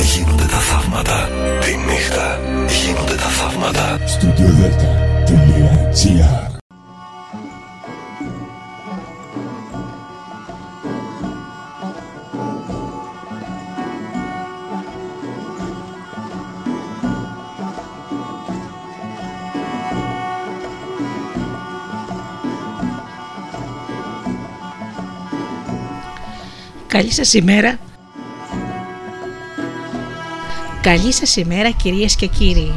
γίνονται τα θαύματα. Τη νύχτα γίνονται τα θαύματα. StudioDelta.gr Καλή σας ημέρα. Καλή σας ημέρα κυρίες και κύριοι.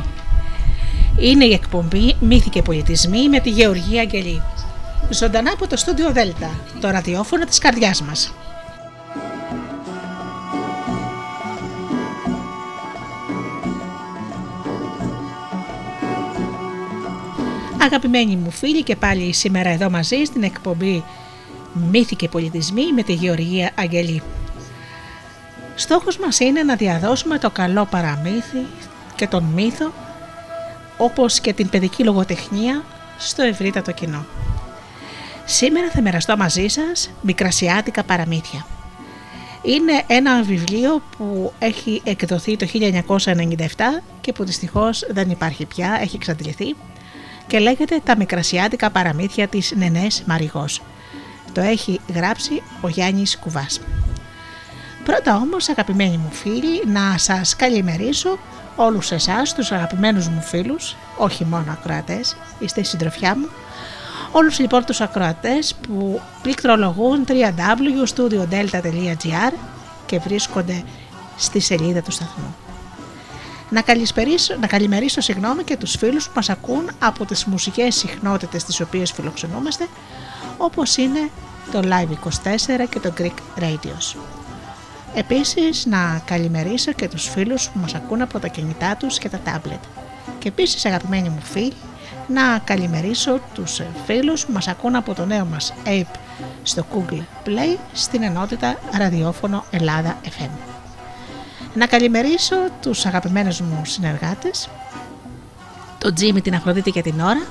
Είναι η εκπομπή «Μύθοι και πολιτισμοί» με τη Γεωργία Αγγελή. Ζωντανά από το στούντιο Δέλτα, το ραδιόφωνο της καρδιάς μας. Αγαπημένοι μου φίλοι και πάλι σήμερα εδώ μαζί στην εκπομπή Μύθοι και πολιτισμοί με τη Γεωργία Αγγελή. Στόχος μας είναι να διαδώσουμε το καλό παραμύθι και τον μύθο όπως και την παιδική λογοτεχνία στο ευρύτατο κοινό. Σήμερα θα μοιραστώ μαζί σας μικρασιάτικα παραμύθια. Είναι ένα βιβλίο που έχει εκδοθεί το 1997 και που δυστυχώς δεν υπάρχει πια, έχει εξαντληθεί και λέγεται «Τα μικρασιάτικα παραμύθια της Νενές Μαριγός». Το έχει γράψει ο Γιάννης Κουβάς. Πρώτα όμως αγαπημένοι μου φίλοι να σας καλημερίσω όλους εσάς τους αγαπημένους μου φίλους, όχι μόνο ακροατές, είστε η συντροφιά μου, όλους λοιπόν τους ακροατές που πληκτρολογούν www.studiodelta.gr και βρίσκονται στη σελίδα του σταθμού. Να, να καλημερίσω συγγνώμη και τους φίλους που μας ακούν από τις μουσικές συχνότητες τις οποίες φιλοξενούμαστε, όπως είναι το Live24 και το Greek Radios. Επίσης να καλημερίσω και τους φίλους που μας ακούν από τα κινητά τους και τα tablet. Και επίσης αγαπημένοι μου φίλοι να καλημερίσω τους φίλους που μας ακούν από το νέο μας app στο Google Play στην ενότητα ραδιόφωνο Ελλάδα FM. Να καλημερίσω τους αγαπημένους μου συνεργάτες, τον Τζίμι, την Αφροδίτη και την Ώρα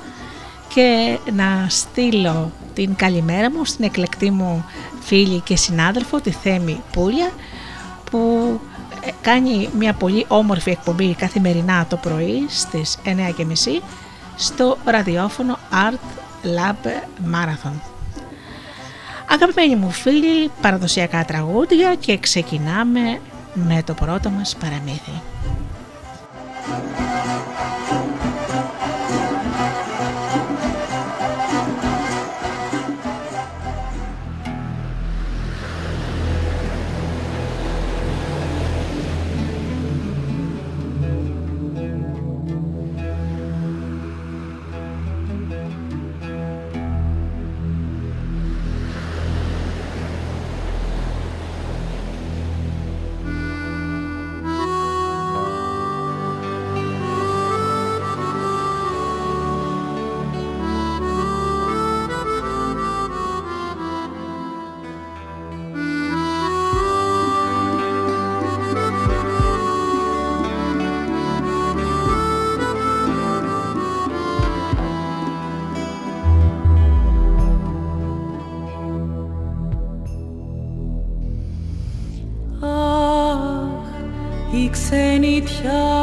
και να στείλω την καλημέρα μου στην εκλεκτή μου φίλη και συνάδελφο τη Θέμη Πούλια που ε, κάνει μια πολύ όμορφη εκπομπή καθημερινά το πρωί στις 9.30 στο ραδιόφωνο Art Lab Marathon. Αγαπημένοι μου φίλοι, παραδοσιακά τραγούδια και ξεκινάμε με το πρώτο μας παραμύθι. 飘。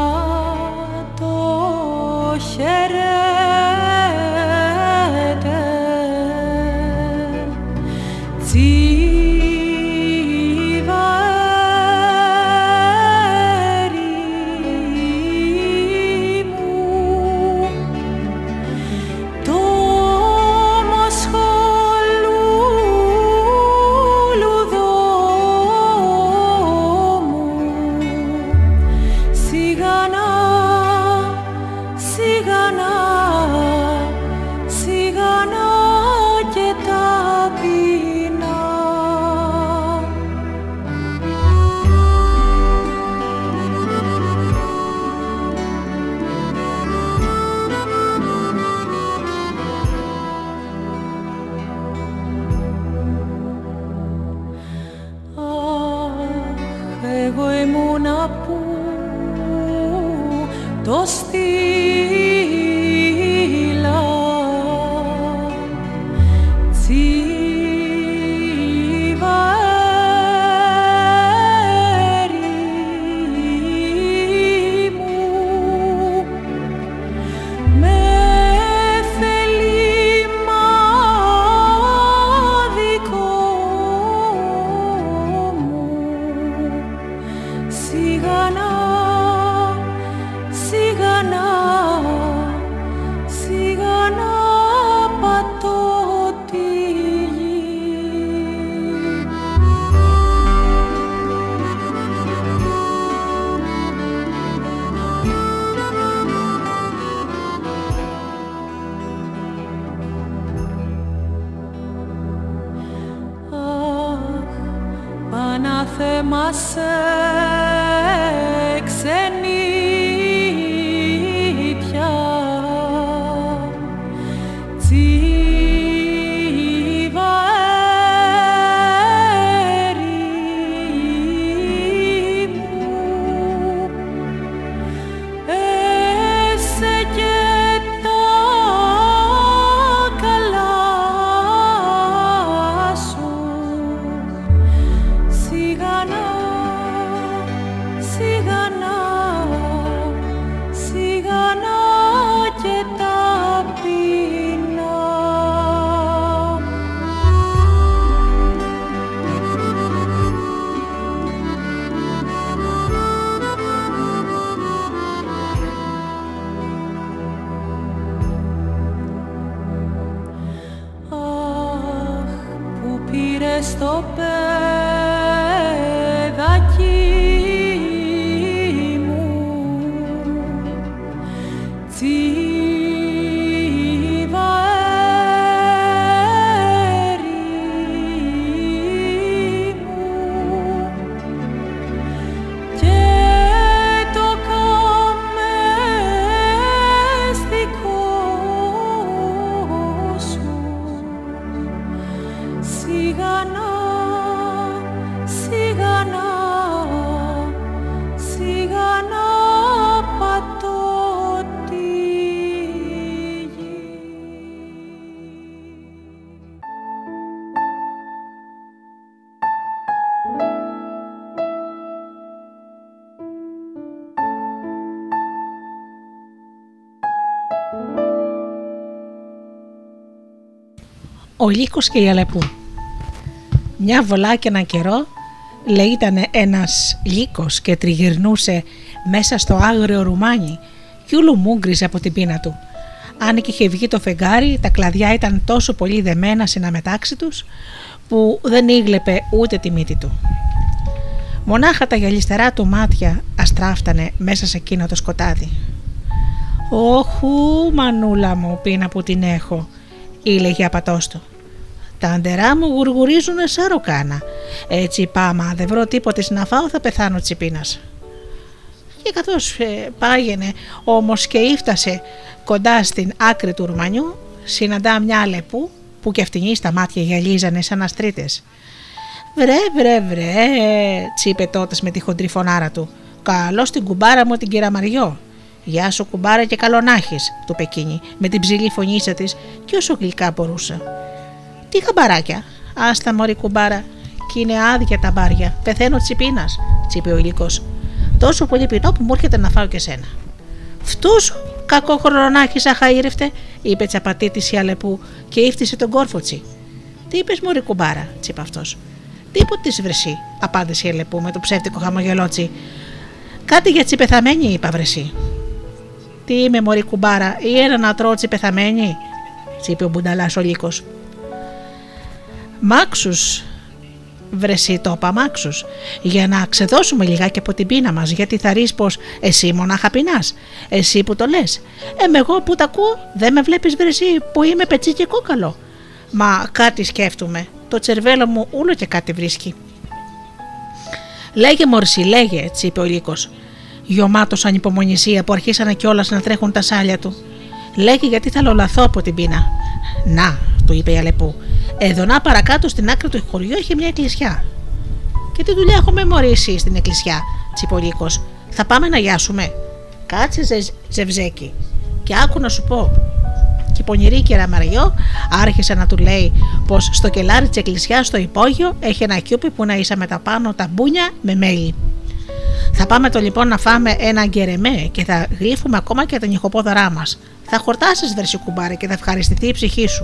Ο Λύκος και η Αλεπού. Μια βολά και έναν καιρό λέει ήταν ένας λύκος και τριγυρνούσε μέσα στο άγριο ρουμάνι και ούλου μούγκριζε από την πείνα του. Αν και είχε βγει το φεγγάρι, τα κλαδιά ήταν τόσο πολύ δεμένα συναμετάξι τους που δεν ήγλεπε ούτε τη μύτη του. Μονάχα τα γυαλιστερά του μάτια αστράφτανε μέσα σε εκείνο το σκοτάδι. «Όχου, μανούλα μου, πείνα που την έχω», ήλεγε απατώστο. Τα αντερά μου γουργουρίζουν σαν ροκάνα. Έτσι πάμε, δεν βρω τίποτε να φάω, θα πεθάνω τσιπίνα. Και καθώς ε, πάγαινε όμως και ήφτασε κοντά στην άκρη του Ρουμανιού, συναντά μια λεπού που και αυτήν στα μάτια γυαλίζανε σαν αστρίτες. Βρε, βρε, βρε, τσίπε τότες με τη χοντρή φωνάρα του. Καλώς την κουμπάρα μου την κυραμαριό. Γεια σου κουμπάρα και καλονάχη, του πεκίνη με την ψηλή φωνήσα της και όσο γλυκά μπορούσε. Τι χαμπαράκια. Άστα μωρή κουμπάρα. Κι είναι άδεια τα μπάρια. Πεθαίνω τσιπίνα, τσίπε ο υλικός. Τόσο πολύ πεινό που μου έρχεται να φάω και σένα. Φτούς κακό χρονάκι σαν χαΐρευτε, είπε τσαπατή τη η Αλεπού και ύφτησε τον κόρφοτσι. Τι είπες, Μωρή κουμπάρα, τσίπε αυτός. Τίποτε της βρεσί, απάντησε η Αλεπού με το ψεύτικο χαμογελότσι. Κάτι για τσιπεθαμένη, είπα βρεσί. Τι είμαι, Μωρή κουμπάρα, ή ένα να τρώω τσιπεθαμένη, τσίπε ο Μπουνταλάς ο λύκος. Μάξους, βρεσί το είπα μάξους, για να ξεδώσουμε λιγάκι από την πείνα μας, γιατί θα ρεις πως εσύ μονάχα πεινάς. Εσύ που το λες. Ε, εγώ που τα ακούω, δεν με βλέπεις βρεσί που είμαι πετσί και κόκαλο. Μα κάτι σκέφτομαι. Το τσερβέλο μου όλο και κάτι βρίσκει. Λέγε Μωρσί, λέγε, έτσι είπε ο λύκος. Γιωμάτο ανυπομονησία που αρχίσανε κιόλας να τρέχουν τα σάλια του. Λέγε γιατί θα λολαθώ από την πείνα. Να, του είπε η Αλεπού, εδώ να παρακάτω στην άκρη του χωριού έχει μια εκκλησιά. Και τι δουλειά έχουμε μωρήσει στην εκκλησιά, τσιπολίκο. Θα πάμε να γιάσουμε. Κάτσε ζε, ζευζέκι. Και άκου να σου πω. Και η πονηρή κεραμαριό άρχισε να του λέει πως στο κελάρι της εκκλησιάς στο υπόγειο έχει ένα κιούπι που να με τα πάνω τα μπούνια με μέλι. Θα πάμε το λοιπόν να φάμε ένα γκερεμέ και θα γλύφουμε ακόμα και τα νυχοπόδωρά μας. Θα χορτάσεις, βρεσί κουμπάρε, και θα ευχαριστηθεί η ψυχή σου.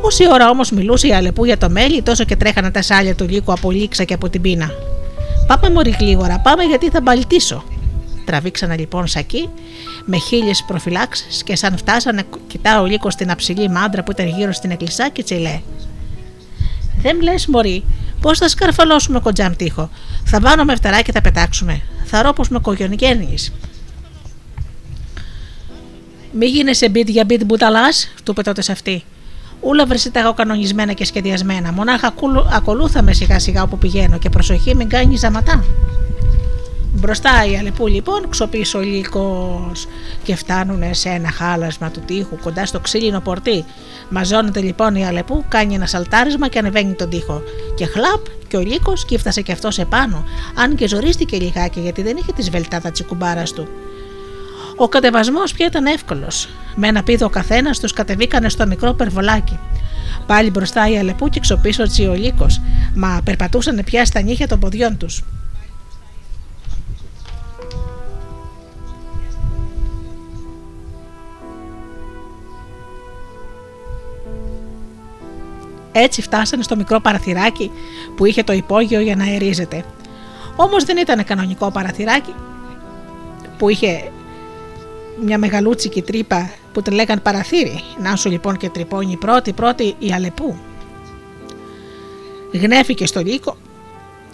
Όση ώρα όμως μιλούσε η Αλεπού για το μέλι, τόσο και τρέχανε τα σάλια του λύκου από λίξα και από την πείνα. Πάμε μωρή γλίγορα, πάμε γιατί θα μπαλτήσω. Τραβήξανε λοιπόν σακί με χίλιες προφυλάξεις και σαν φτάσανε, κοιτά ο λύκος στην αψηλή μάντρα που ήταν γύρω στην εκκλησιά και τσιλέ. Δεν λες, Μωρή, πώς θα σκαρφαλώσουμε κοντζάμ τείχο. Θα βάλουμε φτερά και θα πετάξουμε. Θα ρω πω με κογιονικένει. Μη γίνεσαι μπιτ για μπιτ μπουταλάς, του είπε τότε σε αυτή. Ούλα τα κανονισμένα και σχεδιασμένα. Μονάχα ακολούθαμε σιγά σιγά όπου πηγαίνω και προσοχή μην κάνεις ζαματά. Μπροστά η Αλεπού λοιπόν, ξοπίσω λύκος και φτάνουν σε ένα χάλασμα του τοίχου κοντά στο ξύλινο πορτί. Μαζώνεται λοιπόν η Αλεπού, κάνει ένα σαλτάρισμα και ανεβαίνει τον τοίχο. Και χλαπ και ο λύκος κύφτασε και αυτός επάνω, αν και ζορίστηκε λιγάκι γιατί δεν είχε τη βελτάδα τη κουμπάρα του. Ο κατεβασμός πια ήταν εύκολος. Με ένα πίδο ο καθένας τους κατεβήκανε στο μικρό περβολάκι. Πάλι μπροστά η Αλεπού και ξοπίσω ο λύκος, μα περπατούσαν πια στα νύχια των ποδιών τους. Έτσι φτάσανε στο μικρό παραθυράκι που είχε το υπόγειο για να αερίζεται. Όμως δεν ήταν κανονικό παραθυράκι που είχε μια μεγαλούτσικη τρύπα που τη λέγαν παραθύρι. Να σου λοιπόν και τρυπώνει πρώτη πρώτη η Αλεπού. Γνέφηκε στο λύκο,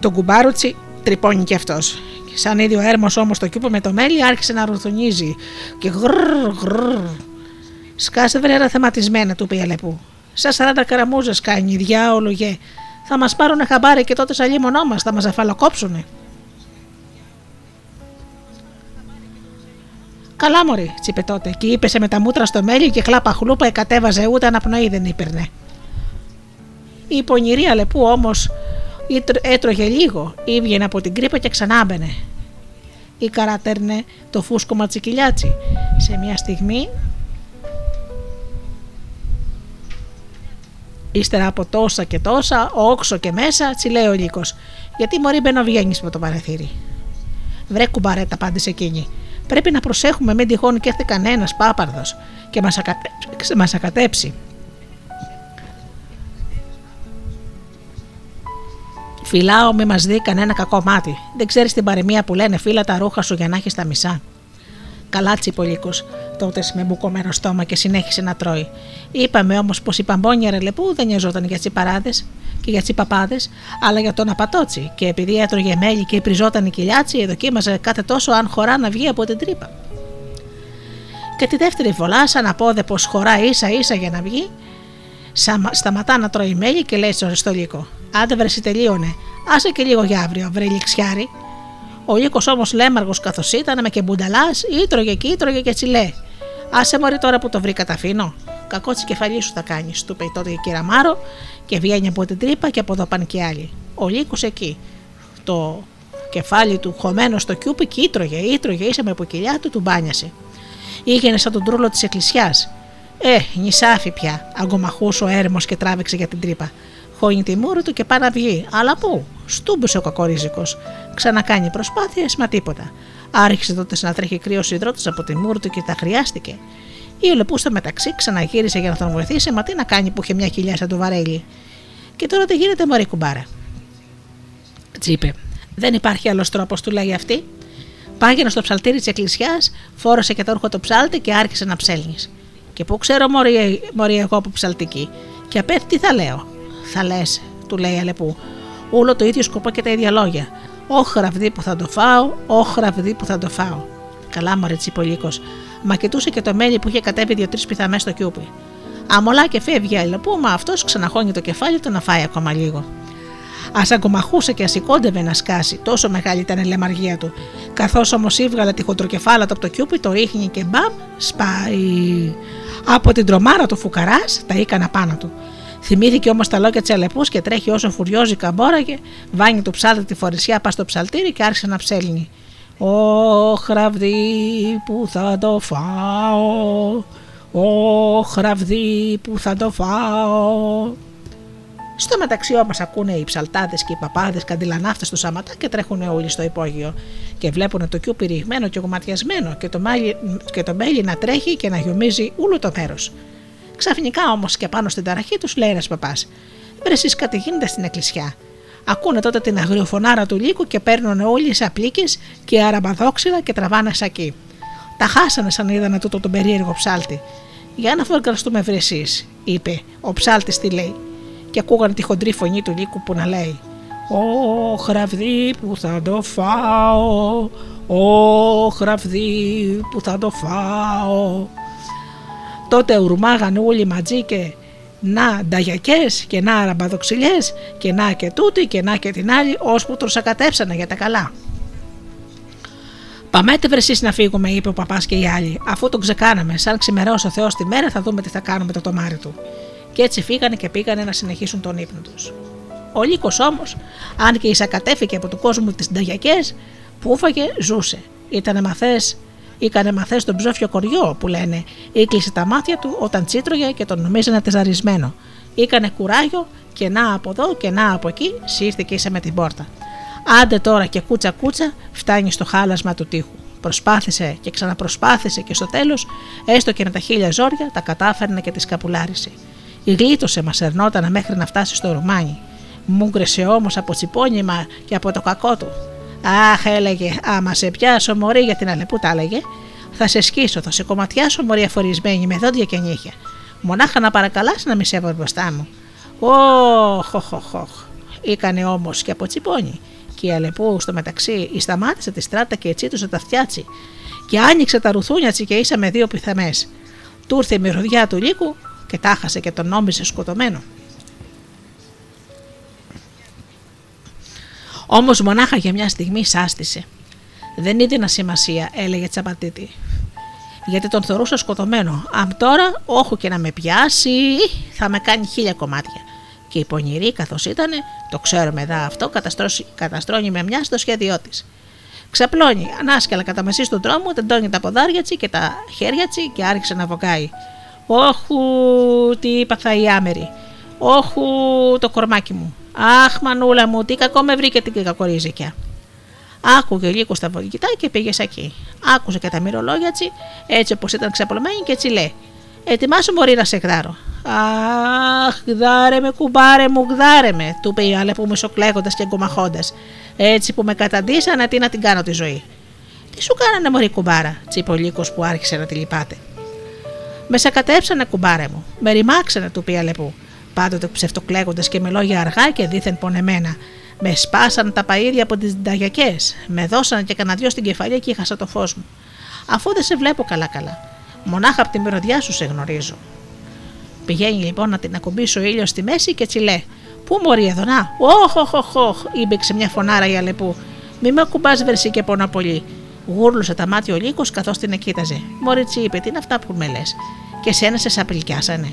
τον κουμπάρουτσι τρυπώνει και αυτός. Σαν ίδιο ο έρμος όμως το κιούπο με το μέλι άρχισε να ρουθουνίζει και γρρρ γρρρ. Σκάσε βρέρα θεματισμένα του είπε η Αλεπού. Σαν 40 καραμούζες κάνει, διάολο γε. Θα μας πάρουν χαμπάρι και τότε σαν μονό μας, θα μας αφαλοκόψουνε. Καλά, Μωρή, τσίπε τότε, και είπε με τα μούτρα στο μέλι και χλάπα χλούπα εκατέβαζε ούτε αναπνοή δεν ήπαιρνε. Η πονηρή Αλεπού όμως έτρωγε λίγο, έβγαινε από την κρύπα και ξανάμπαινε. Ή καρατέρνε το φούσκο ματσικιλιάτσι. Σε μια στιγμή Ύστερα από τόσα και τόσα, όξο και μέσα, τσιλέει ο λύκος. Γιατί μωρή βγαίνεις με το παραθύρι; Βρε κουμπαρέτα, απάντησε εκείνη. Πρέπει να προσέχουμε μην τυχόν και έρθει κανένας πάπαρδος και μας ακατέψει. Φυλάω, μη μας δει κανένα κακό μάτι. Δεν ξέρεις την παρεμία που λένε φύλλα τα ρούχα σου για να έχεις τα μισά. Καλά τσιπολίκο, τότε με μπουκωμένο στόμα και συνέχισε να τρώει. Είπαμε όμως πως η παμπόνια ρελεπού δεν νοιαζόταν για τσιπαράδες και για τσιπαπάδες, αλλά για τον απατότσι. Και επειδή έτρωγε μέλι και πριζόταν η κοιλιάτσι, δοκίμαζε κάθε τόσο αν χωρά να βγει από την τρύπα. Και τη δεύτερη φορά, σαν να πω πως χωρά ίσα ίσα για να βγει, σταματά να τρώει μέλι και λέει στο στολίκο: Άντε βρεσί τελείωνε, άσε και λίγο για αύριο, βρε λιξιάρι. Ο Λύκος όμως λέμαργος καθώς ήταν με και μπουνταλά, ήτρωγε και ήτρωγε και τσιλέ. Άσε μωρή τώρα που το βρήκα τα αφήνω. Κακό της κεφαλής σου θα κάνεις, του είπε τότε η κυρία Μάρο και βγαίνει από την τρύπα και από εδώ πάνε και άλλοι. Ο Λύκος εκεί. Το κεφάλι του χωμένο στο κιούπι και ήτρωγε, ήτρωγε, ίσα με ποκυλιά του, του μπάνιασε.Ήγαινε σαν τον τρούλο της εκκλησιάς. Ε, νησάφι πια, αγκομαχούσε ο έρμος και τράβηξε για την τρύπα. Χώνει τη μούρη του και πάει να βγει. Αλλά πού, στούμπησε ο κακορίζικος. Ξανακάνει προσπάθειες, μα τίποτα. Άρχισε τότε να τρέχει κρύος υδρότα από τη μούρη του και τα χρειάστηκε. Η Ολεπού στο μεταξύ ξαναγύρισε για να τον βοηθήσει, μα τι να κάνει που είχε μια κοιλιά σαν το βαρέλι. Και τώρα τι γίνεται, Μωρή κουμπάρα; Τσίπε, δεν υπάρχει άλλος τρόπος, του λέει αυτή. Πάγαινε στο ψαλτήρι της εκκλησιάς, φόρωσε και το όρχο το ψάλτη και άρχισε να ψέλνεις. Και πού ξέρω, Μωρή, μωρή εγώ από ψαλτική. Και απέφτει τι θα λέω. Θα λες, του λέει Αλεπού, όλο το ίδιο σκοπό και τα ίδια λόγια. Όχ που θα το φάω, όχ που θα το φάω. Καλά, μωρέ τσιπολίκος. Μα κοιτούσε και το μέλι που είχε κατέβει δύο-τρεις πιθαμές στο κιούπι. Αμολά και φεύγει αλληλοπού, μα αυτός ξαναχώνει το κεφάλι του να φάει ακόμα λίγο. Α αγκομαχούσε και ας σηκώντευε να σκάσει, τόσο μεγάλη ήταν η λεμαργία του. Καθώς όμως ήβγαλε τη χοντροκεφάλα του από το κιούπι, το ρίχνει και μπαμ, σπάει. Από την τρομάρα του φουκαράς τα έκανα πάνω του. Θυμήθηκε όμως τα λόγια της Αλεπούς και τρέχει όσο φουριόζει καμπόραγε, βάνει το ψάλτη τη φορεσιά, πας στο ψαλτήρι και άρχισε να ψέλνει. Ω χραβδί που θα το φάω, Ω χραβδί που θα το φάω. Στο μεταξύ όμως ακούνε οι ψαλτάδες και οι παπάδες καντιλανάφτες στο Σαματά και τρέχουν όλοι στο υπόγειο. Και βλέπουν το κιού πυρηγμένο και γοματιασμένο και το, μάλι, και το μέλι να τρέχει και να γιομίζει όλο το μέρος. Ξαφνικά όμως και πάνω στην ταραχή τους λέει ένας παπάς: Βρε εσείς κάτι γίνεται στην εκκλησιά. Ακούνε τότε την αγριοφωνάρα του λύκου και παίρνουν όλοι σε απλίκε και αραμπαδόξυλα και τραβάνε σακί. Τα χάσανε σαν είδανε τούτο τον περίεργο ψάλτη. Για να φορκαστούμε βρε εσείς, είπε ο ψάλτης τι λέει. Και ακούγανε τη χοντρή φωνή του λύκου που να λέει: Ω χραβδί που θα το φάω, Ω χραβδί που θα το φάω. Τότε ουρμάγαν όλοι μαζί και να νταγιακές και να ραμπαδοξυλιές και να και τούτη και να και την άλλη, ώσπου τροσακατέψανε για τα καλά. Παμέτε βρεσί να φύγουμε, είπε ο παπάς και οι άλλοι. Αφού τον ξεκάναμε, σαν ξημερώσει ο Θεός τη μέρα, θα δούμε τι θα κάνουμε το τομάρι του. Και έτσι φύγανε και πήγανε να συνεχίσουν τον ύπνο τους. Ο Λύκος όμως, αν και εισακατέφηκε από του κόσμου τις νταγιακές, που έφαγε, ζούσε. Ήταν μαθές, Ήκανε μαθές στον ψόφιο κοριό που λένε. Ήκλεισε τα μάτια του όταν τσίτρωγε και τον νομίζανε τεζαρισμένο. Ήκανε κουράγιο και να από εδώ και να από εκεί, σύρθηκε ίσα με την πόρτα. Άντε τώρα και κούτσα κούτσα φτάνει στο χάλασμα του τείχου. Προσπάθησε και ξαναπροσπάθησε και στο τέλος, έστω και με τα χίλια ζόρια, τα κατάφερνε και τη σκαπουλάρισε. Η γλίτωσε μα ερνόταν μέχρι να φτάσει στο ρουμάνι. Μούγκρεσε όμως από τσιπώνυμα και από το κακό του. Αχ, έλεγε, άμα σε πιάσω μωρή για την αλεπού, τα έλεγε, θα σε σκίσω, θα σε κομματιάσω μωρή αφορισμένη με δόντια και νύχια. Μονάχα να παρακαλάς να μη σε μπροστά μου. Ωχ, οχ, οχ, οχ. Ήκανε όμως και από τσιπώνει. Και η αλεπού στο μεταξύ σταμάτησε της στράτα και του τα φτιάτσι. Και άνοιξε τα ρουθούνια και ίσα με δύο πιθαμές. Του ήρθε η μυρωδιά του λύκου και τάχασε και τον νόμιζε σκοτωμένο. Όμως μονάχα για μια στιγμή σάστησε. Δεν είδε σημασία, έλεγε Τσαπατήτη. Γιατί τον θεωρούσα σκοτωμένο. Αν τώρα, όχου και να με πιάσει, θα με κάνει χίλια κομμάτια. Και η πονηρή, καθώς ήταν, το ξέρουμε εδώ αυτό, καταστρώνει με μια στο σχέδιό της. Ξαπλώνει, ανάσκελα κατά μεσής του δρόμου, τεντώνει τα ποδάρια τσι και τα χέρια τσι και άρχισε να βοκάει. Όχου, τι είπα θα η άμερη. Όχου, το κορμάκι μου. Αχ, μανούλα μου, τι κακό με βρήκε την κακορίζικια. Άκουγε λίγο στα βογγητά και πήγε εκεί. Άκουσε και τα μυρολόγια τσι, έτσι όπως ήταν ξαπλωμένη και έτσι λέει. Ετοιμάσου μωρή να σε γδάρω. Αχ, γδάρε με, κουμπάρε μου, γδάρε με, του είπε η άλλη που μισοκλέγοντας και εγκομαχώντας. Έτσι που με καταντήσανε, τι να την κάνω τη ζωή. Τι σου κάνανε μωρή κουμπάρα, τσίπε ο λύκος που άρχισε να τη λυπάται. Με σακατέψανε κουμπάρε μου, με ρημάξανε, του πει αλεπού πάντοτε ψευτοκλέγοντας και με λόγια αργά και δίθεν πονεμένα. Με σπάσαν τα παΐρια από τις νταγιακές, με δώσαν και κανένα δυο στην κεφαλή και είχασα το φως μου. Αφού δεν σε βλέπω καλά-καλά, μονάχα από τη μυρωδιά σου σε γνωρίζω. Πηγαίνει λοιπόν να την ακουμπήσει ο ήλιος στη μέση και τσιλέ. Πού μωρή εδώ να, Όχ, όχ, όχ, όχ, ήμπηξε μια φωνάρα η αλεπού. Μη με ακουμπάς βερσί και πονά πολύ. Γούρλουσε τα μάτια ο λύκος καθώς την εκείταζε. Μωρίτσι είπε, τι είναι αυτά που με λες. Και σένα σε σαπιλιάσανε.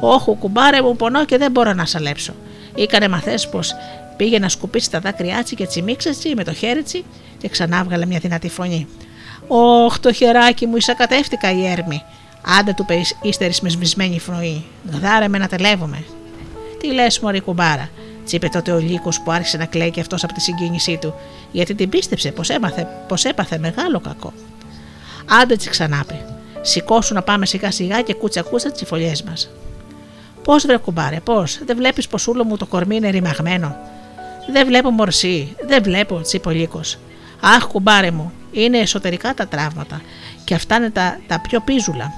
Όχου, κουμπάρε μου, πονώ και δεν μπορώ να σαλέψω. Ήκανε μαθές πως πήγε να σκουπίσει τα δάκρυά τσι και τσιμίξε με το χέρι τσι και ξανά βγάλε μια δυνατή φωνή. Όχ, το χεράκι μου, εισακατεύτηκα η έρμη. Άντε του πει ύστερη με σβησμένη φνοή. Γδάρε με να τελεύομαι. Τι λες, Μωρή κουμπάρα, τσίπε τότε ο λύκος που άρχισε να κλαίει και αυτός από τη συγκίνησή του, γιατί την πίστεψε πως πως έπαθε μεγάλο κακό. Άντε τσι ξανάπε. Σηκώσου να πάμε σιγά σιγά και κούτσα κούτσα τις φωλιές μας. Πώς βρε κουμπάρε, πώς, δεν βλέπεις πως ούλο μου το κορμί είναι ρημαγμένο; Δεν βλέπω μορσή, δεν βλέπω, τσίπολίκο. Αχ, κουμπάρε μου, είναι εσωτερικά τα τραύματα και αυτά είναι τα, τα πιο πίζουλα.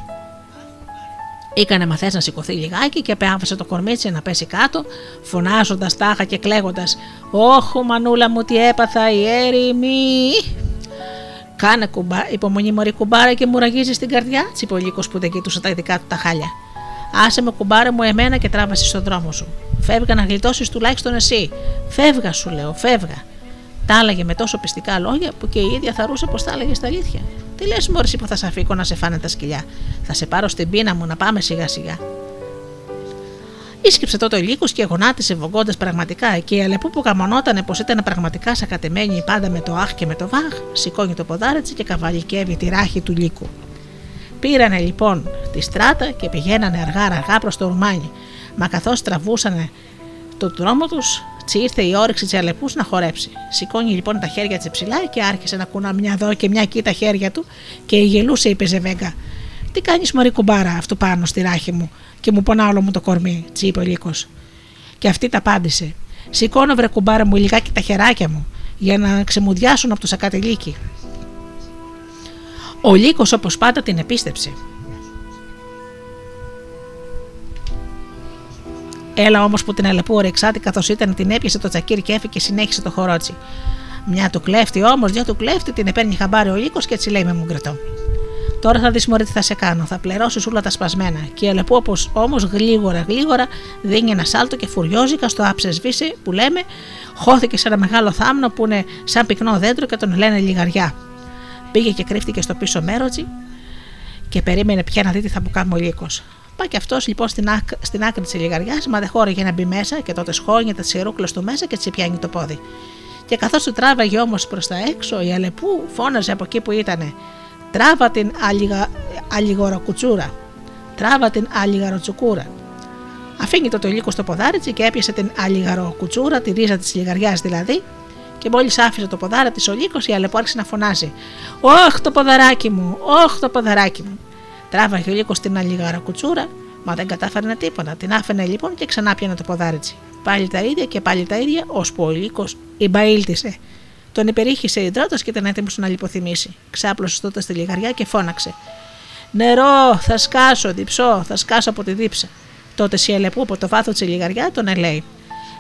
Ήκανε μαθέ να σηκωθεί λιγάκι και απέάμφασε το κορμίτσι να πέσει κάτω, φωνάζοντας τάχα και κλαίγοντας: Όχου, μανούλα μου, τι έπαθα, η έρημη. Κάνε κουμπά, υπομονή μωρή κουμπάρα και μου ραγίζει στην καρδιά, τσιπολίκος που δεν κοιτούσε τα ειδικά του τα χάλια. Άσε με κουμπάρε μου εμένα και τράβασε στον δρόμο σου. Φεύγα να γλιτώσεις τουλάχιστον εσύ. Φεύγα, σου λέω, φεύγα. Τα έλεγε με τόσο πιστικά λόγια που και η ίδια θαρούσε πως τα έλεγε στα αλήθεια. Τι λες, Μόρι, που θα σε αφήκω να σε φάνε τα σκυλιά; Θα σε πάρω στην πείνα μου να πάμε σιγά σιγά. Ίσκυψε τότε ο λύκος και γονάτισε βογκώντα πραγματικά και η αλεπού που καμονότανε πως ήταν πραγματικά σακατεμένη πάντα με το αχ και με το βαχ, σηκώνει το ποδάρετσι και καβαλικεύει τη ράχη του λύκου. Πήρανε λοιπόν τη στράτα και πηγαίνανε αργά-αργά προς το Ρουμάνι. Μα καθώς τραβούσαν το δρόμο τους, τσι ήρθε η όρεξη της Αλεπούς να χορέψει. Σηκώνει λοιπόν τα χέρια της ψηλά και άρχισε να κουνά μια εδώ και μια εκεί τα χέρια του και η γελούσε, είπε Ζεβέγκα. Τι κάνεις, Μωρή κουμπάρα, αυτού πάνω στη ράχη μου και μου πονά όλο μου το κορμί, τσι είπε ο Λύκος. Και αυτή τα απάντησε. Σηκώνω βρε κουμπάρα μου λιγάκι τα χεράκια μου για να ξεμουδιάσουν από το σακατελίκι. Ο Λύκος όπως πάντα την επίστεψε. Έλα όμως που την αλεπού ορεξάτη καθώς ήταν την έπιασε το τσακίρι και έφυγε και συνέχισε το χορότσι. Μια του κλέφτη όμως, μια του κλέφτη την επέρνει χαμπάρι ο Λύκος και έτσι λέει με μουγκρετό. Τώρα θα δεις μωρή τι θα σε κάνω. Θα πληρώσει όλα τα σπασμένα. Και η Αλεπού όμως γλίγορα γλίγορα δίνει ένα σάλτο και φουριόζικα στο άψε σβήσει που λέμε, χώθηκε σε ένα μεγάλο θάμνο που είναι σαν πυκνό δέντρο και τον λένε λιγαριά. Πήγε και κρύφτηκε στο πίσω μέρος και περίμενε πια να δει τι θα μου κάνει ο λύκος. Πάει και αυτός λοιπόν στην, άκ, στην άκρη της λιγαριάς, μα δεν χώρεγε να μπει μέσα και τότε σχόνιεται τι ιερούκλε του μέσα και τσι πιάνει το πόδι. Και καθώς του τράβαγε όμως προς τα έξω, η Αλεπού φώναζε από εκεί που ήταν. Τράβα την αλιγοροκουτσούρα. Τράβα την αλιγαροτσουκούρα. Αφήνει το τολίκο στο ποδάριτσι και έπιασε την αλιγαροκουτσούρα, τη ρίζα της λιγαριάς δηλαδή, και μόλις άφησε το ποδάρι της ο λύκος, η Αλεπού άρχισε να φωνάζει: Όχ το ποδαράκι μου, όχ το ποδαράκι μου. Τράβαγε ο λύκος την αλιγαροκουτσούρα, μα δεν κατάφερε τίποτα. Την άφηνε λοιπόν και ξανά πιανε το ποδάριτσι. Πάλι τα ίδια και πάλι τα ίδια, ώσπου ο λύκος μπαίλτησε. Τον υπερήχησε υδρότα και ήταν έτοιμος να λιποθυμήσει. Ξάπλωσε τότε στη λιγαριά και φώναξε. Νερό, θα σκάσω, διψώ, θα σκάσω από τη δίψα. Τότε Σιελεπού από το βάθος της λιγαριά τον ελέει.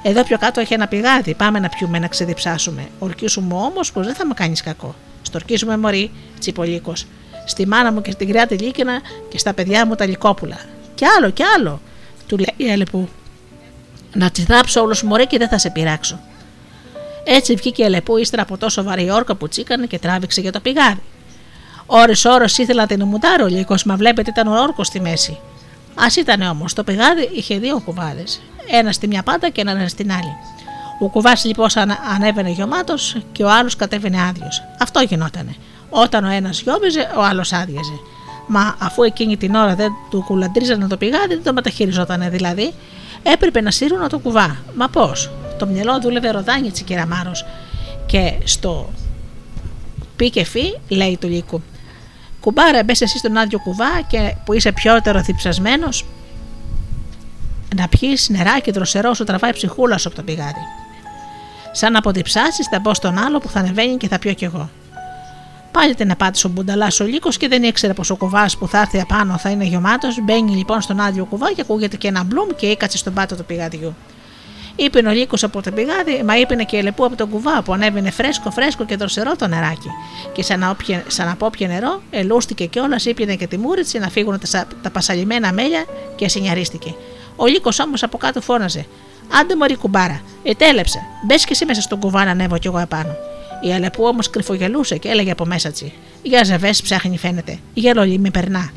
Εδώ πιο κάτω έχει ένα πηγάδι, πάμε να πιούμε να ξεδιψάσουμε. Ορκίσουμε όμως πως δεν θα με κάνεις κακό. Στορκίζουμε μωρή, τσιπολίκος. Στη μάνα μου και στην κρέα τη λίκαινα και στα παιδιά μου τα λικόπουλα. Κι άλλο, κι άλλο, του λέει η Αλεπού. Να τσιδάψω όλο μωρέ και δεν θα σε πειράξω. Έτσι βγήκε η Αλεπού ύστερα από τόσο βαρύ όρκα που τσίκανε και τράβηξε για το πηγάδι. Ωρε ώρες ήθελα την ουμουτάρω λίγο, μα βλέπετε ήταν ο όρκος στη μέση. Α ήταν όμως, το πηγάδι είχε δύο κουβάδες. Ένας στη μια πάντα και ένα στην άλλη. Ο κουβάς λοιπόν ανέβαινε γεμάτο και ο άλλος κατέβαινε άδειος. Αυτό γινότανε. Όταν ο ένας γιόμπιζε, ο άλλος άδειαζε. Μα αφού εκείνη την ώρα δεν του κουλαντρίζανε το πηγάδι, δεν το μεταχειριζότανε δηλαδή, έπρεπε να σύρουν το κουβά. Μα πώς, το μυαλό δούλευε ροδάνιτσι κεραμάρο. Και στο πι και φι λέει του λύκου. Κουμπάρα, μπες εσύ στον άδειο κουβά και που είσαι πιότερο διψασμένος, να πιεις νεράκι δροσερό σου τραβάει ψυχούλα σου από το πηγάδι. Σαν να αποτυψάσεις, θα μπω στον άλλο που θα ανεβαίνει και θα πιω κι εγώ. Πάλι την απάντησε ο Μπουνταλά ο λύκος και δεν ήξερε πως ο κουβά που θα έρθει απάνω θα είναι γεμάτος. Μπαίνει λοιπόν στον άδειο κουβά και ακούγεται και ένα μπλουμ και ήκατσε στον πάτο του πηγαδιού. Είπε ο λύκος από το πηγάδι, μα είπε και η λεπού από τον κουβά που ανέβαινε φρέσκο, φρέσκο και δροσερό το νεράκι. Και σαν να, όποιε, σαν να νερό, ελούστηκε κιόλας, ήπιανε και τη μούριτσι να φύγουν τα, τα πασαλιμένα μέλια και συνιαρίστηκε. Ο λύκος όμως από κάτω φώναζε: Άντε μωρή κουμπάρα, ετέλεψε, μπες και εσύ μέσα στον κουβά να ανέβω κι εγώ επάνω. Η Αλεπού όμως κρυφογελούσε και έλεγε από μέσα τσι: Για ζεβές ψάχνει φαίνεται, για λολί με περνά.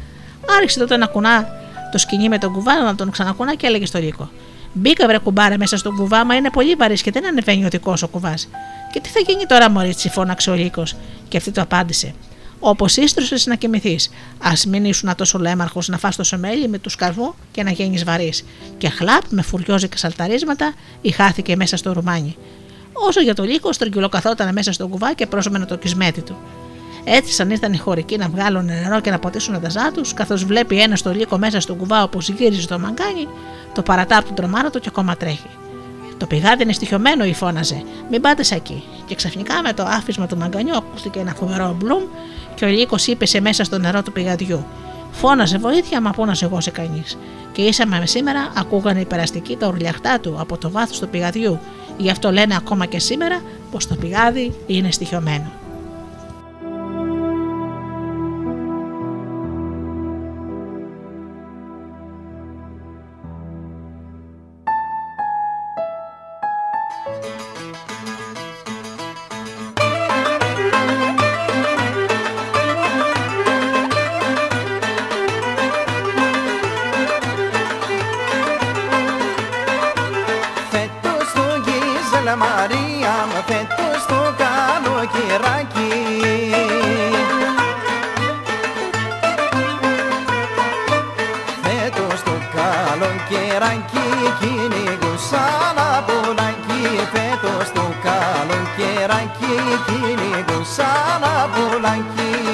Άρχισε τότε να κουνά το σκηνή με τον κουβά να τον ξανακουνά και έλεγε στο λύκο: Μπήκα βρε κουμπάρα μέσα στον κουβά, μα είναι πολύ βαρύς και δεν ανεβαίνει ο δικός ο κουβάς. Και τι θα γίνει τώρα, Μωρίτσι, φώναξε ο λύκος. Και αυτή το απάντησε: Όπως ίστρωσε να κοιμηθείς. Α μην ήσουν τόσο λέμαρχος να φά το σομέλι με του καρβού και να γίνει βαρύς. Και χλάπ με φουριόζικα σαλταρίσματα ηχάθηκε μέσα στο ρουμάνι. Όσο για το λύκο, στρογγυλοκαθόταν μέσα στο κουβά και πρόσωμενε το κισμέτι του. Έτσι, σαν ήρθαν οι χωρικοί να βγάλουν νερό και να ποτίσουν τα ζά τους, καθώς βλέπει ένα στο λύκο μέσα στο κουβά όπως γύριζε το μαγκάνι, το παρατά του τρομάρα του και ακόμα τρέχει. Το πηγάδι είναι στοιχειωμένο, ή φώναζε. Μην πάτε εκεί. Και ξαφνικά με το άφισμα του μαγκανιού ακούστηκε ένα φοβερό μπλουμ και ο λύκος σε μέσα στο νερό του πηγαδιού. Φώναζε βοήθεια, μα πού να σε εγώ σε κανείς. Και ίσα με σήμερα ακούγανε οι περαστικοί τα ουρλιαχτά του από το βάθος του πηγαδιού. Γι' αυτό λένε ακόμα και σήμερα πως το πηγάδι είναι στοιχειωμένο. Κυνηγούσα, λαχταρούσα να το πιάσω δεν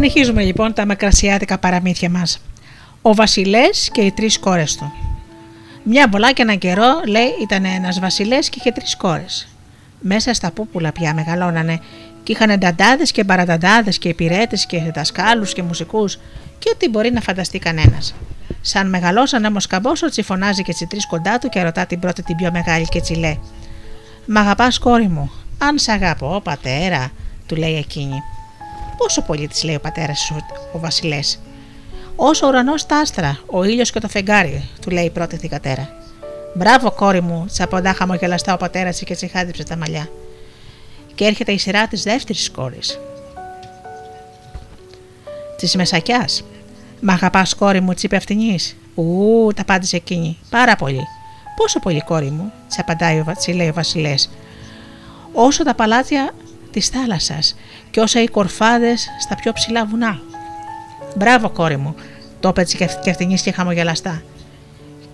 Συνεχίζουμε λοιπόν τα μακρασιάτικα παραμύθια μας. Ο βασιλές και οι τρεις κόρες του. Μια πολλά και ένα καιρό, λέει, ήταν ένας βασιλές και είχε τρεις κόρες. Μέσα στα πούπουλα πια μεγαλώνανε και είχαν νταντάδες και παραταντάδες και υπηρέτες και δασκάλους και μουσικούς και ό,τι μπορεί να φανταστεί κανένας. Σαν μεγαλώσαν όμως καμπόσο, φωνάζει και τι τρεις κοντά του και ρωτά την πρώτη την πιο μεγάλη και τσι λέει: Μ' αγαπάς, κόρη μου, αν σ' αγαπώ, πατέρα, του λέει εκείνη. Πόσο πολύ της λέει ο πατέρας ο Βασιλές; Όσο ο ουρανός τα άστρα, ο ήλιος και το φεγγάρι, του λέει η πρώτη θηγατέρα. Μπράβο, κόρη μου, τσαποντά χαμογελαστά ο πατέρας και τσιχάντιψε τα μαλλιά. Και έρχεται η σειρά της δεύτερης κόρης. Της Μεσακιάς. Μ' αγαπάς, κόρη μου, τσίπε αυτινής. Ου, τα απάντησε εκείνη. Πάρα πολύ. Πόσο πολύ, κόρη μου, τη απαντάει ο, λέει ο Βασιλές. Όσο τα παλάτια της θάλασσας και όσα οι κορφάδες στα πιο ψηλά βουνά. Μπράβο, κόρη μου, το είπε και αυτήν και χαμογελαστά.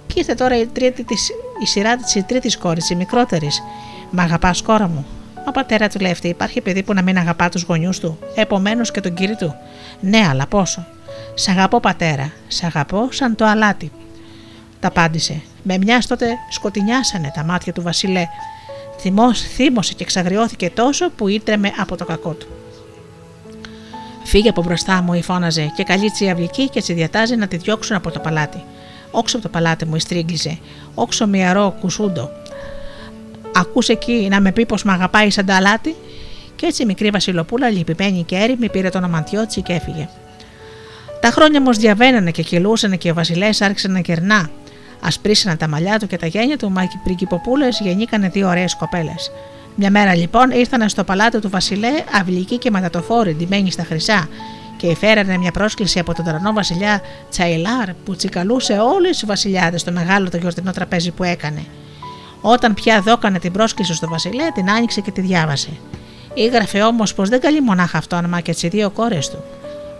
Και ήρθε τώρα η, τρίτη της, η σειρά της τρίτης κόρης, η μικρότερης. Μ' αγαπάς, κόρα μου. Ο πατέρα του λέει αυτή: Υπάρχει παιδί που να μην αγαπά τους γονιούς του, επομένως και τον κύριο του. Ναι, αλλά πόσο. Σ' αγαπώ, πατέρα, σ' αγαπώ σαν το αλάτι. Τα απάντησε. Με μιας τότε σκοτεινιάσανε τα μάτια του Βασιλέ. Θυμός, θύμωσε και εξαγριώθηκε τόσο που ήτρεμε από το κακό του. Φύγε από μπροστά μου, η φώναζε, και καλή αυλική και τσι διατάζει να τη διώξουν από το παλάτι. Όξω από το παλάτι μου, η στρίγγιζε. Όξω μυαρό, κουσούντο. Ακούσε εκεί να με πει πως με αγαπάει σαν το αλάτι. Και έτσι η μικρή Βασιλοπούλα, λυπημένη και έρημη, πήρε τον αμαντιότσι και έφυγε. Τα χρόνια όμως διαβαίνανε και κυλούσαν και ο Βασιλές άρχισε να κερνά. Ασπρίσανε τα μαλλιά του και τα γένια του, μα οι πριγκυποπούλες γεννήκανε δύο ωραίες κοπέλες. Μια μέρα λοιπόν ήρθαν στο παλάτι του Βασιλέ αυλικοί και ματατοφόροι, ντυμένοι στα χρυσά, και φέρανε μια πρόσκληση από τον τρανό βασιλιά Τσαϊλάρ που τσικαλούσε όλες οι βασιλιάδες στο μεγάλο το γιορτινό τραπέζι που έκανε. Όταν πια δόκανε την πρόσκληση στο Βασιλέ, την άνοιξε και τη διάβασε.Ήγραφε όμως πως δεν καλεί μονάχα αυτόν, μα και τις δύο κόρες του.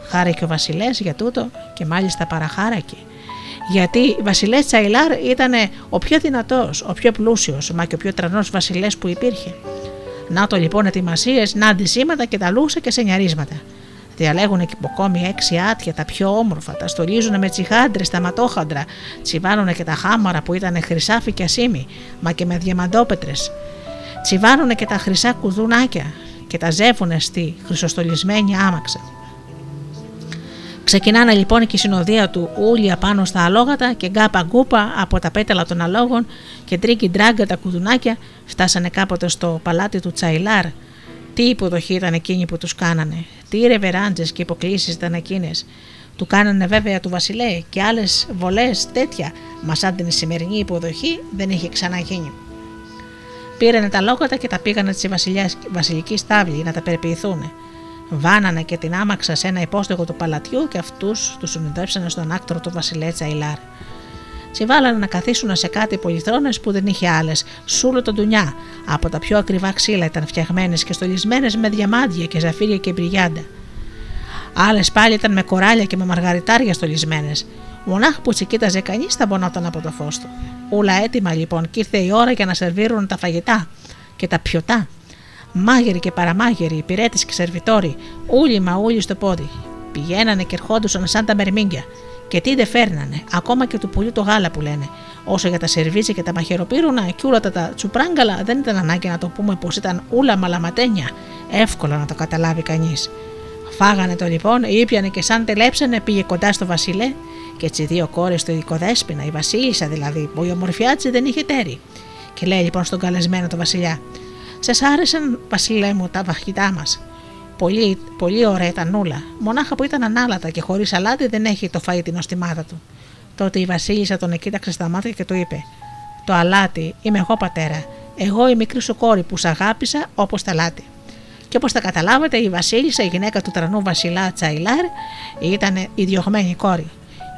Χάρηκε ο Βασιλές για τούτο και μάλιστα παραχάρακε. Γιατί η Βασιλές Τσαϊλάρ ήταν ο πιο δυνατός, ο πιο πλούσιος, μα και ο πιο τρανός Βασιλές που υπήρχε. Να το λοιπόν ετοιμασίες, να αντισήματα και τα λούσα και σενιαρίσματα. Διαλέγουν και υποκόμοι έξι άτια, τα πιο όμορφα, τα στολίζουν με τσιχάντρες, τα ματόχαντρα, τσιβάνουν και τα χάμαρα που ήταν χρυσάφι και ασίμι, μα και με διαμαντόπετρες. Τσιβάνουν και τα χρυσά κουδουνάκια και τα ζεύουν στη χρυσοστολισμένη άμαξα. Ξεκινάνε λοιπόν και η συνοδεία του ούλια πάνω στα αλόγατα και γκάπα γκούπα από τα πέταλα των αλόγων και τρίκι ντράγκα τα κουδουνάκια φτάσανε κάποτε στο παλάτι του Τσαϊλάρ. Τι υποδοχή ήταν εκείνη που τους κάνανε, τι ρεβεράντζες και υποκλίσεις ήταν εκείνες. Του κάνανε βέβαια του Βασιλέ και άλλες φορές τέτοια, μα σαν την σημερινή υποδοχή δεν είχε ξαναγίνει. Πήρανε τα λόγατα και τα πήγανε στη βασιλική στάβλη να τα περιποιηθούν. Βάνανε και την άμαξα σε ένα υπόστεγο του παλατιού και αυτούς τους συνοδεύσανε στον άκτρο του Βασιλέ Τσαϊλάρ. Συμβάλανε να καθίσουν σε κάτι πολυθρόνες που δεν είχε άλλες, σούλο τον ντουνιά. Από τα πιο ακριβά ξύλα ήταν φτιαγμένες και στολισμένες με διαμάντια και ζαφύρια και μπριγιάντα. Άλλες πάλι ήταν με κοράλια και με μαργαριτάρια στολισμένες. Μονάχα που τσι κοίταζε κανείς θα μπονόταν από το φως του. Ούλα έτοιμα λοιπόν και ήρθε η ώρα για να σερβίρουν τα φαγητά και τα πιωτά. Μάγεροι και παραμάγεροι, υπηρέτες και σερβιτόροι, όλοι μα όλοι στο πόδι. Πηγαίνανε και ερχόντουσαν σαν τα μερμήγκια. Και τι δεν φέρνανε, ακόμα και του πουλιού το γάλα που λένε. Όσο για τα σερβίτσια και τα μαχαιροπύρουνα και όλα τα τσουπράγκαλα, δεν ήταν ανάγκη να το πούμε πως ήταν ούλα μαλαματένια. Εύκολο να το καταλάβει κανείς. Φάγανε το λοιπόν, ήπιανε και σαν τελέψανε πήγε κοντά στο Βασιλέ και τι δύο κόρες του Ειδικοδέσπινα, η Βασίλισσα δηλαδή, που η ομορφιά της δεν είχε τέρι. Και λέει λοιπόν στον καλεσμένο το Βασιλιά, Σας άρεσαν, Βασιλέ μου, τα βαχητά μας; Πολύ, πολύ ωραία ήταν όλα. Μονάχα που ήταν ανάλατα και χωρίς αλάτι δεν έχει το φαΐ την οστιμάδα του. Τότε η Βασίλισσα τον εκοίταξε στα μάτια και του είπε: Το αλάτι είμαι εγώ πατέρα. Εγώ η μικρή σου κόρη που σ' αγάπησα όπως τα αλάτι. Και όπως τα καταλάβατε, η Βασίλισσα, η γυναίκα του τρανού Βασιλά Τσαϊλάρ, ήταν η διωγμένη κόρη.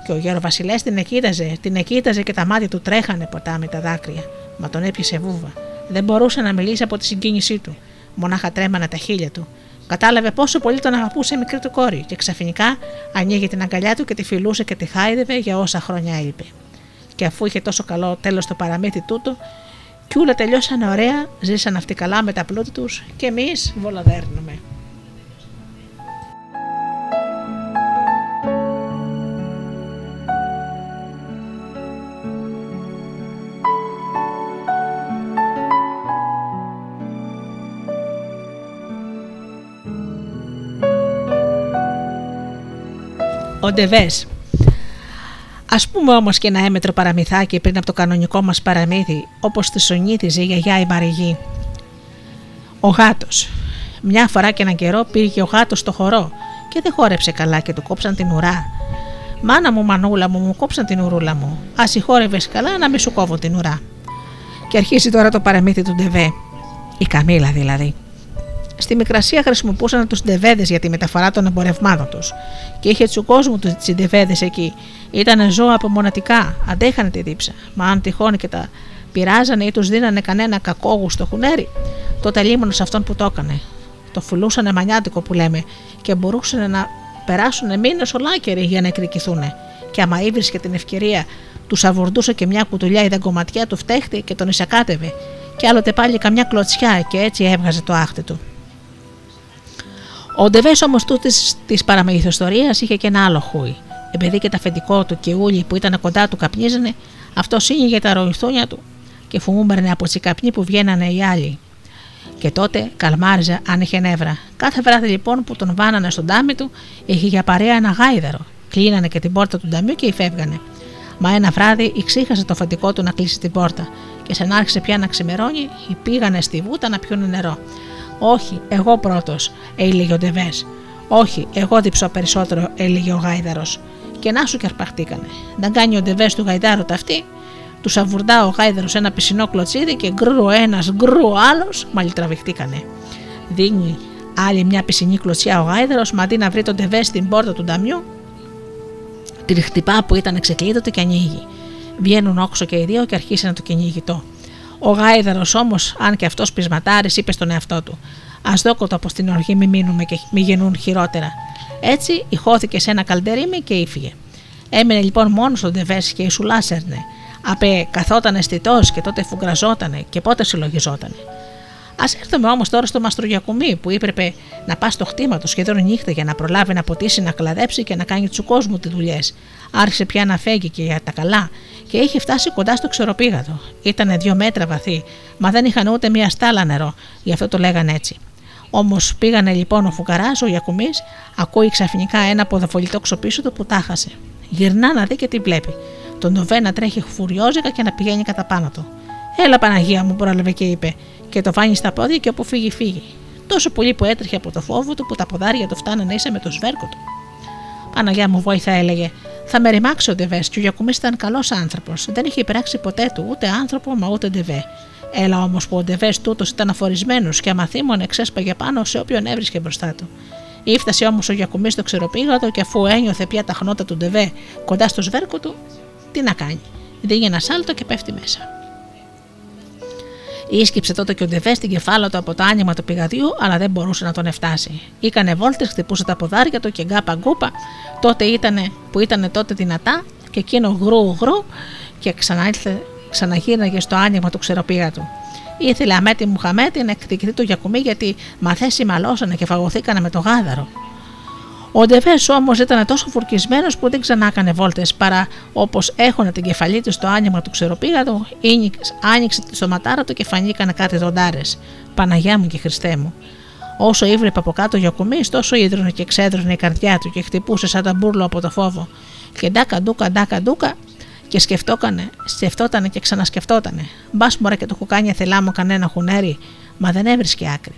Και ο γέρος Βασιλές την εκείταζε, την εκείταζε και τα μάτια του τρέχανε ποτά με τα δάκρυα. Μα τον έπιασε βούβα. Δεν μπορούσε να μιλήσει από τη συγκίνησή του. Μονάχα τρέμανε τα χείλια του. Κατάλαβε πόσο πολύ τον αγαπούσε η μικρή του κόρη και ξαφνικά ανοίγει την αγκαλιά του και τη φιλούσε και τη χάιδευε για όσα χρόνια έλειπε. Και αφού είχε τόσο καλό τέλος το παραμύθι τούτο, κι όλα τελειώσανε ωραία, ζήσαν αυτοί καλά με τα πλούτη τους και εμείς βολοδέρνουμε. Ο Ντεβές. Α πούμε όμως και ένα έμετρο παραμυθάκι πριν από το κανονικό μας παραμύθι, όπως τη σονίτιζε η γιαγιά η Μαριγή. Ο γάτος. Μια φορά και έναν καιρό πήγε ο γάτος στο χορό και δεν χόρεψε καλά και του κόψαν την ουρά. Μάνα μου, μανούλα μου, μου κόψαν την ουρούλα μου. Α χόρευες καλά να μην σου κόβω την ουρά. Και αρχίζει τώρα το παραμύθι του Ντεβέ. Η Καμίλα δηλαδή. Στη Μικρασία χρησιμοποιούσαν τους ντεβέδες για τη μεταφορά των εμπορευμάτων τους. Και είχε τους κόσμους τους ντεβέδες εκεί. Ήταν ζώα απομονατικά, αντέχανε τη δίψα. Μα αν τυχόν και τα πειράζανε ή τους δίνανε κανένα κακόγουστο χουνέρι, τότε λίμωνε σε αυτόν που το έκανε. Το φουλούσανε μανιάτικο που λέμε και μπορούσαν να περάσουν μήνες ολάκεροι για να εκδικηθούν. Και άμα ήβρισκε την ευκαιρία, τους αβουρντούσε και μια κουτουλιά η δαγκωματιά του φτέχτη και τον εισακάτευε, και άλλοτε πάλι καμιά κλωτσιά και έτσι έβγαζε το άχτη του. Ο Ντεβές όμως τούτης της παραμυθιστορία είχε και ένα άλλο χούι. Επειδή και τα αφεντικό του και ούλοι που ήταν κοντά του καπνίζανε, αυτός σύνηγε τα ροϊθούνια του και φουμούμπερνε από τις καπνί που βγαίνανε οι άλλοι. Και τότε καλμάριζε αν είχε νεύρα. Κάθε βράδυ λοιπόν που τον βάνανε στον τάμι του, είχε για παρέα ένα γάιδαρο. Κλείνανε και την πόρτα του ταμιού και υφεύγανε. Μα ένα βράδυ ξύχασε το αφεντικό του να κλείσει την πόρτα και σαν άρχισε πια να ξημερώνει, πήγανε στη βούτα να πιούν νερό. Όχι, εγώ πρώτος, έλεγε ο Ντεβές. Όχι, εγώ διψώ περισσότερο, έλεγε ο Γάιδαρος. Και να σου και αρπαχτήκανε. Να κάνει ο Ντεβές του Γαϊδάρου ταυτή, του σαβουρντά ο Γάιδαρος ένα πισινό κλωτσίδι και γκρου ένας, γκρου άλλος, μαλλιτραβηχτήκανε. Δίνει άλλη μια πισινή κλωτσιά ο Γάιδαρος, μα αντί να βρει τον Ντεβές στην πόρτα του νταμιού, την χτυπά που ήταν ξεκλείδωτη και ανοίγει. Βγαίνουν όξο και οι δύο και αρχίσει να το κυνηγητό. Ο γάιδαρος όμως, αν και αυτός πεισματάρης, είπε στον εαυτό του: Α δόκοτο από στην οργή, μη μείνουμε και μη γεννούν χειρότερα. Έτσι, ηχώθηκε σε ένα καλντερίμι και ήφυγε. Έμενε λοιπόν μόνος στον Ντεβές και η σουλάσερνε. Απέ καθόταν αισθητός και τότε φουγκραζότανε και πότε συλλογιζότανε. Α έρθουμε όμως τώρα στο Μαστρογιακουμί που έπρεπε να πας στο χτήμα του σχεδόν νύχτα για να προλάβει να ποτίσει, να κλαδέψει και να κάνει του κόσμου τις δουλειές. Άρχισε πια να φέγει και για τα καλά και είχε φτάσει κοντά στο ξεροπήγατο. Ήταν δύο μέτρα βαθύ, μα δεν είχαν ούτε μία στάλα νερό, γι' αυτό το λέγανε έτσι. Όμως πήγανε λοιπόν ο φουκαράς, ο Γιακουμής, ακούει ξαφνικά ένα ποδοφολητό ξοπίσω του που τάχασε. Γυρνά να δει και τι βλέπει. Τον Νοβέ να τρέχει φουριόζικα και να πηγαίνει κατά πάνω του. Έλα Παναγία μου, πρόλαβε και είπε, και το βάνει στα πόδια και όπου φύγει, φύγει. Τόσο πολύ που έτρεχε από το φόβο του που τα ποδάρια του φτάνανε ίσα με το σβέρκο του. Παναγιά μου, βόηθα, έλεγε. Θα με ρημάξει ο Ντεβέ και ο Γιακουμής ήταν καλός άνθρωπος. Δεν είχε υπεράξει ποτέ του ούτε άνθρωπο μα ούτε Ντεβέ. Έλα όμως που ο Ντεβέ τούτος ήταν αφορισμένος και αμαθήμων ξέσπαγε πάνω σε όποιον έβρισκε μπροστά του. Ήφτασε όμως ο Γιακουμής στο ξεροπήγατο και αφού ένιωθε πια τα χνότα του Ντεβέ κοντά στο σβέρκο του, τι να κάνει. Δίνει ένα σάλτο και πέφτει μέσα. Ίσκυψε τότε και ο Ντεβέ στην κεφάλα του από το άνοιγμα του πηγαδιού, αλλά δεν μπορούσε να τον εφτάσει. Ήκανε βόλτες, χτυπούσε τα ποδάρια του και γκάπα γκούπα, τότε ήτανε, που ήταν τότε δυνατά, και εκείνο γρού γρού και ξαναήλθε, ξαναγύρναγε στο άνοιγμα του ξεροπήγατου. Ήθελε αμέτη μου χαμέτη να εκδικηθεί το γιακουμί γιατί μαθέσει μαλώσανε και φαγωθήκανε με το γάδαρο. Ο Ντεβές όμως ήταν τόσο φουρκισμένος που δεν ξανά έκανε βόλτες παρά όπως έχωνε την κεφαλή του στο άνοιγμα του ξεροπήγατου, άνοιξε το στοματάρα του και φανήκανε κάτι δοντάρε. Παναγιά μου και Χριστέ μου. Όσο ήβλεπε από κάτω για κουμί, τόσο ίδρωνε και ξέδρωνε η καρδιά του και χτυπούσε σαν ταμπούρλο από το φόβο. Και ντάκα ντούκα ντάκα ντούκα και σκεφτόκανε, σκεφτότανε και ξανασκεφτότανε. Μπας μωρέ και το κουκάνια θελά μου κανένα χουνέρι, μα δεν έβρισκε άκρη.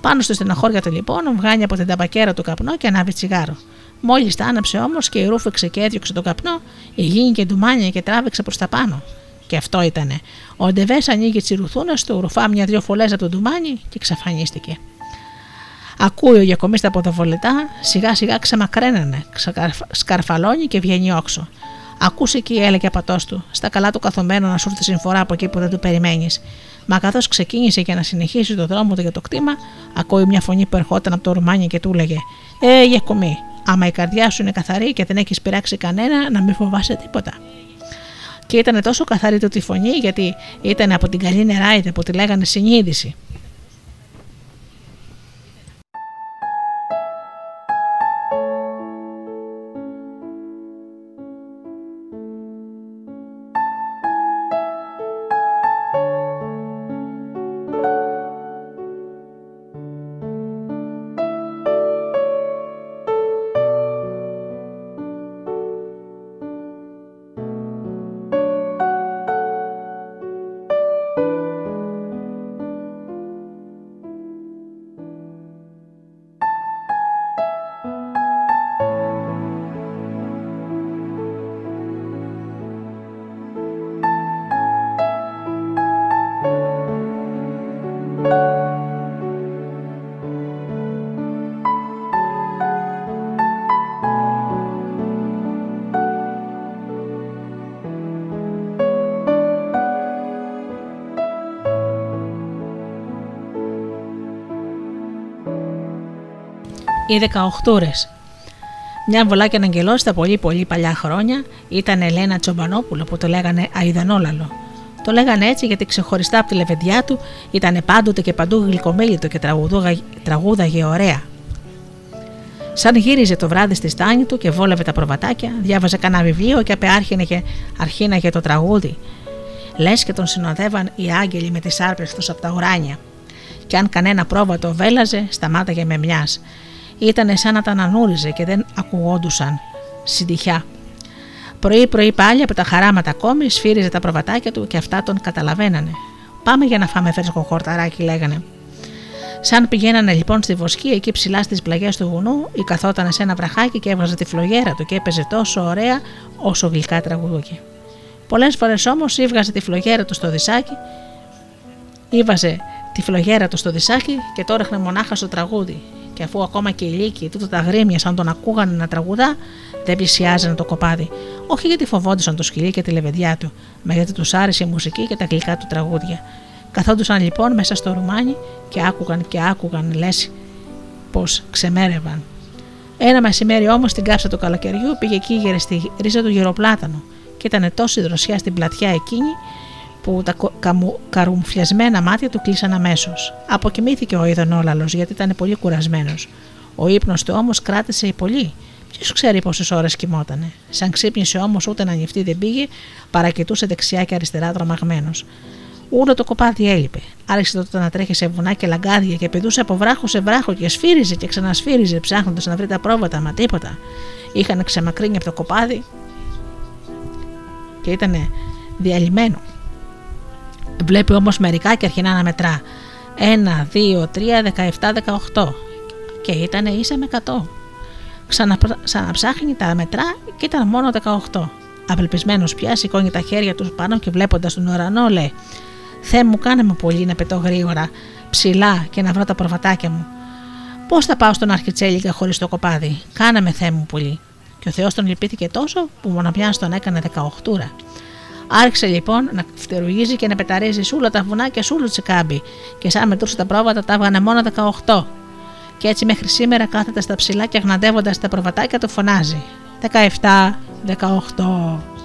Πάνω στο στεναχώρια του λοιπόν βγάνει από την ταμπακέρα του καπνό και ανάβει τσιγάρο. Μόλις τα άναψε όμως και η ρούφηξε και έδιωξε τον καπνό, η γίνει και ντουμάνια και τράβηξε προς τα πάνω. Και αυτό ήτανε. Ο Ντεβές ανοίγει τις ρουθούνες του, ρουφά μια-δυο φωλές από τον ντουμάνι και εξαφανίστηκε. Ακούει ο Γιακομής τα ποδοβολητά, σιγά σιγά ξεμακραίνανε, σκαρφαλώνει και βγαίνει όξο. Ακούσε και έλεγε απατό του, στα καλά του καθομένο να σου έρθει συμφορά από εκεί που δεν του περιμένεις. Μα καθώς ξεκίνησε για να συνεχίσει το δρόμο του για το κτήμα, ακούει μια φωνή που ερχόταν από το ρουμάνι και του έλεγε: Ε, γιακομή, άμα η καρδιά σου είναι καθαρή και δεν έχεις πειράξει κανένα, να μην φοβάσαι τίποτα. Και ήταν τόσο καθαρή του τη φωνή, γιατί ήταν από την καλή νεράιδε που τη λέγανε συνείδηση. Οι Δεκαοχτούρε. Μια βολάκια αγγελό στα πολύ πολύ παλιά χρόνια ήταν Ελένα Τσομπανόπουλο που το λέγανε Αιδανόλαλο. Το λέγανε έτσι γιατί ξεχωριστά από τη λεβεντιά του ήταν πάντοτε και παντού γλυκομέλιτο και τραγούδαγε ωραία. Σαν γύριζε το βράδυ στη στάνη του και βόλευε τα προβατάκια, διάβαζε κανένα βιβλίο και απεάρχινε αρχίναγε το τραγούδι. Λες και τον συνοδεύαν οι άγγελοι με τις άρπες τους από τα ουράνια. Και αν κανένα πρόβατο βέλαζε, σταμάταγε με μιας. Ήτανε σαν να τα ανανούριζε και δεν ακουγόντουσαν συντυχιά. Πρωί-πρωί πάλι από τα χαράματα ακόμη σφύριζε τα προβατάκια του και αυτά τον καταλαβαίνανε. Πάμε για να φάμε φρέσκο χορταράκι, λέγανε. Σαν πηγαίνανε λοιπόν στη βοσκή, εκεί ψηλά στις πλαγιές του βουνού, ή καθόταν σε ένα βραχάκι και έβγαζε τη φλογέρα του και έπαιζε τόσο ωραία όσο γλυκά τραγουδούκι. Πολλές φορές όμως ύβγαζε τη φλογέρα του στο δισάκι, ήβαζε τη φλογέρα του στο δισάκι και το έχνε μονάχα στο τραγούδι. Και αφού ακόμα και οι λύκοι τούτο τα γρήμια σαν τον ακούγανε να τραγουδά, δεν πλησιάζανε το κοπάδι. Όχι γιατί φοβόντουσαν το σκυλί και τη λεβεδιά του, μα γιατί τους άρεσε η μουσική και τα γλυκά του τραγούδια. Καθόντουσαν λοιπόν μέσα στο ρουμάνι και άκουγαν και άκουγαν λες πως ξεμέρευαν. Ένα μεσημέρι όμως στην κάψα του καλοκαιριού πήγε εκεί γύρε στη ρίζα του γεροπλάτανου και ήταν τόση δροσιά στην πλατιά εκείνη που τα καρουμφιασμένα μάτια του κλείσαν αμέσως. Αποκοιμήθηκε ο Ιδονόλαλο γιατί ήταν πολύ κουρασμένος. Ο ύπνος του όμως κράτησε πολύ. Ποιος ξέρει πόσες ώρες κοιμότανε. Σαν ξύπνησε όμως ούτε να νυχτεί δεν πήγε, παρακετούσε δεξιά και αριστερά τρομαγμένο. Όλο το κοπάδι έλειπε. Άρχισε τότε να τρέχει σε βουνά και λαγκάδια και πηδούσε από βράχο σε βράχο και σφύριζε και ξανασφύριζε ψάχνοντας να βρει τα πρόβατα, μα τίποτα. Είχαν ξεμακρύνει από το κοπάδι και ήταν διαλυμένο. Βλέπει όμως μερικά και αρχινά να μετρά. 1, 2, 3, 17, 18. Και ήταν ίσα με 100. Ξαναψάχνει τα μετρά και ήταν μόνο 18. Απελπισμένος πια σηκώνει τα χέρια τους πάνω και βλέποντας τον ουρανό λέει: Θεέ μου, κάνε μου πολύ να πετώ γρήγορα, ψηλά και να βρω τα προβατάκια μου. Πώς θα πάω στον Αρχιτσέλικα χωρίς το κοπάδι, κάναμε Θεέ μου πολύ. Και ο Θεός τον λυπήθηκε τόσο που μονοπιά τον έκανε 18. Άρχισε λοιπόν να φτερουγίζει και να πεταρίζει σούλα τα βουνά και σούλου τσικάμπι, και σαν μετρούσε τα πρόβατα τα έβγανε μόνο 18. Και έτσι μέχρι σήμερα κάθεται στα ψηλά και αγναντεύοντας τα προβατάκια του φωνάζει. 17, 18.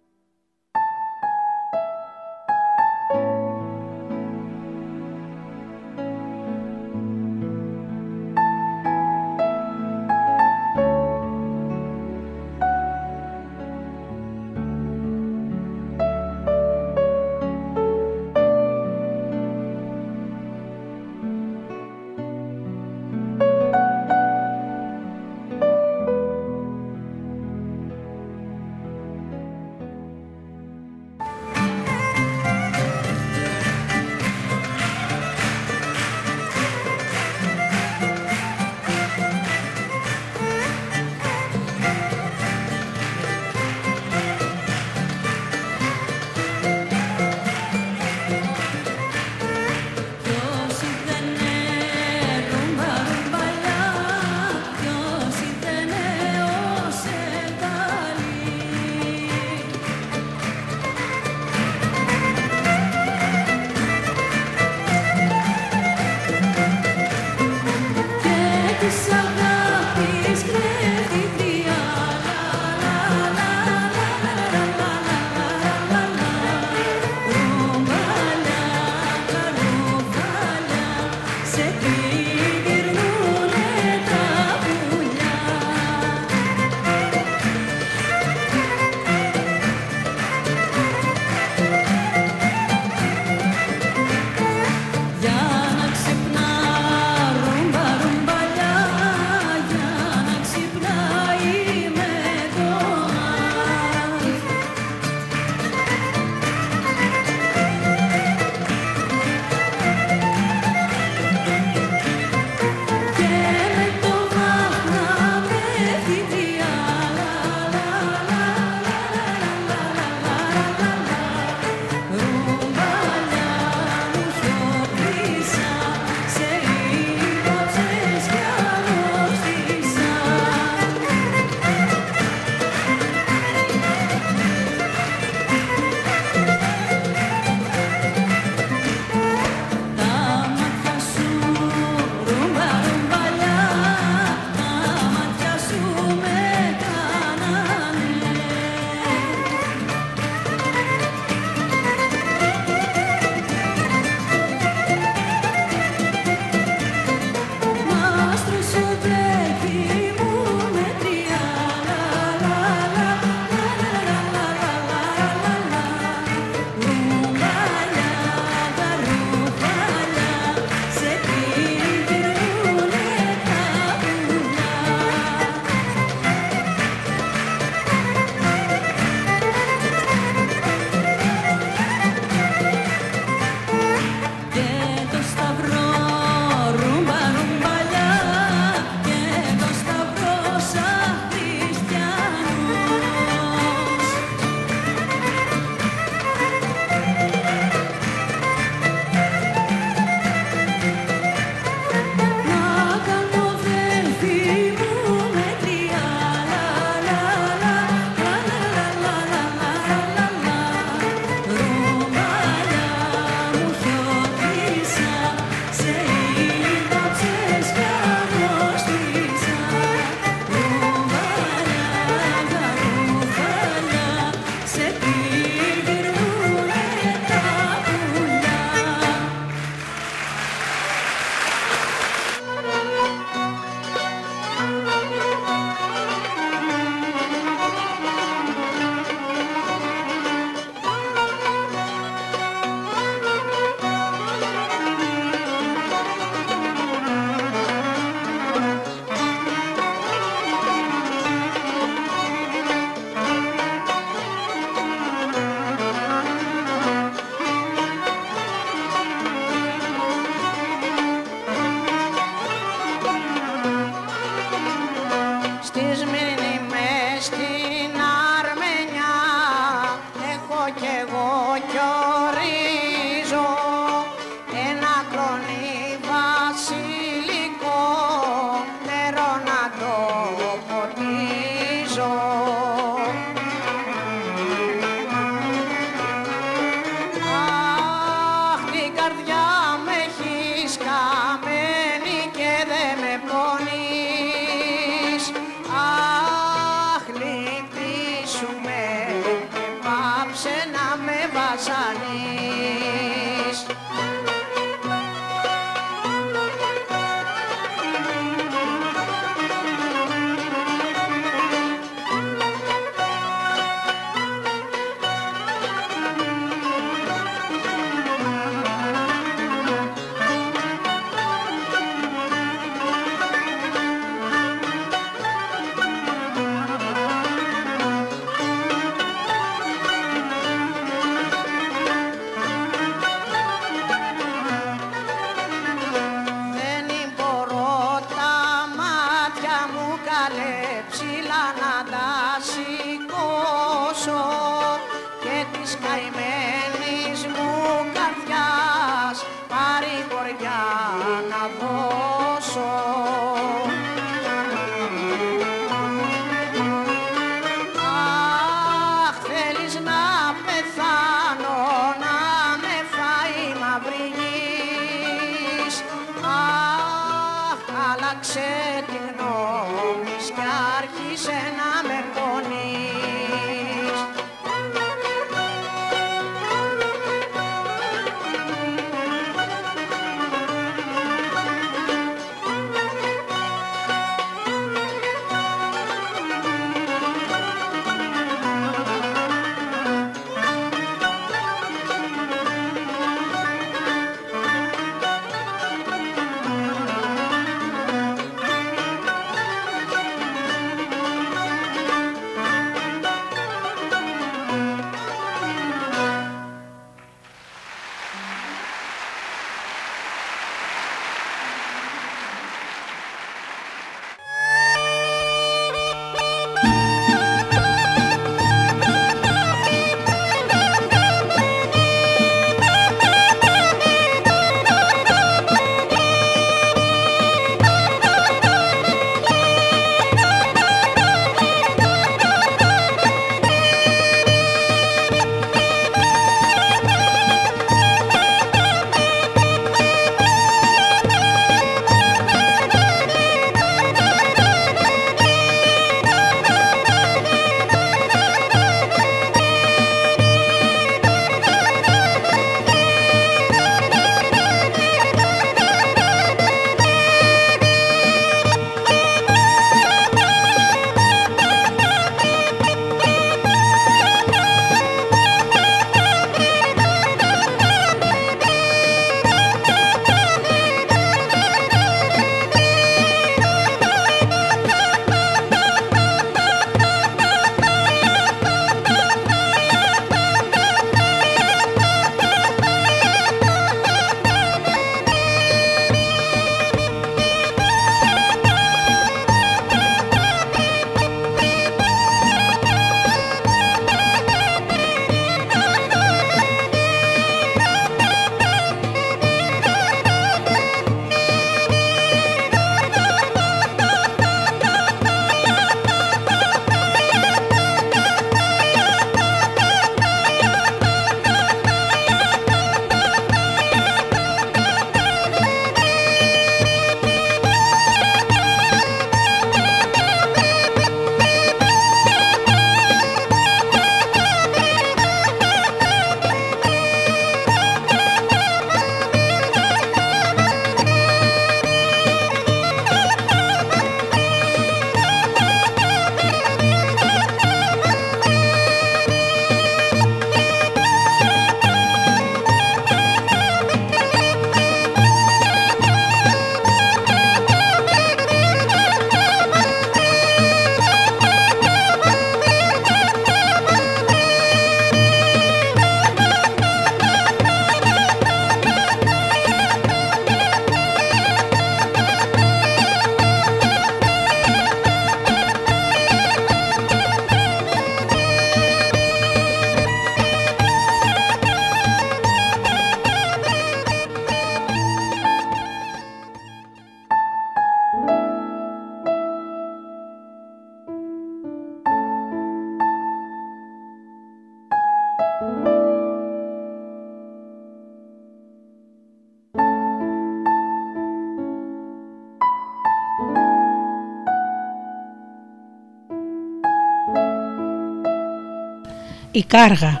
Η κάργα.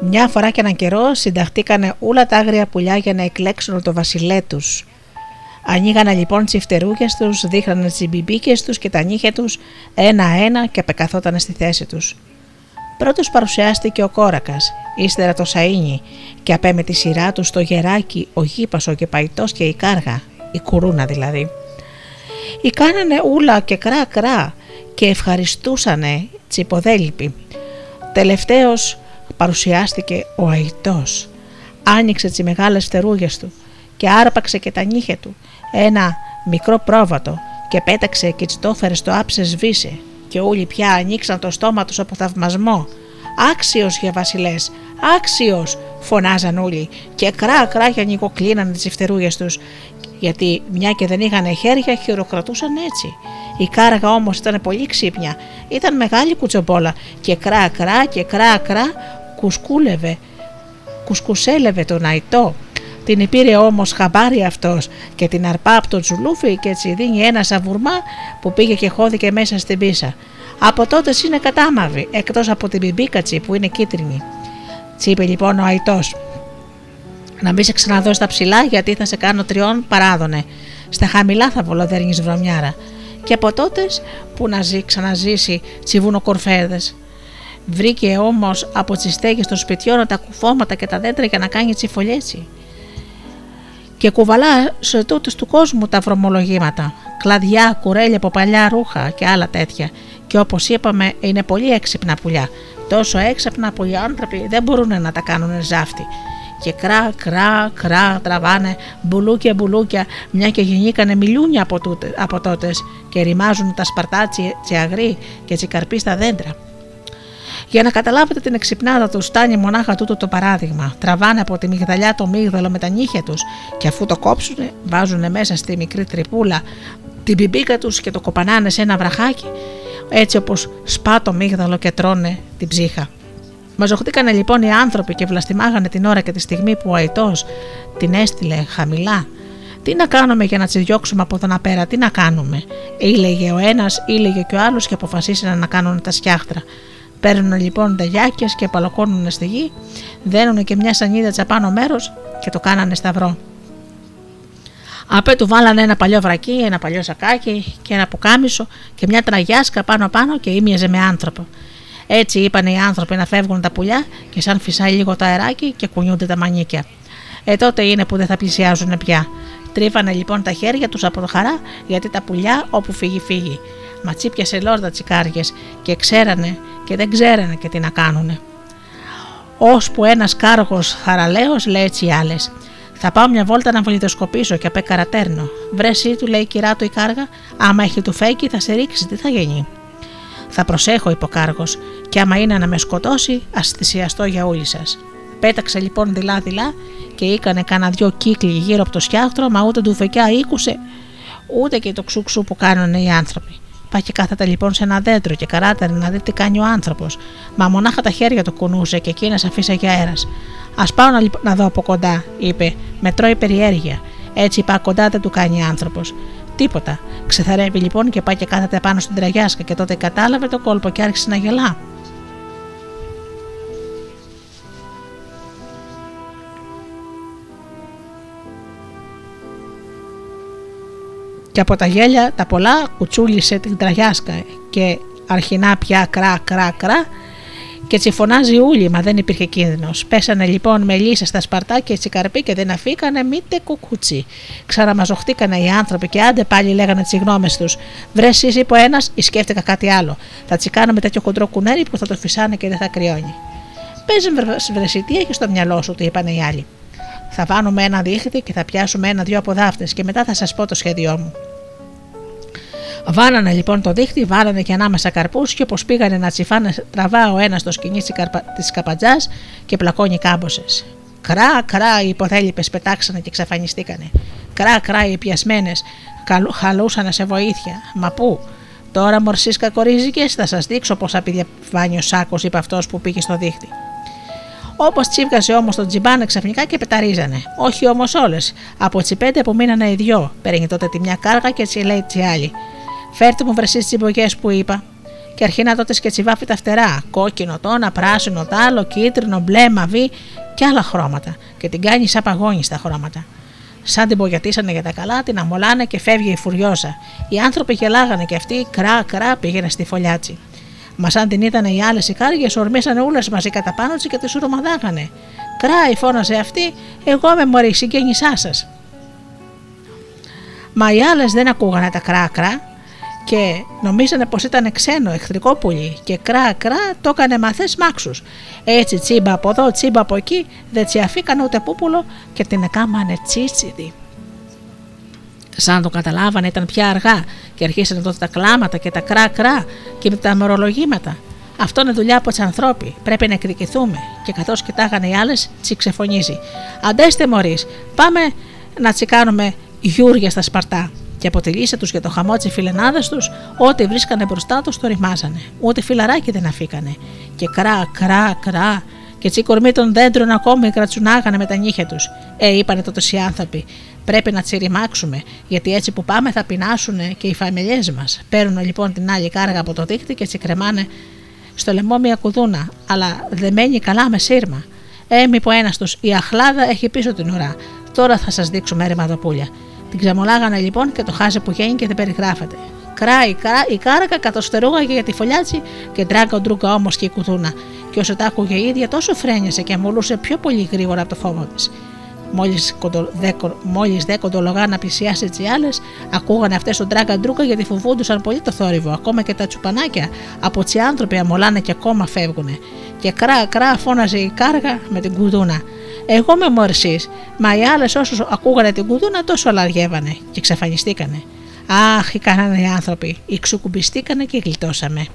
Μια φορά και έναν καιρό συνταχτήκανε όλα τα άγρια πουλιά για να εκλέξουν το βασιλέ τους. Ανοίγανε λοιπόν τι φτερούγε τους, δείχνανε τι μπιμπίκε τους και τα νύχια τους ένα-ένα και απεκαθότανε στη θέση τους. Πρώτος παρουσιάστηκε ο κόρακας, ύστερα το σαΐνι και απέ με τη σειρά του το γεράκι, ο γήπασο και παϊτό και η κάργα, η κουρούνα δηλαδή. Οι κάνανε ούλα και κρά κρά και ευχαριστούσανε τσιποδέλυποι Τελευταίος παρουσιάστηκε ο Αϊτός. Άνοιξε τις μεγάλες φτερούγες του και άρπαξε και τα νύχια του ένα μικρό πρόβατο και πέταξε και τσιτόφερε στο άψε σβήσε και όλοι πια ανοίξαν το στόμα τους από θαυμασμό. «Άξιος για βασιλές, άξιος» φωνάζαν όλοι και κρά κρά για νοικοκλίνανε τις φτερούγες τους γιατί μια και δεν είχαν χέρια χειροκρατούσαν έτσι. Η κάργα όμως ήταν πολύ ξύπνια, ήταν μεγάλη κουτσομπόλα και κρά κρά και κρά κρά κουσκούλευε, κουσκουσέλευε τον αϊτό. Την πήρε όμως χαμπάρι αυτός και την αρπά από το τσουλούφι και έτσι δίνει ένα σαβουρμά που πήγε και χώθηκε μέσα στην πίσα. Από τότε είναι κατάμαυρη, εκτός από την μπιμπίκατσι που είναι κίτρινη. Τσίπε λοιπόν ο αϊτός. Να μην σε ξαναδώ στα ψηλά γιατί θα σε κάνω τριών παράδονε. Στα χαμηλά θα βολοδέρνεις βρωμιάρα. Και από τότες που να ζει, ξαναζήσει τσιβούνο κορφέδες. Βρήκε όμως από τις στέγες των σπιτιών τα κουφώματα και τα δέντρα για να κάνει τσιφολιέτσι. Και κουβαλά σε τούτε του κόσμου τα βρωμολογήματα. Κλαδιά, κουρέλια από παλιά ρούχα και άλλα τέτοια. Και όπως είπαμε, είναι πολύ έξυπνα πουλιά. Τόσο έξυπνα που οι άνθρωποι δεν μπορούν να τα κάνουν ζάφτη και κρά, κρά, κρά τραβάνε μπουλούκια, μπουλούκια, μια και γεννήκανε μιλούνια από, τούτε, από τότες και ρημάζουν τα σπαρτά τσιαγρή και τσικαρπί στα δέντρα. Για να καταλάβετε την εξυπνάδα τους, στάνει μονάχα τούτο το παράδειγμα. Τραβάνε από τη μυγδαλιά το μίγδαλο με τα νύχια τους και αφού το κόψουν, βάζουν μέσα στη μικρή τρυπούλα την πιμπίκα τους και το κοπανάνε σε ένα βραχάκι, έτσι όπως σπά το μίγδαλο και τρώνε την ψύχα. Μαζοχτήκανε λοιπόν οι άνθρωποι και βλαστημάγανε την ώρα και τη στιγμή που ο Αϊτός την έστειλε χαμηλά. Τι να κάνουμε για να τη διώξουμε από εδώ να πέρα, τι να κάνουμε. Ήλεγε ο ένας, ήλεγε και ο άλλος και αποφασίσανε να κάνουν τα σκιάχτρα. Παίρνουν λοιπόν τα γιάκια και παλοκώνουν στη γη, δένουν και μια σανίδα τσαπάνω μέρο και το κάνανε σταυρό. Απέ του βάλανε ένα παλιό βρακί, ένα παλιό σακάκι και ένα πουκάμισο και μια τραγιάσκα πάνω πάνω και ήμιαζε με άνθρωπο. Έτσι είπαν οι άνθρωποι να φεύγουν τα πουλιά και σαν φυσάει λίγο το αεράκι και κουνιούνται τα μανίκια. Ε, τότε είναι που δεν θα πλησιάζουν πια. Τρίφανε λοιπόν τα χέρια τους από το χαρά γιατί τα πουλιά όπου φύγει φύγει. Μα τσίπιασε λόρδα τσικάριες και ξέρανε και δεν ξέρανε και τι να κάνουνε. Ώσπου ένας κάργο χαραλέος λέει έτσι οι άλλες. Θα πάω μια βόλτα να βολιδοσκοπήσω και απέ καρατέρνω. Βρέσει του λέει κυρά του η κάργα, άμα έχει του φέκι θα σε ρίξει, τι θα γίνει. Θα προσέχω, είπε ο κάργος, και άμα είναι να με σκοτώσει, ας θυσιαστώ για όλοι σας. Πέταξε λοιπόν δειλά-δειλά και έκανε κανένα δυο κύκλοι γύρω από το σκιάχτρο, μα ούτε του φεκιά ήκουσε, ούτε και το ξουξού που κάνουν οι άνθρωποι. Πάει και κάθεται λοιπόν σε ένα δέντρο και καράτερε να δει τι κάνει ο άνθρωπος. Μα μονάχα τα χέρια του κουνούσε και εκείνα αφήσε για αέρας. Α πάω να, να δω από κοντά, είπε, με τρώει περιέργεια. Έτσι είπα κοντά δεν του κάνει άνθρωπος. Τίποτα. Ξεθαρεύει λοιπόν και πάει και κάθεται πάνω στην τραγιάσκα και τότε κατάλαβε το κόλπο και άρχισε να γελά. Και από τα γέλια τα πολλά κουτσούλησε την τραγιάσκα και αρχινά πια κρά κρά κρά και τσιφωνάζει ούλη, μα δεν υπήρχε κίνδυνος. Πέσανε λοιπόν με λύσες στα σπαρτά και τσικαρπί και δεν αφήκανε μήτε κουκούτσι. Ξαναμαζοχτήκανε οι άνθρωποι και άντε πάλι λέγανε τις γνώμες τους. Βρε, είπε ο ένας, ή σκέφτηκα κάτι άλλο. Θα τσικάνουμε τέτοιο χοντρό κουνέρι που θα το φυσάνε και δεν θα κρυώνει. Παίζει βρεσί, τι έχεις στο μυαλό σου, του είπαν οι άλλοι. Θα βάλουμε ένα δίχτυ και θα πιάσουμε ένα-δυο αποδάφτε και μετά θα σας πω το σχέδιό μου. Βάλανε λοιπόν το δίχτυ, βάλανε και ανάμεσα καρπούς και όπως πήγανε να τσιφάνε, τραβά ο ένας το σκηνή της καπατζάς και πλακώνει κάμποσες. Κρά, κρά, οι υποθέλιπε πετάξανε και εξαφανιστήκανε. Κρά, κρά, οι πιασμένες χαλούσαν σε βοήθεια. Μα πού, τώρα μορσής κακορίζικες, θα σας δείξω πόσα βάνει ο σάκος, είπε αυτός που πήγε στο δίχτυ. Όπως τσίβγασε όμως τον τζιμπάνε ξαφνικά και πεταρίζανε. Όχι όμως όλες. Από τι πέντε που μείνανε οι δυο. Παίρνει τότε τη μια κάργα και έτσι λέει τη άλλη. Φέρτε μου βρεσί τις εμπογέ που είπα. Και αρχίνα τότε σκετσιβάφει τα φτερά. Κόκκινο, τόνα, πράσινο, τάλο, κίτρινο, μπλε, μαβί και άλλα χρώματα. Και την κάνει σαν παγόνι στα χρώματα. Σαν την πογιατήσανε για τα καλά, την αμολάνε και φεύγει η φουριόσα. Οι άνθρωποι γελάγανε και αυτοί κρά κρά πήγαινε στη φωλιάτσι. Μα σαν την είδανε οι άλλες ικάριε, ορμήσανε όλες μαζί κατά πάνω της και τη ουρομαδάγανε. Κράει, φώνασε αυτή, εγώ με μωρή συγγέννησά σας. Μα οι άλλες δεν ακούγανε τα κρά-κρά και νομίζανε πως ήταν ξένο εχθρικό πουλί και κρά κρά το έκανε μαθές μάξους. Έτσι τσίμπα από εδώ τσίμπα από εκεί δεν τσιαφήκαν ούτε πούπουλο και την εκάμανε τσίτσιδη. Σαν το καταλάβανε ήταν πια αργά και αρχίσανε τότε τα κλάματα και τα κρά κρά και τα μερολογήματα. Αυτό είναι δουλειά από τι ανθρώποι. Πρέπει να εκδικηθούμε. Και καθώς κοιτάγανε οι άλλες, τσι ξεφωνίζει. Αντέστε, Μωρή, πάμε να τσικάνουμε γιούρια στα σπαρτά. Και από τη λύση τους για το χαμότσι φιλενάδες τους, ό,τι βρίσκανε μπροστά τους το ρημάζανε. Ούτε φιλαράκι δεν αφήκανε. Και κρά, κρά, κρά, και έτσι οι κορμοί των δέντρων ακόμη κρατσουνάγανε με τα νύχια τους. Ε, είπανε τότε οι άνθρωποι, πρέπει να τσιριμάξουμε, γιατί έτσι που πάμε θα πεινάσουν και οι φαμελιέ μας. Παίρνουν λοιπόν την άλλη κάργα από το δίχτυ και έτσι κρεμάνε στο λαιμό μια κουδούνα, αλλά δεμένη καλά με σύρμα. Ε, μήπω ένας τους η αχλάδα έχει πίσω την ουρά. Τώρα θα σας δείξουμε ρηματοπούλια. Την ξεμολάγανε λοιπόν και το χάζε που γίνει και δεν περιγράφεται. Κράει, η κάρακα κατοστερούγαγε για τη φωλιάτσι και τράγκα ντρούγκα όμως και η κουδούνα. Και όσο τα άκουγε η ίδια, τόσο φρένιασε και αμολούσε πιο πολύ γρήγορα από το φόβο της. Μόλις δε κοντολογά να πλησιάσει τι άλλες, ακούγανε αυτές τον τράγκα ντρούκα γιατί φοβούντουσαν πολύ το θόρυβο. Ακόμα και τα τσουπανάκια από τι άνθρωποι αμολάνε και ακόμα φεύγουν. Και κρά, κρά φώναζε η κάργα με την κουδούνα. Εγώ με μορσή, μα οι άλλες όσο ακούγανε την κουδούνα τόσο αλαργεύανε και εξαφανιστήκανε. Αχ, κάνανε οι άνθρωποι, εξουκουμπιστήκανε και γλιτώσαμε.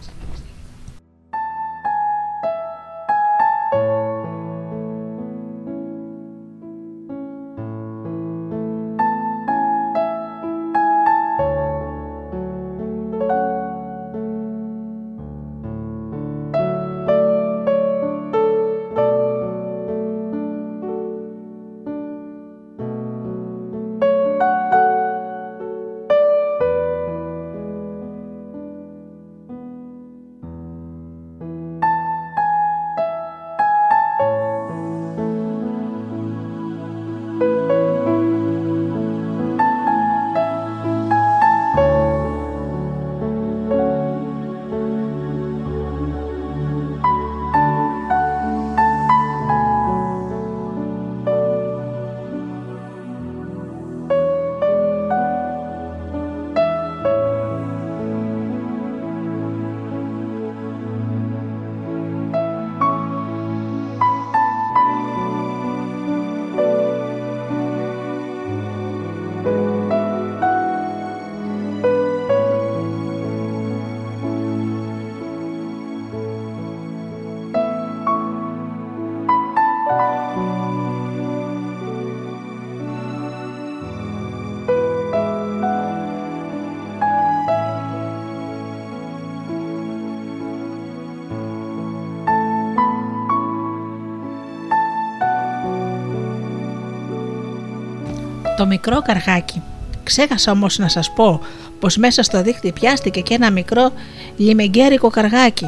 Μικρό καρχάκι. Ξέχασα όμως να σας πω πως μέσα στο δίχτυ πιάστηκε και ένα μικρό λιμεγκέρικο καργάκι,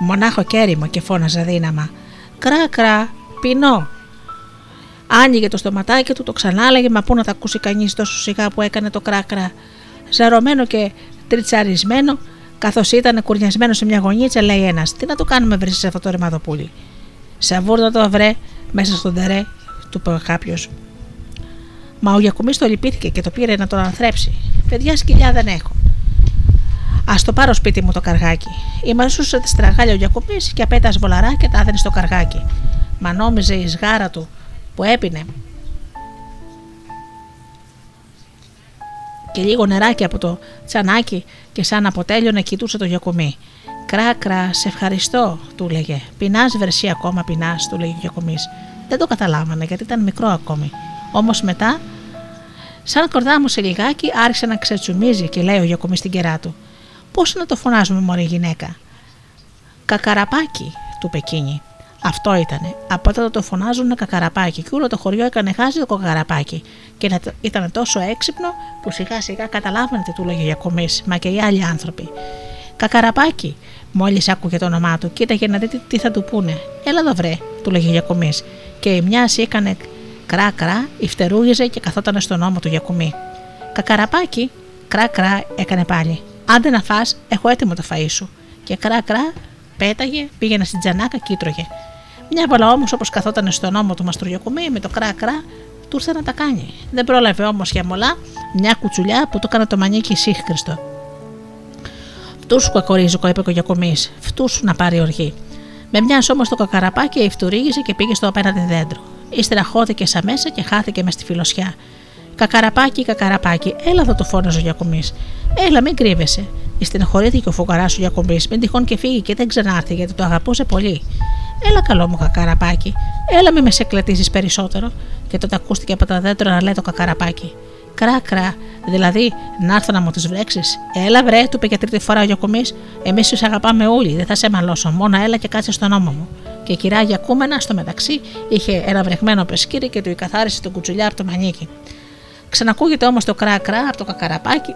μονάχο κέριμο και φώναζε δύναμα. Κρά κρά, πεινώ. Άνοιγε το στοματάκι του, το ξανάλεγε, μα πού να τα ακούσει κανείς τόσο σιγά που έκανε το κράκρα. Ζαρωμένο και τριτσαρισμένο, καθώς ήταν κουρνιασμένο σε μια γωνίτσα, λέει ένας: Τι να το κάνουμε, βρει σε αυτό το ρημαδοπούλι. Σαβούρδο το βρε μέσα στον τερέ, του είπε κάποιος. Μα ο Γιακουμής το λυπήθηκε και το πήρε να τον ανθρέψει. Παιδιά σκυλιά δεν έχω. Α το πάρω σπίτι μου το καργάκι. Η μαζούσε τη στραγάλια ο Γιακουμής και απέτας βολαρά και τα έδαινε στο καργάκι. Μα νόμιζε η σγάρα του που έπινε και λίγο νεράκι από το τσανάκι και σαν αποτέλειωνε κοιτούσε το Γιακουμή. Κρά, κρά, σε ευχαριστώ, του λέγε. Πεινάς, βερσί ακόμα πεινάς, του λέγε ο Γιακουμής. Δεν το καταλάβανε γιατί ήταν μικρό ακόμη. Όμως μετά, σαν κορδά σε λιγάκι, άρχισε να ξετσουμίζει και λέει ο Γιακομή στην κερά του: Πώς να το φωνάζουμε, Μωρή γυναίκα; Κακαραπάκι, του Πεκίνη. Αυτό ήτανε. Από τότε το φωνάζουν κακαραπάκι και όλο το χωριό έκανε χάζι το κακαραπάκι. Και ήταν τόσο έξυπνο που σιγά σιγά καταλάβανε τι του λέγε ο Γιακομής, μα και οι άλλοι άνθρωποι. Κακαραπάκι, μόλις άκουγε το όνομά του, κοίταγε να δει τι θα του πούνε. Έλα εδώ βρε, του λέγε ο Γιακομής. Και η μια έκανε Κρά κρά, υφτερούγιζε και καθόταν στον ώμο του για κουμί. Κακαραπάκι, κρά κρά έκανε πάλι. Άντε να φας, έχω έτοιμο το φαΐ σου. Και κρά κρά, πέταγε, πήγαινε στην τζανάκα και ήτρωγε. Μια βολά όμως όπως καθόταν στον ώμο του μαστρογιοκουμί με το κρά κρά, του ήρθε να τα κάνει. Δεν πρόλαβε όμως για μολά μια κουτσουλιά που το έκανε το μανίκι σύγχρηστο. Φτούσου κακορίζικο, είπε ο Γιακομή. Φτούσου να πάρει οργή. Με μιας όμως το κακαραπάκι ευτουρήγησε και πήγε στο απέναντι δέντρο. Ύστερα χώθηκες σαν μέσα και χάθηκε μες στη φιλοσιά. Κακαραπάκι, κακαραπάκι, έλα εδώ το φώναζε ο Γιακομή. Έλα, μην κρύβεσαι. Στενοχωρήθηκε ο φουκαράς ο Γιακομή, μην τυχόν και φύγει και δεν ξανάρθει γιατί το αγαπούσε πολύ. Έλα, καλό μου κακαραπάκι, έλα, μην με σε κλετήσει περισσότερο. Και τότε ακούστηκε από τα δέντρα να λέει το κακαραπάκι. Κρά, δηλαδή να έρθω να μου τις βρέξεις. Έλα, βρε, του είπε για τρίτη φορά ο Γιακομή. Εμείς τους αγαπάμε όλοι, δεν θα σε μαλώσω. Μόνο έλα και κάτσε στον ώμο μου. Και η κυρά Γιακούμενα στο μεταξύ είχε ένα βρεγμένο πεσκύρι και του καθάρισε τον κουτσουλιά από το μανίκι. Ξανακούγεται όμως το κρά-κρά από το κακαραπάκι.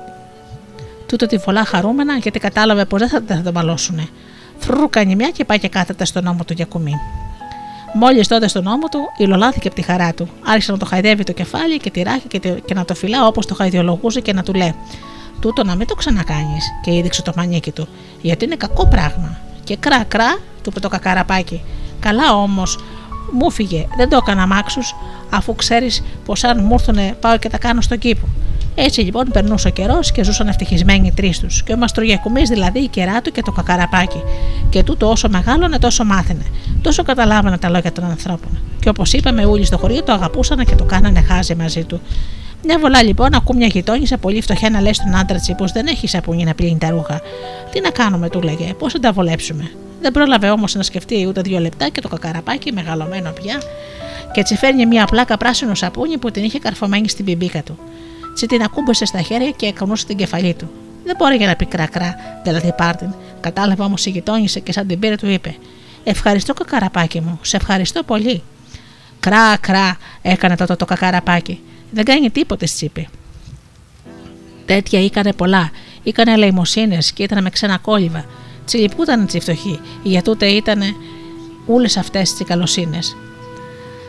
Τούτο τη φωλά χαρούμενα γιατί κατάλαβε πως δεν θα, θα τον μαλώσουνε. Φρουρ κάνει μια και πάει και κάθεται στον ώμο του Γιακουμί. Μόλις τότε στον ώμο του, υλολάθηκε από τη χαρά του. Άρχισε να το χαϊδεύει το κεφάλι και τη ράχη και, να το φυλά όπως το χαϊδιολογούσε και να του λέει: Τούτο να μην το ξανακάνεις. Και είδηξε το μανίκι του, γιατί είναι κακό πράγμα. Και κρά κρά, του είπε το κακαραπάκι. Καλά όμως, μου φύγε, δεν το έκανα μάξους, αφού ξέρεις πως αν μου έρθουνε πάω και τα κάνω στον κήπο. Έτσι λοιπόν περνούσε ο καιρός και ζούσαν ευτυχισμένοι οι τρεις τους. Και ο Μαστρογιακουμή δηλαδή η κερά του και το κακαραπάκι. Και τούτο όσο μεγάλωνε τόσο μάθαινε. Τόσο καταλάβανε τα λόγια των ανθρώπων. Και όπως είπαμε, όλοι στο χωριό το αγαπούσαν και το κάνανε χάζι μαζί του. Μια βολά λοιπόν ακού μια γειτόνισσα πολύ φτωχιά να λέει στον άντρα της πω δεν έχεις σαπούνι να πλύνει τα ρούχα; Τι να κάνουμε, του λέγε, πώς θα τα βολέψουμε; Δεν πρόλαβε όμως να σκεφτεί ούτε δύο λεπτά και το κακαραπάκι, μεγαλωμένο πια, και έτσι φέρνει μια πλάκα πράσινο σαπούνι που την είχε καρφωμένη στην πιμπίκα του. Τσι την ακούμπησε στα χέρια και εκονούσε την κεφαλή του. Δεν μπορεί για να πει κρακρά, δηλαδή πάρτιν. Κατάλαβε όμως η γειτόνισε και σαν την πήρε του είπε: Ευχαριστώ κακαραπάκι μου, σε ευχαριστώ πολύ. Κρά, κρά, έκανε τότε το κακαραπάκι. Δεν κάνει τίποτε, τσίπη. Τέτοια ήκανε πολλά. Ήκανε ελεημοσύνε και ήταν με ξένα κόλληβα. Τσιλιπούταν τσι φτωχοί, για τούτε ήταν όλες αυτές τις καλοσύνες.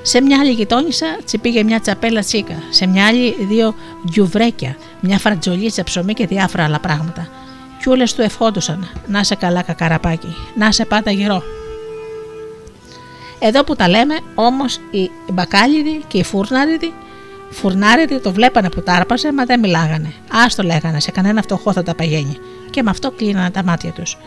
Σε μια άλλη γειτόνισσα τσιπήγε μια τσαπέλα τσίκα, σε μια άλλη δύο γιουβρέκια, μια φρατζολίτσα ψωμί και διάφορα άλλα πράγματα. Κι όλες του ευχόντουσαν, να σε καλά κακαραπάκι, να σε πάντα γερό. Εδώ που τα λέμε, όμως οι μπακάλιδοι και οι φούρναριδοι, φουρνάριδοι το βλέπανε που τάρπαζε, μα δεν μιλάγανε. Α το λέγανε, σε κανένα φτωχό θα τα παγαίνει. Και με αυτό κλείνανε τα μάτια τους.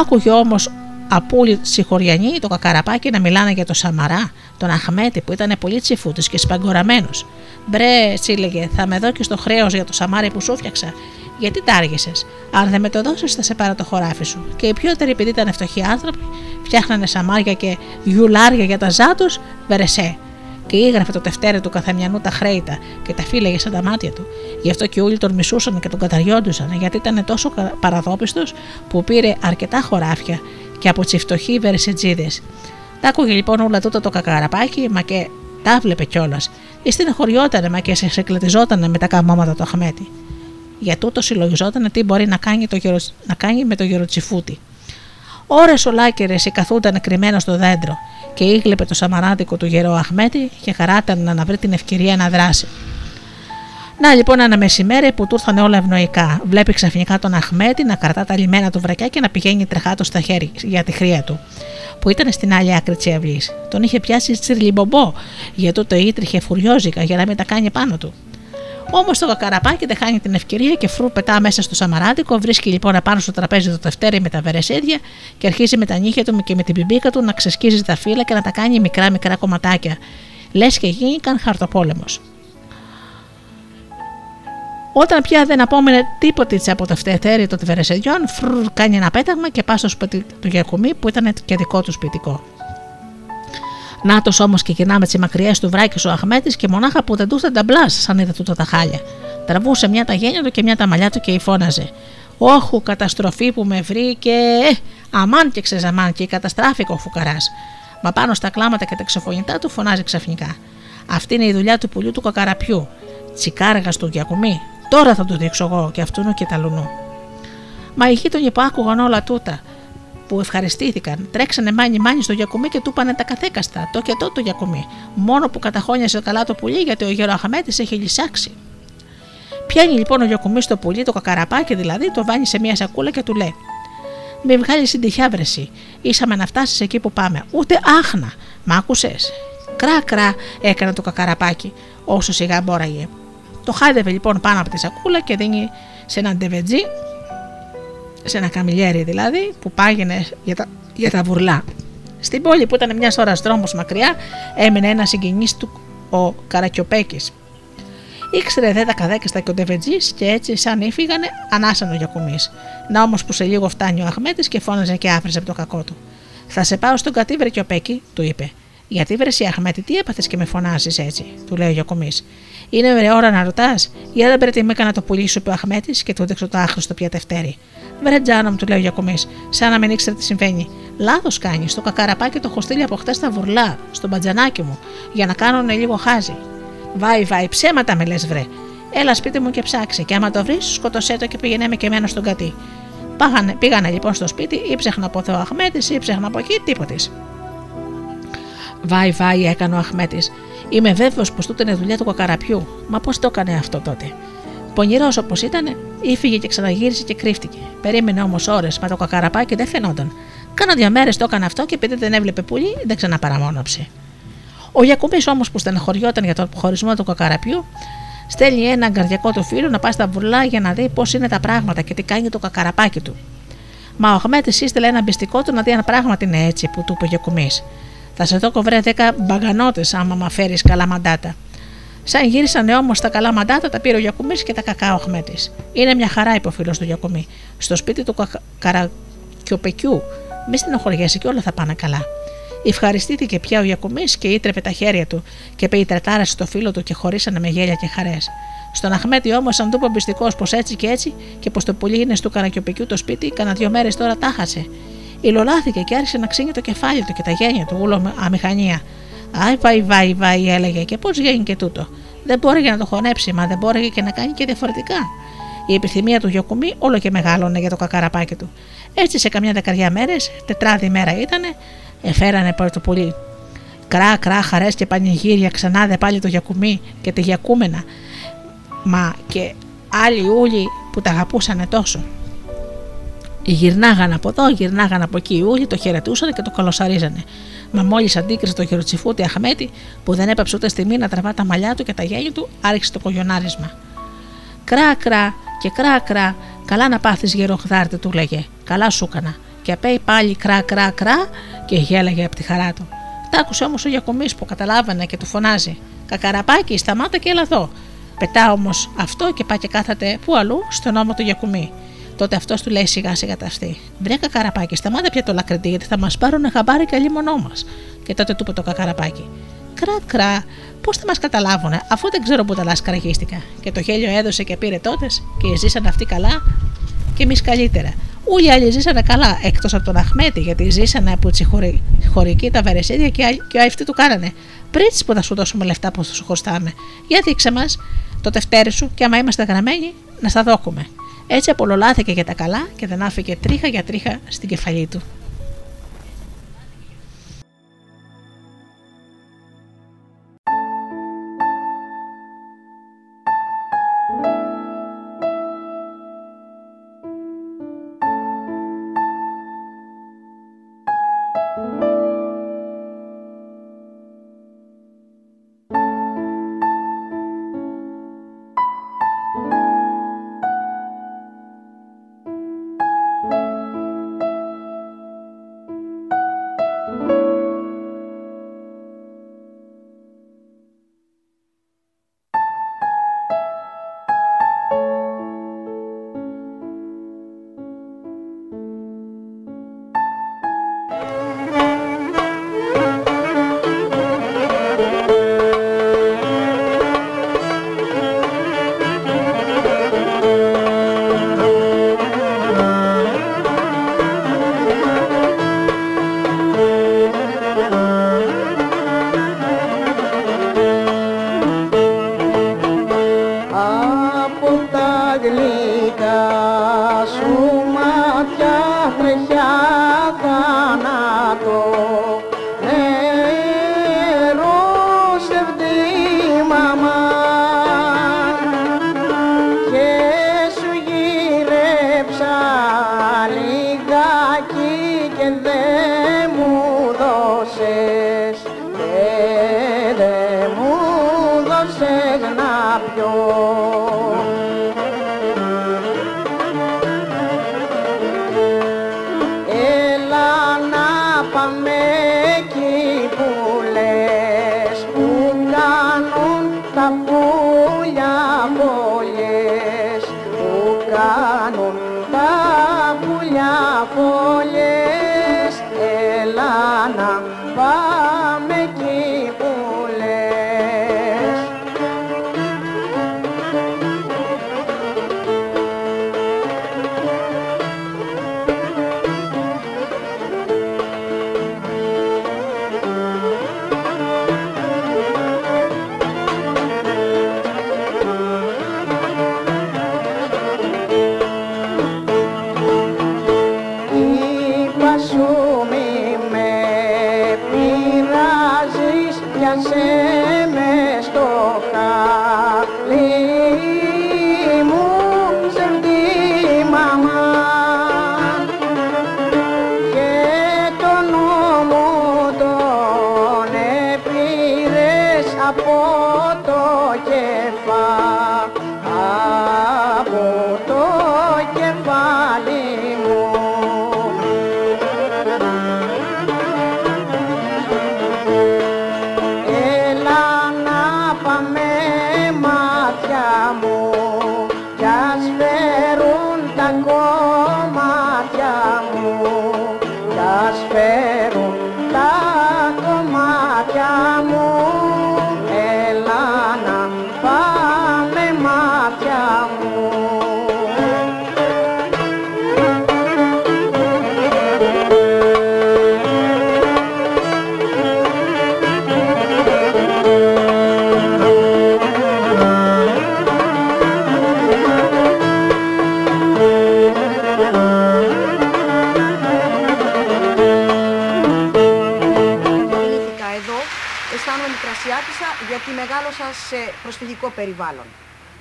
Άκουγε όμως απούλη συγχωριανοί το κακαραπάκι να μιλάνε για το Σαμαρά, τον Αχμέτη που ήταν πολύ τσιφούτης και σπαγκοραμένος. Μπρε, έλεγε, θα με δω και στο χρέος για το Σαμάρι που σου φτιάξα. Γιατί τα άργησε. Αν δεν με το δώσεις, θα σε πάρω το χωράφι σου. Και οι πιότεροι, επειδή ήταν φτωχοί άνθρωποι, φτιάχνανε σαμάρια και γιουλάρια για τα ζάτου, βερεσέ. Και έγραφε το τευτέρι του καθεμιανού τα χρέητα και τα φύλαγε σαν τα μάτια του. Γι' αυτό και όλοι τον μισούσαν και τον καταριόντουσαν, γιατί ήταν τόσο παραδόπιστος που πήρε αρκετά χωράφια και από τις φτωχοί βερσετζίδε. Τα άκουγε λοιπόν όλα τούτα το κακαραπάκι, μα και τα βλέπε κιόλας. Στεναχωριότανε, μα και σε εκλετιζότανε με τα καμώματα του Αχμέτη. Για τούτο συλλογιζόταν τι μπορεί να κάνει, το γερο... να κάνει με το γεροτσιφούτι. Ωρε ολάκερες καθούταν κρυμμένο στο δέντρο και ήγλεπε το σαμαράδικο του γερό Αχμέτη και χαράταν να βρει την ευκαιρία να δράσει. Να λοιπόν ένα μεσημέρι που του ήρθαν όλα ευνοϊκά. Βλέπει ξαφνικά τον Αχμέτη να κρατά τα λιμένα του βρακιά και να πηγαίνει τρεχάτο στα χέρια για τη χρία του, που ήταν στην άλλη άκρη της αυλή. Τον είχε πιάσει τσιρλιμπομπό, γιατί το ήτριχε φουριόζικα για να μην τα κάνει πάνω του. Όμως το κακαραπάκι δεν χάνει την ευκαιρία και φρού πετά μέσα στο σαμαράδικο, βρίσκει λοιπόν απάνω στο τραπέζι το τευτέρι με τα βερεσίδια και αρχίζει με τα νύχια του και με την πιμπίκα του να ξεσκίζει τα φύλλα και να τα κάνει μικρά μικρά κομματάκια. Λες και γίνηκαν χαρτοπόλεμος. Όταν πια δεν απόμενε τίποτε από το φτεθέρι των βερεσεδιών, φρουρ κάνει ένα πέταγμα και πάει στο σπίτι του Γιακουμή που ήταν και δικό του σπιτικό. Νάτο όμως και κοινά με τις μακριές του βράκης ο Αχμέτης και μονάχα που δεν τους τα μπλάς, σαν είδε τούτα τα χάλια. Τραβούσε μια τα γένια του και μια τα μαλλιά του και φώναζε. Όχου, καταστροφή που με βρήκε. Ε, αμάν και ξεζαμάν και καταστράφηκε ο φουκαράς. Μα πάνω στα κλάματα και τα ξεφωνητά του φωνάζει ξαφνικά. Αυτή είναι η δουλειά του πουλιού του κακαραπιού. Τσικάργα του Γιακουμή, Τώρα θα του δείξω εγώ και αυτού και τα λουνού. Μα οι γείτονοι που άκουγαν όλα τούτα, που ευχαριστήθηκαν, τρέξανε μάνι μάνι στο γιακουμί και του πάνε τα καθέκαστα, το και το το γιακουμί. Μόνο που καταχώνιασε καλά το πουλί γιατί ο γεροαχαμέτη έχει λυσάξει. Πιάνει λοιπόν ο γιακουμί στο πουλί, το κακαραπάκι δηλαδή, το βάνει σε μια σακούλα και του λέει: Μη βγάλεις συντυχιά βρεσί. Ήσαμε να φτάσεις εκεί που πάμε. Ούτε άχνα. Μ' άκουσε. Κρά κρά έκανε το κακαραπάκι, όσο σιγά μπόραγε. Το χάιδευε λοιπόν πάνω από τη σακούλα και δίνει σε έναν ντεβετζή, σε ένα καμιλιέρι δηλαδή, που πάγαινε για τα, για τα βουρλά. Στην πόλη που ήταν μιας ώρας δρόμος μακριά, έμεινε ένας συγγενής του, ο Καρακιοπέκης. Ήξερε δε τα καδέκαστα και ο Ντεβετζής και έτσι, σαν ήφυγανε, ανάσαν ο Γιακουμή. Να όμως που σε λίγο φτάνει ο Αχμέτης και φώναζε και άφησε από το κακό του. Θα σε πάω στον κατήβρε Κιοπέκη, του είπε. Γιατί βρεσί Αχμέτη, τι έπαθες και με φωνάζεις έτσι, του λέει ο Γιακομής. Είναι βρε ώρα να ρωτάς, για δεν πρέπει με έκανα το πουλί σου, είπε ο Αχμέτης και του έδειξε το άχρηστο πια τευτέρι. Βρε τζάνα μου, του λέει ο Γιακομής, σαν να μην ήξερε τι συμβαίνει. Λάθος κάνεις, το κακαραπάκι το έχω στείλει από χτες στα βουρλά, στο μπατζανάκι μου, για να κάνουν λίγο χάζι. Βάι, βάι, ψέματα με λες, βρε. Έλα σπίτι μου και ψάξε, και άμα το βρεις, σκοτωσέ το και πήγαινε με και εμένα στον κατή. Πάγανε, πήγανε λοιπόν στο σπίτι, ήψεχνα από εδώ Αχμέτης, ήψεχνα από εκεί, τίποτη. Βάι, βάι, έκανε ο Αχμέτης. Είμαι βέβαιος πως τούτε είναι δουλειά του κακαραπιού. Μα πώς το έκανε αυτό τότε. Πονηρός όπως ήταν, ήφυγε και ξαναγύρισε και κρύφτηκε. Περίμενε όμως ώρες, μα το κακαραπάκι δεν φαινόταν. Κάνα δύο μέρες το έκανε αυτό και επειδή δεν έβλεπε πουλί, δεν ξαναπαραμόναψε. Ο Γιακουμπή όμως που στεναχωριόταν για τον χωρισμό του κακαραπιού, στέλνει έναν καρδιακό του φίλο να πάει στα βουλά για να δει πώς είναι τα πράγματα και τι κάνει το κακαραπάκι του. Μα ο Αχμέτης ίστελε ένα μπιστικό του να δει αν πράγματι είναι έτσι που του είπε ο Γιακουμπή. Θα σε δω κοβρέ 10 μπαγκανότε άμα μα φέρει καλά μαντάτα. Σαν γύρισαν όμως τα καλά μαντάτα, τα πήρε ο Γιακουμής και τα κακά ο Αχμέτη. Είναι μια χαρά, είπε ο φίλος του Γιακουμή. Στο σπίτι του καρακιοπεκιού, μη στενοχωριέσαι και όλα θα πάνε καλά. Ευχαριστήθηκε πια ο Γιακουμής και ήτρεπε τα χέρια του και πεϊτρετάρασε στο φίλο του και χωρίσανε με γέλια και χαρές. Στον Αχμέτη όμως, αν του είπε πιστικός πως έτσι και έτσι και πως το πουλί είναι στο καρακιοπεκιού το σπίτι, κανένα δύο μέρες τώρα τα χάσε. Ιλολάθηκε και άρχισε να ξύνει το κεφάλι του και τα γένια του, ούλο αμηχανία. Άι, βαϊ, βαϊ, βαϊ, έλεγε, και πώς γίνει και τούτο. Δεν μπόρεγε να το χωνέψει, μα δεν μπόρεγε και να κάνει και διαφορετικά. Η επιθυμία του Γιοκουμή όλο και μεγάλωνε για το κακαραπάκι του. Έτσι σε καμιά δεκαριά μέρες, τετράδι μέρα ήτανε, εφέρανε το πουλί. Κρά, κρά, χαρές και πανηγύρια, ξανά δε πάλι το Γιακουμί και τη Γιακούμενα. Μα και άλλοι ούλοι που τα αγαπούσαν τόσο. Γυρνάγαν από εδώ, γυρνάγαν από εκεί οι ούλοι, το χαιρετούσαν και το καλωσαρίζανε. Μα μόλις αντίκρισε το χεροτσιφούτη Αχμέτη, που δεν έπαψε ούτε στιγμή να τραβά τα μαλλιά του και τα γέλια του, άρχισε το κογιονάρισμα. Κρά, κρά και κρά, κρά, καλά να πάθεις γεροχδάρτη, του λέγε. Καλά σου έκανα. Και απέει πάλι κρά, κρά, κρά και γέλαγε από τη χαρά του. Τ' άκουσε όμως ο Γιακομής που καταλάβανε και του φωνάζει. Κακαραπάκι, σταμάτα και έλα εδώ. Πετά όμως αυτό και πάει και κάθεται πού αλλού, στον ώμο του Γιακουμί. Τότε αυτός του λέει σιγά σιγά τα αυτή. Βρε κακαραπάκι, σταμάτα πια το λακριτή, γιατί θα μας πάρουν χαμπάρι και μονό μας. Και τότε του είπε το κακαραπάκι. Κρά, κρά, πώς θα μας καταλάβουνε, αφού δεν ξέρω που τα λάσκαρα γίστηκα. Και το γέλιο έδωσε και πήρε τότες και ζήσαν αυτοί καλά και εμείς καλύτερα. Όλοι οι άλλοι ζήσανε καλά, εκτός από τον Αχμέτη, γιατί ζήσανε από τη χωρική τα βερεσίδια και, και αυτοί του κάνανε. Πριν που θα σου δώσουμε λεφτά που θα σου χρωστάμε. Για δείξε μας το τευτέρι σου και άμα είμαστε γραμμένοι, να στα δόκουμε. Έτσι απολολάθηκε για τα καλά και δεν άφηκε τρίχα για τρίχα στην κεφαλή του.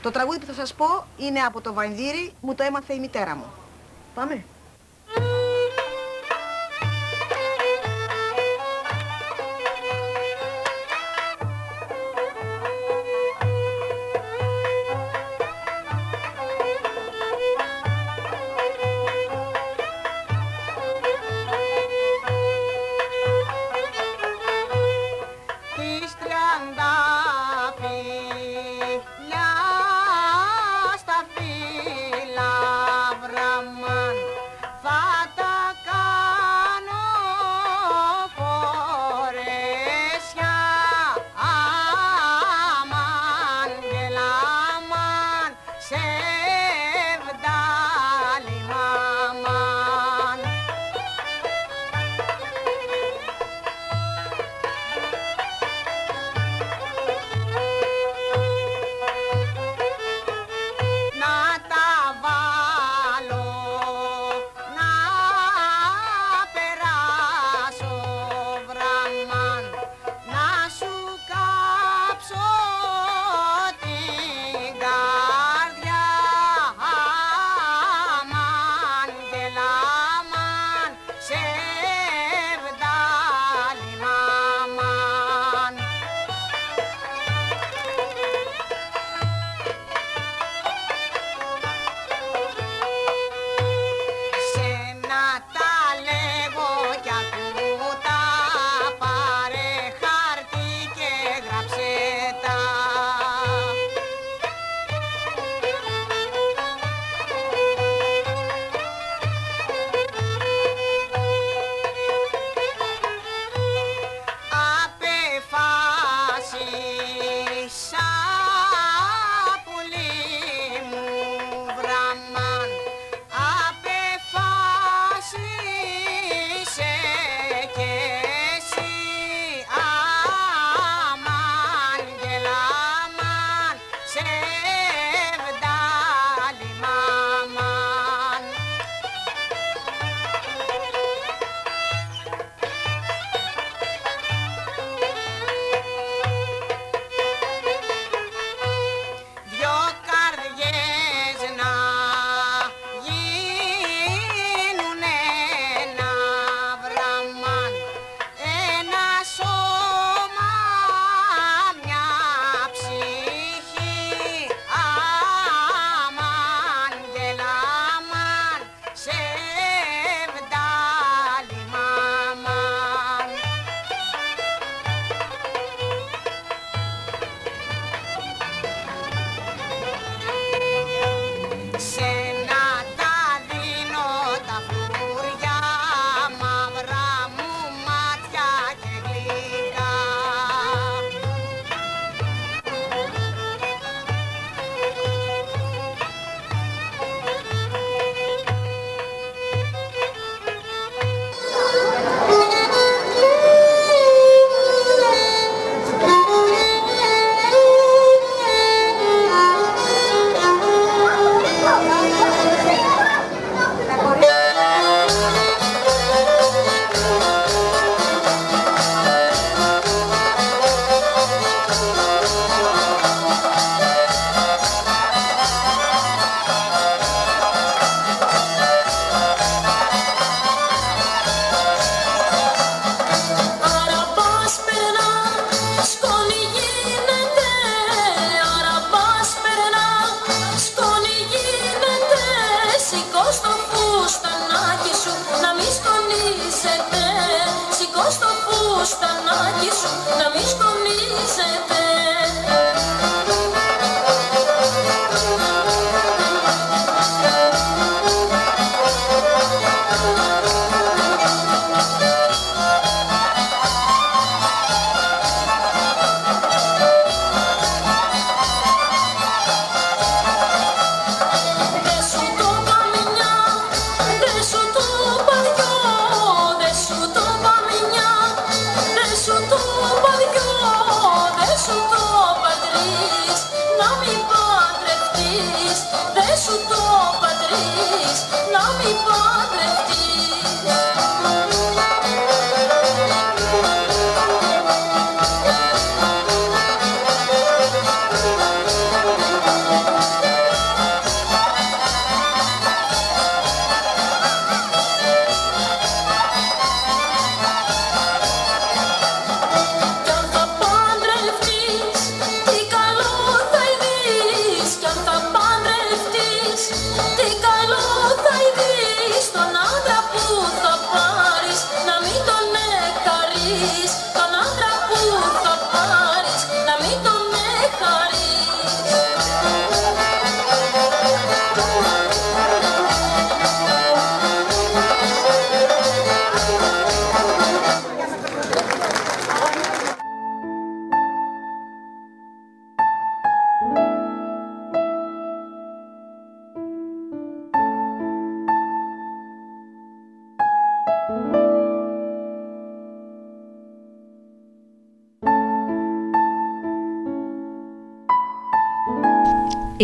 Το τραγούδι που θα σας πω είναι από το Βανδύρι, μου το έμαθε η μητέρα μου. Πάμε.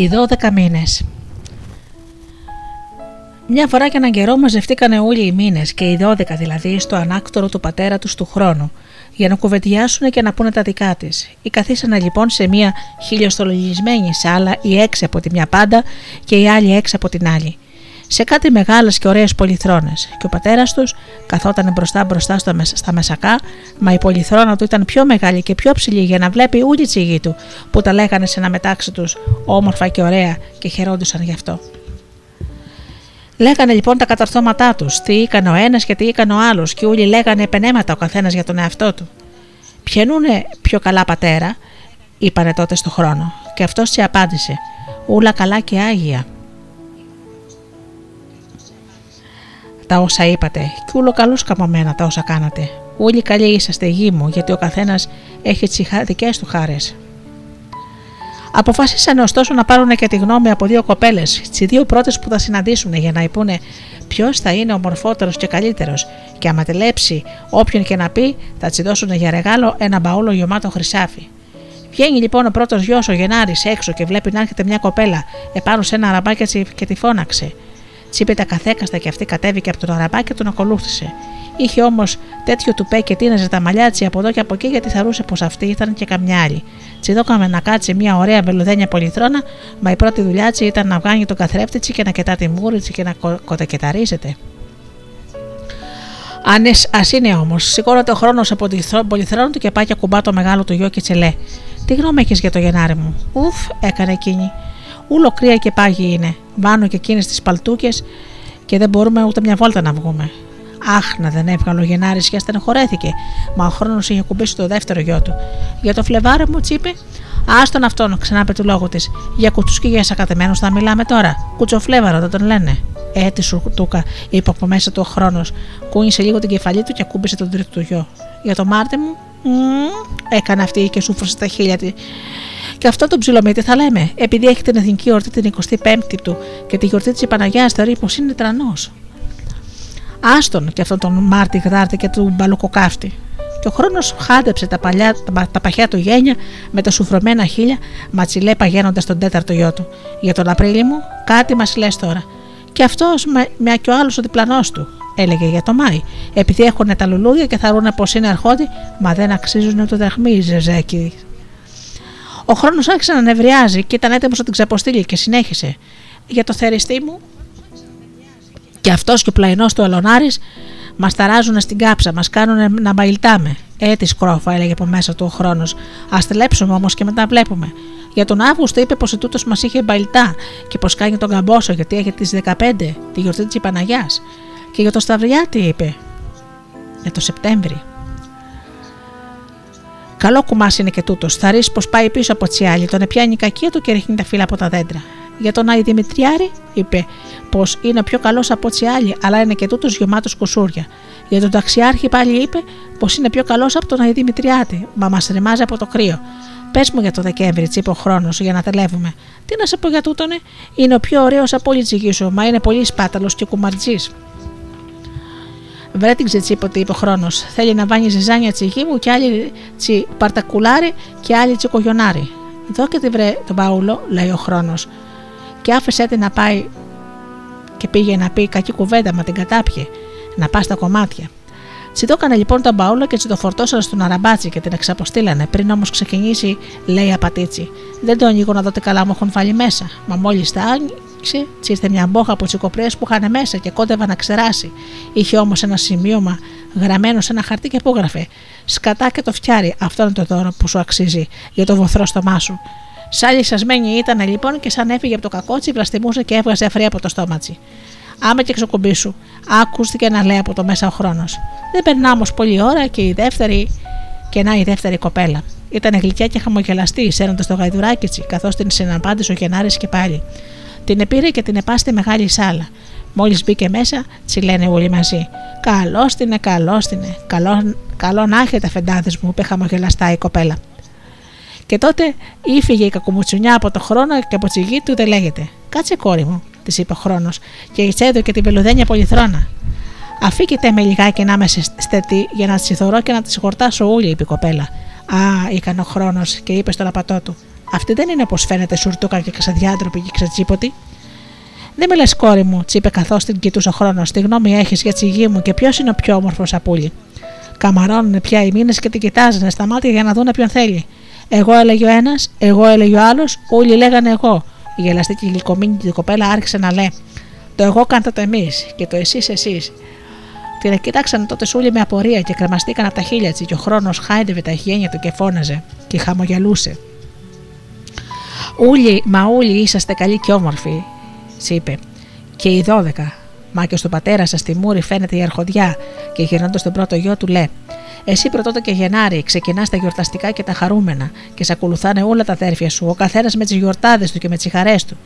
Οι 12 μήνες. Μια φορά και έναν καιρό μαζευτήκανε όλοι οι μήνες, και οι 12 δηλαδή, στο ανάκτορο του πατέρα τους του χρόνου, για να κουβεντιάσουν και να πούνε τα δικά της. Ή καθίσανε λοιπόν σε μια χιλιοστολογισμένη σάλα, οι έξι από τη μια πάντα και οι άλλοι έξι από την άλλη. Σε κάτι μεγάλες και ωραίες πολυθρόνες. Και ο πατέρας τους καθόταν μπροστά μπροστά στο, μεσ- στα μεσακά, μα η πολυθρόνα του ήταν πιο μεγάλη και πιο ψηλή για να βλέπει όλη της γη του, που τα λέγανε σε ένα μετάξι τους όμορφα και ωραία και χαιρόντουσαν γι' αυτό. Λέγανε λοιπόν τα καταρθώματά τους, τι έκανε ο ένας και τι έκανε ο άλλος, και όλοι λέγανε επενέματα ο καθένας για τον εαυτό του. Πιανούνε πιο καλά πατέρα, είπανε τότε στο χρόνο, και αυτός τσι απάντησε, Ούλα καλά και άγια. Τα όσα είπατε, και ούλο καλούς καμωμένα τα όσα κάνατε. Όλοι καλοί είσαστε γη μου, γιατί ο καθένας έχει τις δικές του χάρες. Αποφάσισαν ωστόσο να πάρουν και τη γνώμη από δύο κοπέλες, τις δύο πρώτες που θα συναντήσουν για να υπούνε ποιος θα είναι ο μορφότερος και καλύτερος, και άμα τελέψει όποιον και να πει, θα τσι δώσουν για ρεγάλο ένα μπαούλο γεμάτο χρυσάφι. Βγαίνει λοιπόν ο πρώτος γιος ο Γενάρης έξω και βλέπει να έρχεται μια κοπέλα επάνω σε ένα αραμπάκι τσι- και τη φώναξε. Τσίπε τα καθέκαστα και αυτή κατέβηκε από τον αραμπάκι και τον ακολούθησε. Είχε όμως τέτοιο τουπέ και τίναζε τα μαλλιά τσι από εδώ και από εκεί γιατί θεωρούσε πως αυτή ήταν και καμιά άλλη. Τσι δώκαμε να κάτσει μια ωραία βελουδένια πολυθρόνα, μα η πρώτη δουλειά τσι ήταν να βγάνει τον καθρέφτη τσι και να κετά τη μούρη τσι και να κο- κοτακεταρίζεται. Αν ας είναι όμως, σηκώνεται ο χρόνος από τη θρό- πολυθρόνα του και πάει και ακουμπά το μεγάλο του γιο και τσελέ. Τι γνώμη έχεις για το Γενάρη μου; Ουφ, έκανε εκείνη. Ούλο κρύα και πάγι είναι. Βάνω και εκείνες τις παλτούκες και δεν μπορούμε ούτε μια βόλτα να βγούμε. Αχ, να δεν έβγαλε ο Γενάρης και στενοχωρέθηκε, μα ο χρόνος είχε κουμπίσει το δεύτερο γιο του. Για το φλεβάρε μου, τσίπε. Άστον αυτόν, ξανά είπε του λόγου της. Για κουτσούσκι για σακατεμένου θα μιλάμε τώρα. Κουτσοφλέβαρο δεν τον λένε. Ε, τη σου τούκα, είπε από μέσα του ο χρόνος. Κούνησε λίγο την κεφαλή του και ακούμπησε τον τρίτο του γιο. Για το Μάρτι μου, μμμ, έκανε αυτή και σούφρωσε τα χείλια τη. Και αυτό το ψιλομί τι θα λέμε, επειδή έχει την εθνική εορτή την 25η του και τη γιορτή της Παναγιά θεωρεί πως είναι τρανός. Άστον και αυτόν τον Μάρτι Γδάρτη και του μπαλοκοκάφτη. Και ο χρόνος χάντεψε τα, παλιά, τα, τα παχιά του γένια με τα σουφρωμένα χείλια, ματσιλέ παγαίνοντας τον τέταρτο γιο του. Για τον Απρίλη μου, κάτι μας λες τώρα. Και αυτός μια και ο άλλος ο διπλανός του. Έλεγε για το Μάη. Επειδή έχουν τα λουλούδια και θα ρούνε πως είναι αρχόντι, μα δεν αξίζουν το δραχμί, Ζεζέκη. Ο χρόνος άρχισε να νευριάζει και ήταν έτοιμος να την ξαποστείλει και συνέχισε. Για το θεριστή μου, και αυτός και ο πλαϊνός του Αλονάρη μας ταράζουν στην κάψα, μας κάνουν να μπαϊλτάμε. Ε, τη σκρόφα, έλεγε από μέσα του ο χρόνος. Α τελέψουμε όμως και μετά βλέπουμε. Για τον Αύγουστο είπε πως τούτος μας είχε μπαϊλτά και πως κάνει τον καμπόσο γιατί έχει τις 15, τη γιορτή της Παναγιά. Και για το Σταυριάτη είπε. Για το Σεπτέμβρη. Καλό κουμά είναι και τούτος. Θα ρίξει πως πάει πίσω από τσιάλι, τον επιάνει η κακία του και ρίχνει τα φύλλα από τα δέντρα. Για τον Άι Δημητριάρη είπε πως είναι πιο καλός από τσιάλι, αλλά είναι και τούτος γεμάτος κουσούρια. Για τον ταξιάρχη πάλι είπε πως είναι πιο καλός από τον Άι Δημητριάτη, μα μας ρεμάζει από το κρύο. Πες μου για το Δεκέμβρη, τσι είπε ο χρόνος, για να τα λεύουμε. Τι να σε πω για τούτονε, είναι ο πιο ωραίος από όλη τη γης σου, μα είναι πολύ σπάταλος και κουμαρτζής. Βρέτηξε τσι είπε είπε ο χρόνος. Θέλει να βάνει ζυζάνια τσιγί μου και άλλη τσι παρτακουλάρι και άλλη τσι κογιονάρι. Δώκε τη βρε τον Παούλο, λέει ο χρόνος. Και άφησε τη να πάει και πήγε να πει κακή κουβέντα, μα την κατάπιε. Να πά στα κομμάτια. Τσι το έκανε λοιπόν τον Παούλο και τσι το φορτώσανε στον αραμπάτσι και την εξαποστήλανε. Πριν όμως ξεκινήσει, λέει απατήτσι. Δεν το ανοίγω να δω καλά μου έχουν βάλει μέσα. Μα μόλις τα άνοιξε, τσι ήρθε μια μπόχα από τσικοπρίε που είχαν μέσα και κόντευα να ξεράσει. Είχε όμως ένα σημείωμα γραμμένο σε ένα χαρτί και που έγραφε Σκατά και το φτιάρι, αυτό είναι το δώρο που σου αξίζει για το βοθρό στομά σου. Σαν λυσασμένη ήταν λοιπόν και σαν έφυγε από το κακότσι, βλαστημούσε και έβγαζε αφρή από το στόματι. Άμα και εξοκομπή σου, ακούστηκε να λέει από το μέσα ο χρόνος. Δεν περνά όμως πολλή ώρα και η δεύτερη, και να η δεύτερη κοπέλα. Ήταν γλυκιά και χαμογελαστή, σέρνοντας το γαϊδουράκι της, καθώς την συναπάντησε ο Γενάρης και πάλι. Την επήρε και την επά στη μεγάλη σάλα. Μόλις μπήκε μέσα, τσι λένε όλοι μαζί. Καλώ την είναι, καλώ την είναι. Καλό, καλό να έχετε, φεντάδες μου, είπε χαμογελαστά η κοπέλα. Και τότε ήφυγε η κακομουτσουνιά από το χρόνο και από τη γη του δεν λέγεται. Κάτσε κόρη μου, της είπε ο χρόνος, και η και την πελουδένια πολυθρόνα. Αφήκετε με λιγάκι να είμαι στετή για να της θωρώ και να της χορτάσω όλη, είπε η κοπέλα. Α, έκανε ο χρόνος και είπε στον απατό του. Αυτή δεν είναι όπως φαίνεται σουρτούκα και ξαδιάντροπη και ξατσίποτη. Δεν με λε, κόρη μου, τσίπε καθώς την κοιτούσε ο χρόνος. Τι γνώμη έχεις για τη γη μου και ποιος είναι ο πιο όμορφος σαπούλι. Καμαρώνουν πια οι μήνες και την κοιτάζανε στα μάτια για να δουν ποιον θέλει. Εγώ έλεγε ο ένας, εγώ έλεγε ο άλλος, όλοι λέγανε εγώ. Η γελαστή και γλυκομήνη την κοπέλα άρχισε να λέει: Το εγώ κάντε το εμείς και το εσείς εσείς. Την κοίταξαν τότε σούλοι με απορία και κρεμαστήκαν από τα χείλια της και ο χρόνος χάιδευε τα χέρια του και φώναζε και χαμογελούσε. Ούλοι, μα ούλοι είσαστε καλοί και όμορφοι, τη είπε. Και οι δώδεκα. Μα και στον πατέρα σας στη Μούρη φαίνεται η αρχοντιά και γυρνώντας τον πρώτο γιο του λέει: Εσύ πρωτότο και Γενάρη ξεκινάς τα γιορταστικά και τα χαρούμενα και σε ακολουθάνε όλα τα αδέρφια σου, ο καθένας με τις γιορτάδες του και με τις χαρέ του.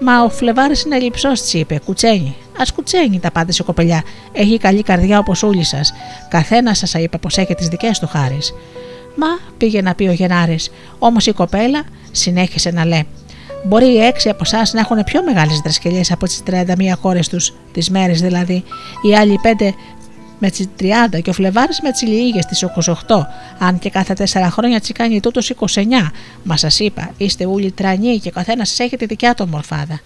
Μα ο Φλεβάρης είναι λυψός, της είπε. Κουτσένει. Α κουτσένει, τα απάντησε ο κοπελιά. Έχει καλή καρδιά όπως όλοι σας. Καθένα σας είπα πως έχει τις δικές του χάρη. Μα πήγε να πει ο Γενάρη. Όμως η κοπέλα συνέχισε να λέει. Μπορεί οι έξι από εσάς να έχουν πιο μεγάλες δρασκελίε από τις 31 χώρες τους, τις μέρες δηλαδή. Οι άλλοι πέντε με τις 30 και ο Φλεβάρης με τις λίγες τις 28. Αν και κάθε 4 χρόνια κάνει τούτος 29. Μα σας είπα, είστε όλοι τρανοί και ο καθένας σας έχει τη δικιά του μορφάδα.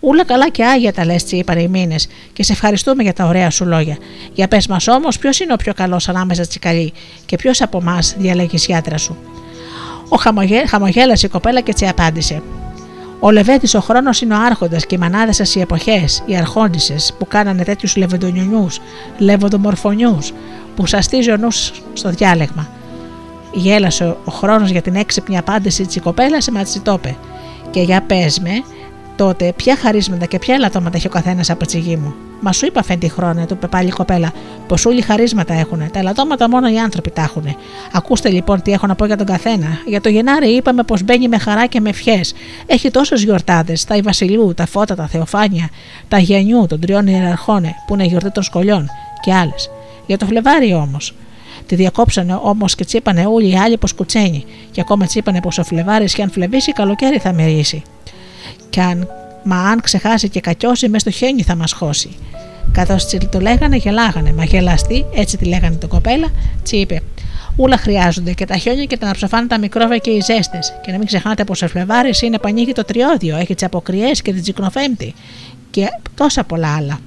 Ούλα καλά και άγια τα λες, είπαν οι μήνες, και σε ευχαριστούμε για τα ωραία σου λόγια. Για πες μας όμως, ποιος είναι ο πιο καλός ανάμεσα τσικαλί και ποιος από εμάς διαλέγεις ιάτρα σου. Ο χαμογέ, χαμογέλασε η κοπέλα και τσι απάντησε. Ο Λεβέτης ο χρόνος είναι ο άρχοντας και οι μανάδες σας οι εποχές, οι αρχόντισε που κάνανε τέτοιους λεβεντονιονιούς, λεβοντομορφωνιού, που σαστίζει ο νους στο διάλεγμα. Γέλασε ο χρόνος για την έξυπνη απάντηση της κοπέλας, μα τσι το είπε. Και για πες με, τότε ποια χαρίσματα και ποια ελαττώματα έχει ο καθένας από τη γη μου. Μα σου είπα φέντη χρόνια, του είπε πάλι η κοπέλα, πως όλοι χαρίσματα έχουν. Τα ελαττώματα μόνο οι άνθρωποι τα έχουν. Ακούστε λοιπόν τι έχω να πω για τον καθένα. Για το Γενάρη είπαμε πως μπαίνει με χαρά και με ευχές. Έχει τόσες γιορτάδες, τα Ιβασιλιού, τα Φώτα, τα Θεοφάνια, τα Γιανιού, των τριών ιεραρχών, που είναι γιορτή των σκολιών και άλλες. Για το Φλεβάρι όμως. Τη διακόψανε όμως και τσίπανε όλοι οι άλλοι πως κουτσένει. Και ακόμα τσίπανε πως ο Φλεβάρι και αν φλεβήσει καλοκαίρι θα μυρίσει. Κι αν, μα αν ξεχάσει και κακιώσει, μες στο χιόνι θα μας χώσει. Καθώς το λέγανε, γελάγανε. Μα γελαστή, έτσι τη λέγανε το κοπέλα, τσι είπε. Όλα χρειάζονται και τα χιόνια και τα να ψοφάνε τα μικρόβια και οι ζέστες. Και να μην ξεχνάτε πως ο Φλεβάρης είναι που ανοίγει το τριώδιο, έχει τις αποκριές και την τσικνοφέμπτη. Και τόσα πολλά άλλα.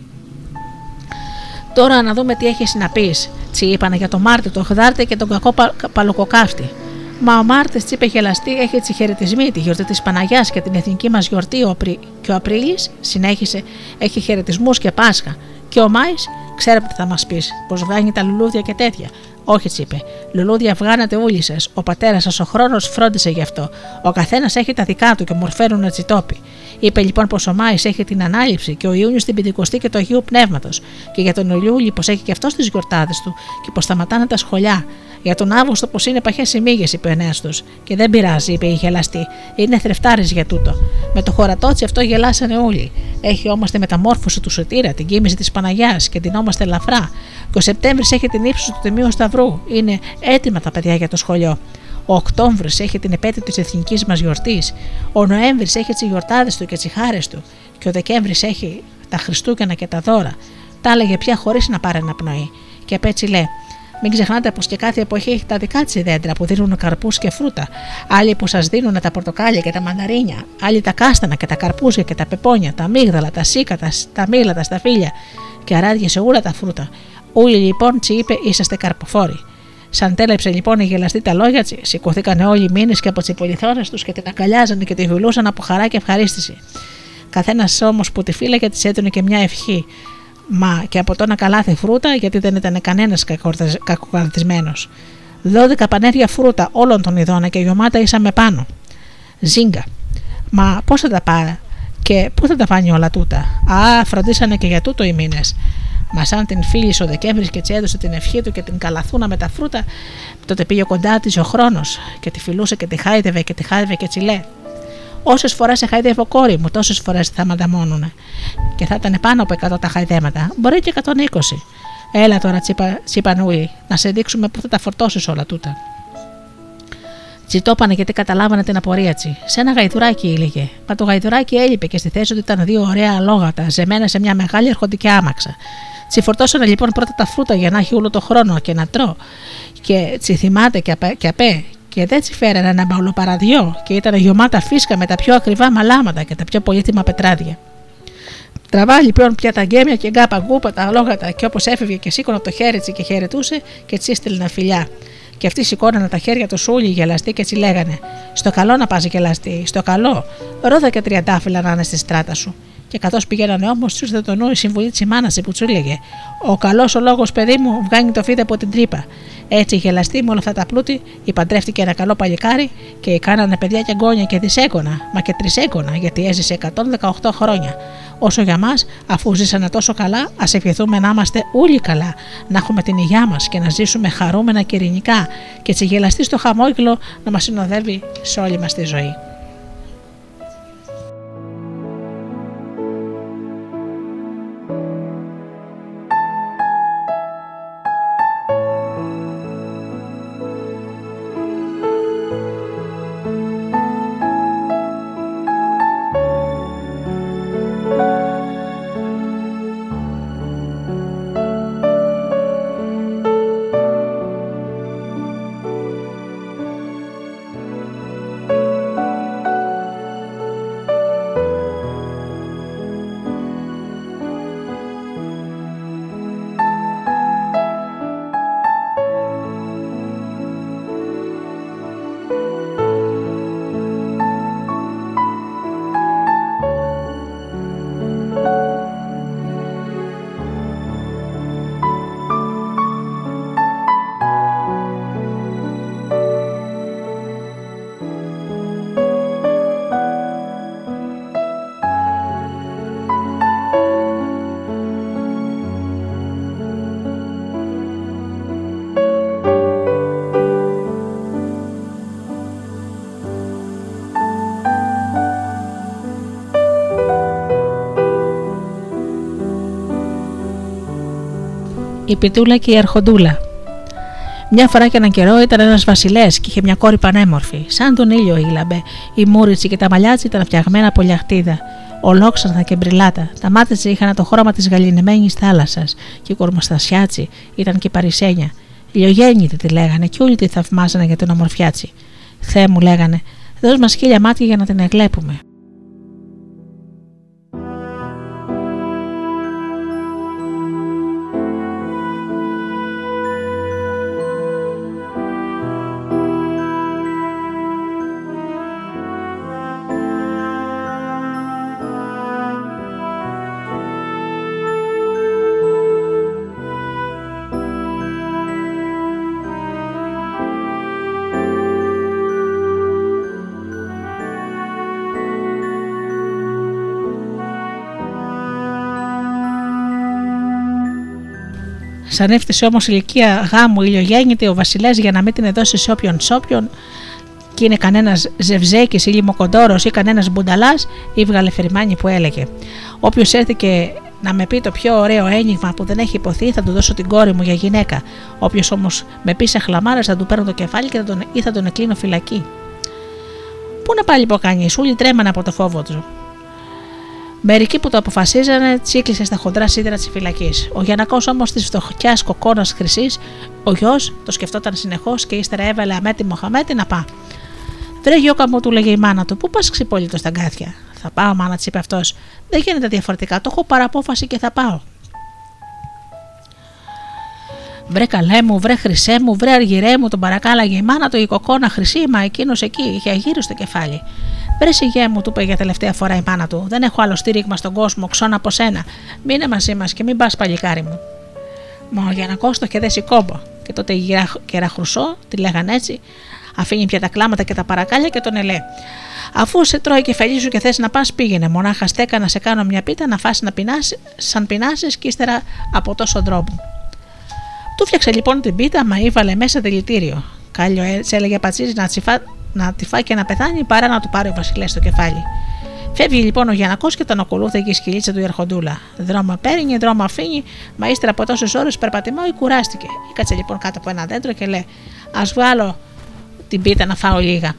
Τώρα να δούμε τι έχεις να πεις. Τσι είπανε για το Μάρτι, το Χδάρτη και τον κακό πα, παλοκοκάφτη. Μα ο Μάρτης τσίπε γελαστή έχει τι χαιρετισμοί, τη γιορτή της Παναγιάς και την εθνική μας γιορτή. Ο Πρι... Και ο Απρίλης συνέχισε, έχει χαιρετισμούς και Πάσχα. Και ο Μάης, ξέρετε τι θα μας πεις, πως βγάνει τα λουλούδια και τέτοια. Όχι, τσι είπε. Λουλούδια βγάνατε όλοι σας. Ο πατέρας σας ο χρόνος φρόντισε γι' αυτό. Ο καθένας έχει τα δικά του και μορφαίνουν έτσι τόποι. Είπε λοιπόν πως ο Μάης έχει την ανάληψη και ο Ιούνιος την Πεντηκοστή και το Αγίου Πνεύματος. Και για τον Ιούλη πως έχει και αυτός τις γιορτάδες του και πως σταματάνε τα σχολιά. Για τον Αύγουστο πως είναι παχές οι μύγες, είπε ο Ενέστο. Και δεν πειράζει, είπε η γελαστή. Είναι θρεφτάρι για τούτο. Με το χωρατότσι αυτό γελάσανε όλοι. Έχει όμως τη μεταμόρφωση του σωτήρα, την κίνηση της Παναγιάς και την όμαστε ελαφρά. Και ο Σεπτέμβρης έχει την ύψη του Τιμίου Σταυρού. Είναι έτοιμα τα παιδιά για το σχολείο. Ο Οκτώβρης έχει την επέτειο της εθνικής μας γιορτής. Ο Νοέμβρης έχει τις γιορτάδες του και τις χάρε του. Και ο Δεκέμβρης έχει τα Χριστούγεννα και τα δώρα. Τα έλεγε πια χωρίς να πάρει αναπνοή. Και απ' έτσι λέει: μην ξεχνάτε πως και κάθε εποχή έχει τα δικά της δέντρα που δίνουν καρπούς και φρούτα. Άλλοι που σας δίνουν τα πορτοκάλια και τα μανταρίνια. Άλλοι τα κάστανα και τα καρπούζια και τα πεπόνια, τα μίγδαλα, τα σίκατα, τα μήλα, τα σταφύλια και αράδια σε όλα τα φρούτα. Όλοι λοιπόν τσι είπε είσαστε καρποφόροι. Σαν τέλεψε λοιπόν η γελαστή τα λόγια της, σηκωθήκαν όλοι οι μήνες και από τις πολυθόνε τους και την αγκαλιάζανε και τη βουλούσαν από χαρά και ευχαρίστηση. Καθένας όμως που τη φύλαγε της έτοινε και μια ευχή. Μα και από το ένα καλάθι φρούτα, γιατί δεν ήταν κανένας κακοκαρδισμένο. Δώδεκα πανέρια φρούτα όλων των ειδών και γιωμάτα ήσαμε πάνω. Ζίγκα. Μα πώς θα τα πάει και πού θα τα φάνει όλα τούτα; Α, φροντίσανε και για τούτο οι μήνες. Μα αν την φίλησε ο Δεκέμβρης και έτσι έδωσε την ευχή του και την καλαθούνα με τα φρούτα, τότε πήγε κοντά της ο χρόνος και τη φιλούσε και τη χάιδευε και τη χάιδευε και έτσι λέει. Όσες φορές σε χαϊδεύω κόρη μου, τόσες φορές θα μανταμώνουν. Και θα ήταν πάνω από 100 τα χαϊδέματα, μπορεί και 120. Έλα τώρα, τσίπα, τσίπανούι, να σε δείξουμε πού θα τα φορτώσεις όλα τούτα. Τσιτόπανε γιατί καταλάβανε την απορία τσι. Σε ένα γαϊδουράκι ήλεγε. Μα το γαϊδουράκι έλειπε και στη θέση του ήταν δύο ωραία αλόγατα, ζεμένα σε μια μεγάλη αρχοντική άμαξα. Τσιφορτώσανε λοιπόν πρώτα τα φρούτα για να έχει όλο το χρόνο και να τρώ. Και τσι θυμάται και απέ, και απέ Και δεν έτσι φέρανε ένα μπαουλοπαραδιό και ήταν γεμάτα φίσκα με τα πιο ακριβά μαλάματα και τα πιο πολύτιμα πετράδια. Τραβά λοιπόν πια τα γκέμια και γκάπα γκούπα τα αλόγατα και όπως έφευγε και σήκωνε το χέρι της και χαιρετούσε και τσι έστειλε φιλιά. Και αυτοί σηκώνανε τα χέρια του σούλι γελαστοί και έτσι λέγανε: Στο καλό να πας γελαστή, στο καλό. Ρόδα και τριαντάφυλλα να είναι στη στράτα σου. Και καθώς πηγαίνανε όμως, τους ήρθε το νου η συμβουλή της μάνα που τους έλεγε: Ο καλός ο λόγος, παιδί μου, βγάνει το φίδι από την τρύπα. Έτσι γελαστή με όλα αυτά τα πλούτη, η παντρεύτηκε ένα καλό παλικάρι και κάνανε παιδιά και γκόνια και δισέγγωνα, μα και τρισέγγωνα, γιατί έζησε 118 χρόνια. Όσο για μας, αφού ζήσανε τόσο καλά, ας ευχηθούμε να είμαστε όλοι καλά, να έχουμε την υγειά μας και να ζήσουμε χαρούμενα και ειρηνικά, και έτσι γελαστή στο χαμόγελο να μας συνοδεύει σε όλη μας τη ζωή. Η Πιτούλα και η Αρχοντούλα. Μια φορά και έναν καιρό ήταν ένας βασιλές και είχε μια κόρη πανέμορφη. Σαν τον ήλιο ήλαμπε. Η μούριτσι και τα μαλλιά της ήταν φτιαγμένα από λιαχτίδα. Ολόξαρδα και μπριλάτα. Τα μάτια της είχαν το χρώμα της γαλινεμένης θάλασσας και η κορμοστασιά της ήταν και παρισένια. Ηλιογέννητη τη λέγανε και όλοι τη θαυμάζανε για την ομορφιά της. Θεέ μου λέγανε, δώσ' μας χίλια μάτια για να την εγλέπουμε. Σαν έφτασε όμως ηλικία γάμου ηλιογέννητη, ο Βασιλέα για να μην την δώσει σε όποιον σόπιον, και είναι κανένας ζευζέκης ή λιμοκοντόρος ή κανένας μπουνταλάς, έβγαλε φερμάνι που έλεγε: Όποιος έρθει και να με πει το πιο ωραίο ένιγμα που δεν έχει υποθεί, θα του δώσω την κόρη μου για γυναίκα. Όποιος όμως με πει σε χλαμάρε, θα του παίρνω το κεφάλι και θα τον, ή θα τον εκλείνω φυλακή. Πού να πάλι πω κανείς, όλοι τρέμανε από το φόβο τους. Μερικοί που το αποφασίζανε τσίκλισε στα χοντρά σίδερα της φυλακής. Ο Γιανακό όμως της φτωχιάς κοκόνα χρυσής, ο γιος το σκεφτόταν συνεχώς και ύστερα έβαλε αμέτη Μοχαμέτη να πά. Βρε γιώκα μου, του λέγε η μάνα του, πού πας ξυπόλυτος στα γκάθια. Θα πάω, μάνα της είπε αυτός. Δεν γίνεται διαφορετικά, το έχω παραπόφαση και θα πάω. Βρε καλέ μου, βρε χρυσέ μου, βρε αργυρέ μου, τον παρακάλαγε η μάνα του η κοκόνα χρυσή, μα εκείνος εκεί είχε αγύρω στο κεφάλι. Βρε σιγέ μου, του είπε για τελευταία φορά η μάνα του. Δεν έχω άλλο στήριγμα στον κόσμο, ξώνα από σένα. Μείνε μαζί μας και μην πας παλικάρι μου. Μα ο Γιανακό το είχε δέσει κόμπο. Και τότε η κεραχρουσό, τη λέγανε έτσι, αφήνει πια τα κλάματα και τα παρακάλια και τον ελέ. Αφού σε τρώει κεφαλή σου και θες να πας, πήγαινε. Μονάχα στέκα να σε κάνω μια πίτα να φας να πεινάσει, σαν πεινάσει και ύστερα από τόσο τρόπο. Του φτιάξε λοιπόν την πίτα, μα ήβαλε μέσα δηλητήριο. Κάλιο έτσι έλεγε πατσίζει να τσιφά να τη φάει και να πεθάνει παρά να του πάρει ο Βασιλέας στο κεφάλι. Φεύγει λοιπόν ο Γιανακός και τον ακολούθησε και η σκυλίτσα του Ιερχοντούλα. Δρόμο παίρνει, δρόμο αφήνει, μα ύστερα από τόσες ώρες περπατημό κουράστηκε. Κάτσε λοιπόν κάτω από ένα δέντρο και λέει: Α βγάλω την πίτα να φάω λίγα.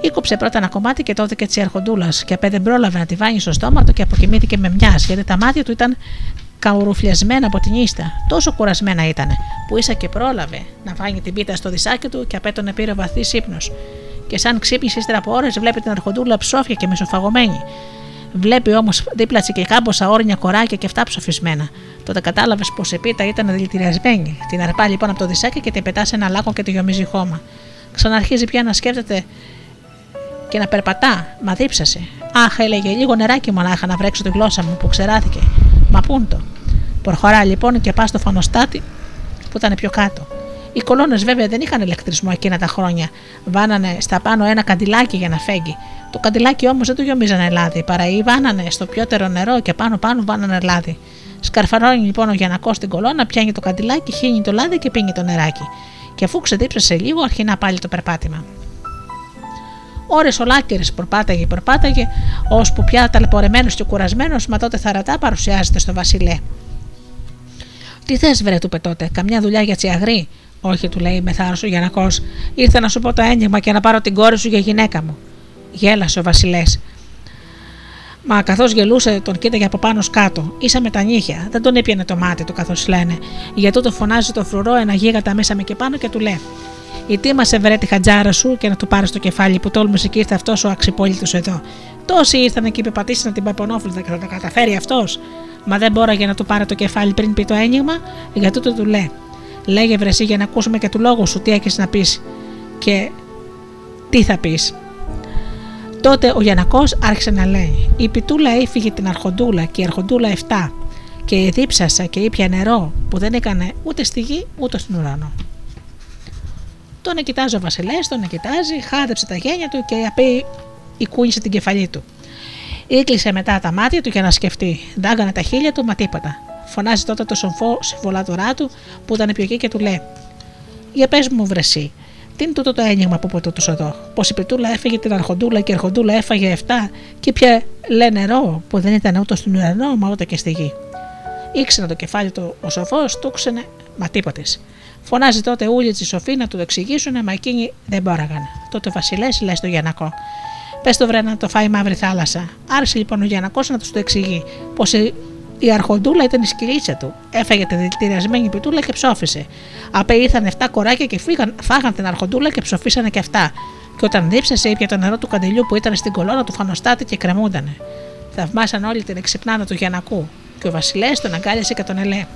Ήκοψε πρώτα ένα κομμάτι και τότε και της Ιερχοντούλας, και απέ δεν πρόλαβε να τη βάνεις στο στόμα του και αποκοιμήθηκε με μιας, γιατί τα μάτια του ήταν καουρουφλιασμένα από την ίστα. Τόσο κουρασμένα ήταν, που ίσα και πρόλαβε να φάγει την πίτα στο δισάκι του και απέτονε πήρε βαθύς ύπνος. Και σαν ξύπνησε ύστερα από ώρες, βλέπει την αρχοντούλα ψόφια και μισοφαγωμένη. Βλέπει όμως δίπλα και κάμποσα όρνια κοράκια και αυτά ψοφισμένα. Τότε κατάλαβες πως η πίτα ήταν δηλητηριασμένη. Την αρπά λοιπόν από το δισάκι και την πετάς σε ένα λάκκο και τη γεμίζει χώμα. Ξαναρχίζει πια να σκέφτεται και να περπατά, μα δίψασε. Αχ, έλεγε, λίγο νεράκι μονάχα να βρέξω τη γλώσσα μου που ξεράθηκε. Μα πούν το. Προχωρά λοιπόν και πας στο φανοστάτη που ήταν πιο κάτω. Οι κολόνες βέβαια δεν είχαν ηλεκτρισμό εκείνα τα χρόνια. Βάνανε στα πάνω ένα καντιλάκι για να φέγγει. Το καντιλάκι όμως δεν το γιομίζανε λάδι, παρά ή βάνανε στο πιότερο νερό και πάνω πάνω βάνανε λάδι. Σκαρφαρώνει λοιπόν ο Γιανακός στην κολόνα, πιάνει το καντιλάκι, χύνει το λάδι και πίνει το νεράκι. Και αφού ξεδίψασε λίγο, αρχινά πάλι το περπάτημα. Ώρες ολάκερες προπάταγε, προπάταγε, ώσπου πια ταλαιπωρεμένο και κουρασμένος, μα τότε θαρατά παρουσιάζεται στο Βασιλέ. Τι θες, βρε, του τότε, καμιά δουλειά για τσιαγρή. Όχι, του λέει με θάρρος ο Γιανακό. Ήρθα να σου πω το ένιγμα και να πάρω την κόρη σου για γυναίκα μου. Γέλασε ο Βασιλές. Μα καθώς γελούσε, τον κοίταγε από πάνω κάτω. Ήσα με τα νύχια. Δεν τον έπιανε το μάτι του, καθώς λένε. Για τούτο φωνάζει το φρουρό ένα γίγαντα μέσα με και πάνω και του λέει: Η τι μας βρε τη χατζάρα σου και να του πάρεις το κεφάλι που τόλμησε και ήρθε αυτός ο αξιπόλυτος εδώ. Τόσοι ήρθαν και υπεπατήσαν την Παπονόφιλτα και θα τα καταφέρει αυτός. Μα δεν μπόραγε να του πάρει το κεφάλι πριν πει το ένιγμα, για τούτο του λέει. Λέγε βρεσί για να ακούσουμε και του λόγου σου τι έχεις να πεις και τι θα πεις. Τότε ο Γιανακός άρχισε να λέει: Η πιτούλα έφυγε την Αρχοντούλα και η Αρχοντούλα 7 και δίψασα και ήπια νερό που δεν έκανε ούτε στη γη ούτε στον ουρανό. Τον κοιτάζει ο Βασιλέ, τον κοιτάζει, χάδεψε τα γένια του και απεί κούνησε την κεφαλή του. Ήκλεισε μετά τα μάτια του για να σκεφτεί. Δάγκανε τα χείλια του, μα τίποτα. Φωνάζει τότε το σοφό συμβολάτορά του που ήταν πιο εκεί και του λέει: Για πες μου, βρεσί, τι είναι τούτο το ένιγμα που ποτέ τους εδώ; Πως η πιτούλα έφυγε την αρχοντούλα και η αρχοντούλα έφαγε 7 και πια λέει νερό που δεν ήταν ούτε στον ουρανό μα ούτε και στη γη. Ήξερε το κεφάλι του ο σοφός, του ξενε, μα τίποτες. Φωνάζει τότε ούλοι τη σοφή να του το εξηγήσουν, μα εκείνοι δεν μπόραγαν. Τότε ο Βασιλέ λέει στο Γιανακό: Πες το βρε να το φάει μαύρη θάλασσα. Άρχισε λοιπόν ο Γιανακός να τους το εξηγεί πως η αρχοντούλα ήταν η σκυλίτσα του. Έφαγε τη δηλητηριασμένη πιτούλα και ψόφισε. Απέ ήρθαν 7 κοράκια και φύγαν, φάγαν την αρχοντούλα και ψοφίσανε και αυτά. Και όταν δίψασε, ήπια το νερό του καντελιού που ήταν στην κολόνα του φανοστάτη και κρεμούντανε. Θαυμάσαν όλοι την εξυπνάνα του Γιανακού. Και ο Βασιλέ τον αγκάλιασε και τον ελέ.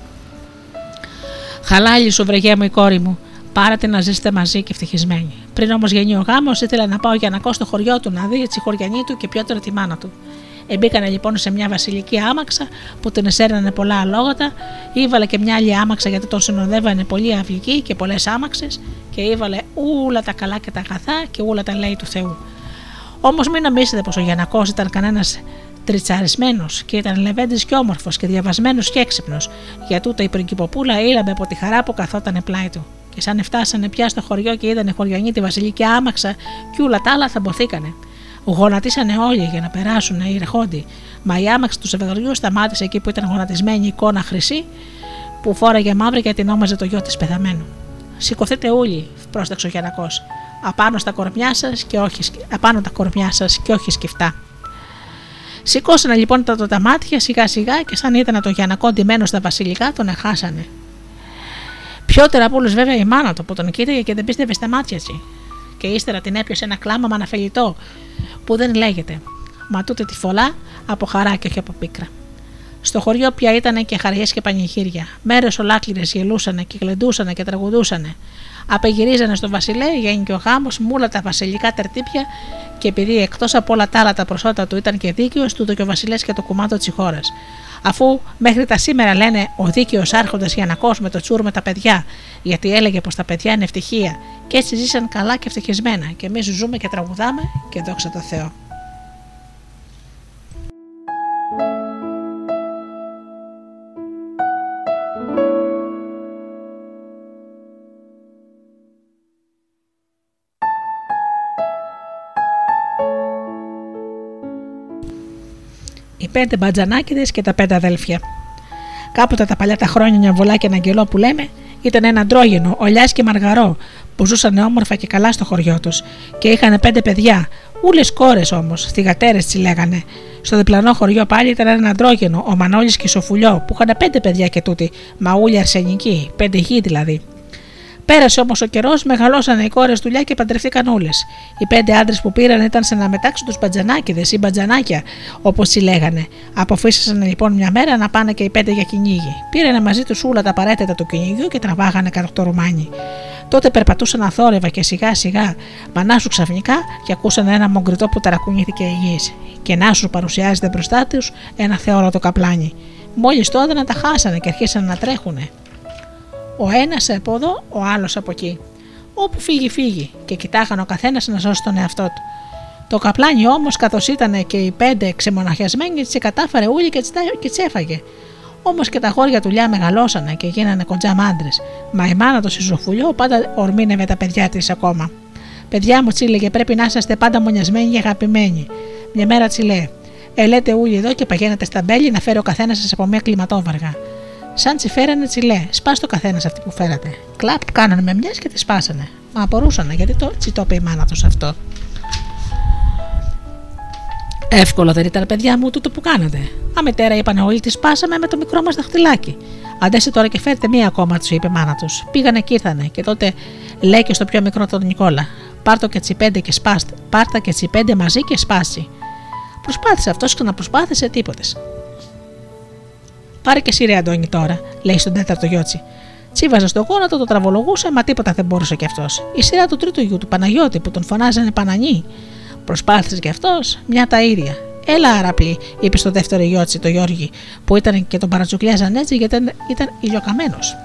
Χαλάλι σου, βρεγέ μου η κόρη μου. Πάρατε να ζήσετε μαζί και ευτυχισμένοι. Πριν όμως γεννεί ο γάμος, ήθελα να πάω για να κόστο στο χωριό του να δει τη χωριανή του και πιότερο τη μάνα του. Εμπήκανε λοιπόν σε μια βασιλική άμαξα που την εσέρνανε πολλά αλόγατα, ήβαλε και μια άλλη άμαξα γιατί τον συνοδεύανε πολλοί αυγικοί και πολλές άμαξες και ήβαλε όλα τα καλά και τα αγαθά και όλα τα λέει του Θεού. Όμως μην νομίζετε πως ο Γιανακός ήταν κανένας τριτσαρισμένος και ήταν λεβέντης και όμορφος και διαβασμένος και έξυπνος, για τούτο η πριγκυποπούλα ήλαμπε από τη χαρά που καθόταν πλάι του. Και σαν φτάσανε πια στο χωριό και είδανε χωριανή τη βασιλική άμαξα, και όλα τα άλλα θα μποθήκανε. Γονατίσανε όλοι για να περάσουν οι ερχόντι, μα η άμαξα του ζευγαριού σταμάτησε εκεί που ήταν γονατισμένη η εικόνα χρυσή που φόραγε μαύρη και την όμαζε το γιο της πεθαμένου. Σηκωθείτε όλοι, πρόσταξε ο Γιανακός. Απάνω στα κορμιά σας και όχι, απάνω τα κορμιά σας και όχι σκεφτά. Σηκώσανε λοιπόν τα, τα μάτια σιγά σιγά και σαν ήταν το Γιανακό ντυμένο στα βασιλικά τον εχάσανε. Πιότερα από όλους βέβαια η μάνα του που τον κοίταγε και δεν πίστευε στα μάτια του. Και ύστερα την έπιασε ένα κλάμα με αναφελητό που δεν λέγεται. Μα τούτε τη φωλά από χαρά και όχι από πίκρα. Στο χωριό πια ήταν και χαριές και πανηγύρια. Μέρες ολάκληρες γελούσαν και γλεντούσαν και τραγουδούσαν. Απεγυρίζανε στο Βασιλέ, και ο γάμος με όλα τα βασιλικά τερτύπια και επειδή εκτός από όλα τα άλλα τα προσώτα του ήταν και δίκαιος, τούτο και ο Βασιλές και το κουμάτο της χώρας. Αφού μέχρι τα σήμερα λένε ο δίκαιος άρχοντας Γιανακός με το τσούρ με τα παιδιά, γιατί έλεγε πως τα παιδιά είναι ευτυχία και έτσι ζήσαν καλά και ευτυχισμένα. Και εμείς ζούμε και τραγουδάμε και δόξα τω Θεώ. Πέντε μπατζανάκιδες και τα πέντε αδέλφια. Κάποτε τα παλιά τα χρόνια μια βολά και ένα αγγελό που λέμε ήταν ένα αντρόγενο, ολιάς και μαργαρό, που ζούσαν όμορφα και καλά στο χωριό τους και είχαν πέντε παιδιά, Ούλες κόρες όμως, θυγατέρες τσι λέγανε. Στο διπλανό χωριό πάλι ήταν ένα αντρόγενο, ο Μανώλης και η Σοφουλιό, που είχαν πέντε παιδιά και τούτη, μαούλια αρσενική, πέντε γη δηλαδή. Πέρασε όμως ο καιρός, μεγαλώσαν οι κόρες δουλειά και παντρευτήκαν όλες. Οι πέντε άντρες που πήραν ήταν σε να μετάξουν τους μπατζανάκιδε ή μπατζανάκια, όπως οι λέγανε. Αποφύσισαν λοιπόν μια μέρα να πάνε και οι πέντε για κυνήγι. Πήρανε μαζί τους όλα τα απαραίτητα του κυνηγιού και τραβάγανε κατά το ρουμάνι. Τότε περπατούσαν αθόρυβα και σιγά σιγά μανάσου ξαφνικά και ακούσαν ένα μογκριτό που ταρακουνήθηκε υγιή. Και να σου παρουσιάζεται μπροστά τους ένα θεόρατο καπλάνι. Μόλις τότε να τα χάσανε και αρχίσαν να τρέχουνε. Ο ένας από εδώ, ο άλλος από εκεί. Όπου φύγει, φύγει, και κοιτάγαν ο καθένας να σώσει τον εαυτό του. Το καπλάνι όμως, καθώς ήταν και οι πέντε ξεμοναχιασμένοι, τις κατάφερε ούλη και τις έφαγε. Όμως και τα γόρια του Λιά μεγαλώσανε και γίνανε κοντζά μάντρες. Μα η μάνα του Σιζοφουλιό πάντα ορμήνευε τα παιδιά της ακόμα. Παιδιά μου, τσίλεγε, πρέπει να είσαστε πάντα μονιασμένοι και αγαπημένοι. Μια μέρα τσιλέ. Ελέτε ούλοι εδώ και παγαίνετε στα μπέλη να φέρει ο καθένας σας από μια κλιματόβαργα. Σαν τσι φέρανε τσιλέ, σπάς το καθένας αυτή που φέρατε. Κλαπ κάνανε με μιας και τη σπάσανε. Μα απορούσαν γιατί το τσιτόπε η μάνα τους αυτό. Εύκολο δεν ήταν, παιδιά μου, τούτο που κάνατε. Α, μητέρα, είπαν όλοι, τη σπάσαμε με το μικρό μας δαχτυλάκι. Αντέστε τώρα και φέρτε μία ακόμα, τους είπε η μάνα τους. Πήγανε και ήρθανε, και τότε λέει και στο πιο μικρό τον Νικόλα. Πάρτο και τσιπέντε και σπάστε. Πάρτα και τσιπέντε μαζί και σπάσει. Προσπάθησε αυτός και να προσπάθησε τίποτες. Πάρε και εσύ, ρε Αντώνη, τώρα, λέει στον τέταρτο γιώτσι. Τσίβαζε στο γόνατο, το τραβολογούσε, μα τίποτα δεν μπορούσε κι αυτός. Η σειρά του τρίτου γιου του Παναγιώτη που τον φωνάζανε Πανανί. Προσπάθησε κι αυτός, μια τα ίδια. Έλα, αραπλή, είπε στο δεύτερο γιώτσι, το Γιώργη, που ήταν και τον παρατσουκλιάζαν έτσι γιατί ήταν, ήταν ηλιοκαμένος.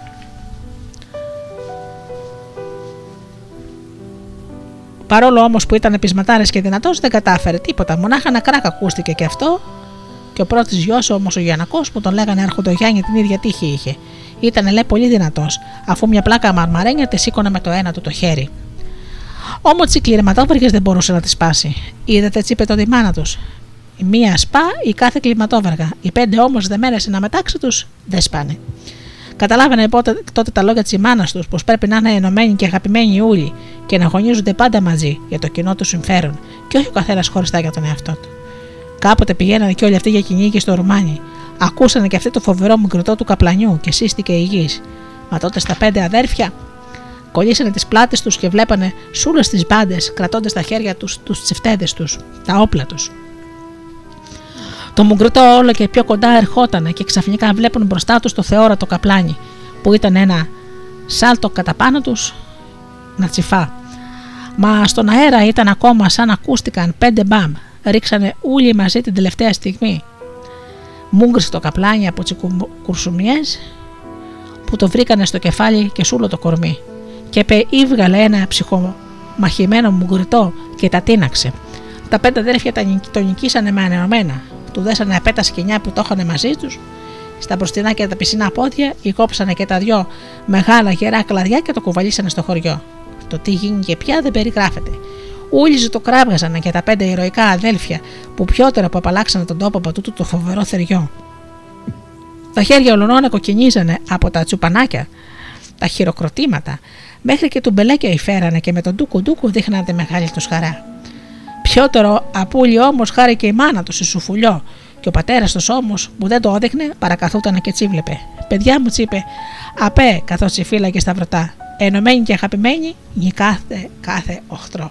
Παρόλο όμως που ήταν πεισματάρε και δυνατός, δεν κατάφερε τίποτα. Μονάχα ένα κράκ ακούστηκε και αυτό. Και ο πρώτος γιος όμως ο Γιανακός που τον λέγανε Άρχοντο Γιάννη την ίδια τύχη είχε. Ήταν λέει πολύ δυνατός, αφού μια πλάκα μαρμαρένια τη σήκωνε με το ένα του το χέρι. Όμω οι κλιματόβεργε δεν μπορούσε να τη σπάσει. Είδατε, έτσι είπε το η μάνα τους. Η μία σπά η κάθε κλιματόβεργα. Οι πέντε όμως δεμένες να μετάξει τους δεν σπάνε. Καταλάβαινε πότε, τότε τα λόγια της μάνας τους πως πρέπει να είναι ενωμένοι και αγαπημένοι όλοι και να αγωνίζονται πάντα μαζί για το κοινό του συμφέρον και όχι ο καθένας χωριστά για τον εαυτό του. Κάποτε πηγαίνανε και όλοι αυτοί για κυνήγι στο Ρουμάνι. Ακούσανε και αυτοί το φοβερό μικροτό του καπλανιού και σύστηκε η γη. Μα τότε στα πέντε αδέρφια κολλήσανε τις πλάτες τους και βλέπανε σούλες τις μπάντες κρατώντας στα χέρια τους τους τσεφτέδε τους, τα όπλα τους. Το μουγκριτό όλο και πιο κοντά ερχότανε και ξαφνικά βλέπουν μπροστά τους το θεόρατο καπλάνι, που ήταν ένα σάλτο κατά πάνω τους να τσιφά. Μα στον αέρα ήταν ακόμα σαν ακούστηκαν πέντε μπαμ. Ρίξανε όλοι μαζί την τελευταία στιγμή. Μούγκρισε το καπλάνι από τις κουρσουμιές που το βρήκανε στο κεφάλι και σούλο το κορμί. Και πε ύβγαλε ένα ψυχομαχημένο μουγκριτό και τα τίναξε. Τα πέντε αδέρφια το νικήσανε με ανεωμένα του δέσανε απέτα σκηνιά που το είχαν μαζί τους, στα μπροστινά και τα πισινά πόδια, κόψανε και τα δυο μεγάλα γερά κλαδιά και το κουβαλήσανε στο χωριό. Το τι γίνηκε πια δεν περιγράφεται. Ούλιζε το κράβγαζαν και τα πέντε ηρωικά αδέλφια που πιότερα που απαλλάξανε τον τόπο από τούτο το φοβερό θεριό. Τα χέρια ολονών κοκκινίζανε από τα τσουπανάκια, τα χειροκροτήματα, μέχρι και του μπελέκια υφέρανε και με τον ντούκου ντούκου δείχνανε τη μεγάλη τους χαρά. Πιότερο απούλη όμως χάρη και η μάνα του σε σουφουλιό, και ο πατέρας τους όμως που δεν το έδειχνε παρακαθούταν και τσίβλεπε. Παιδιά μου τσίπε, απέ καθώς φύλαγε στα βρωτά. Ενωμένοι και αγαπημένοι, νικάθε κάθε οχτρό.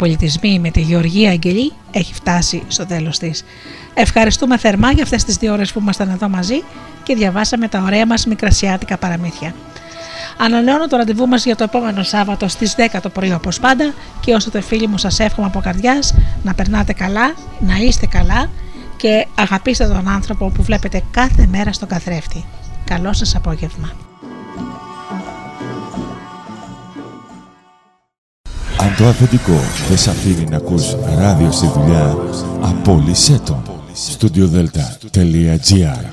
Πολιτισμοί με τη Γεωργία Αγγελή έχει φτάσει στο τέλος της. Ευχαριστούμε θερμά για αυτές τις δύο ώρες που ήμασταν εδώ μαζί και διαβάσαμε τα ωραία μας μικρασιάτικα παραμύθια. Ανανεώνω το ραντεβού μας για το επόμενο Σάββατο στις 10 το πρωί όπως πάντα και όσο το φίλοι μου σας εύχομαι από καρδιάς να περνάτε καλά, να είστε καλά και αγαπήστε τον άνθρωπο που βλέπετε κάθε μέρα στον καθρέφτη. Καλό σας απόγευμα. Το αφεντικό δεν σ' αφήνει να ακούς ράδιο στη δουλειά, απόλυσέ το. Studiodelta.gr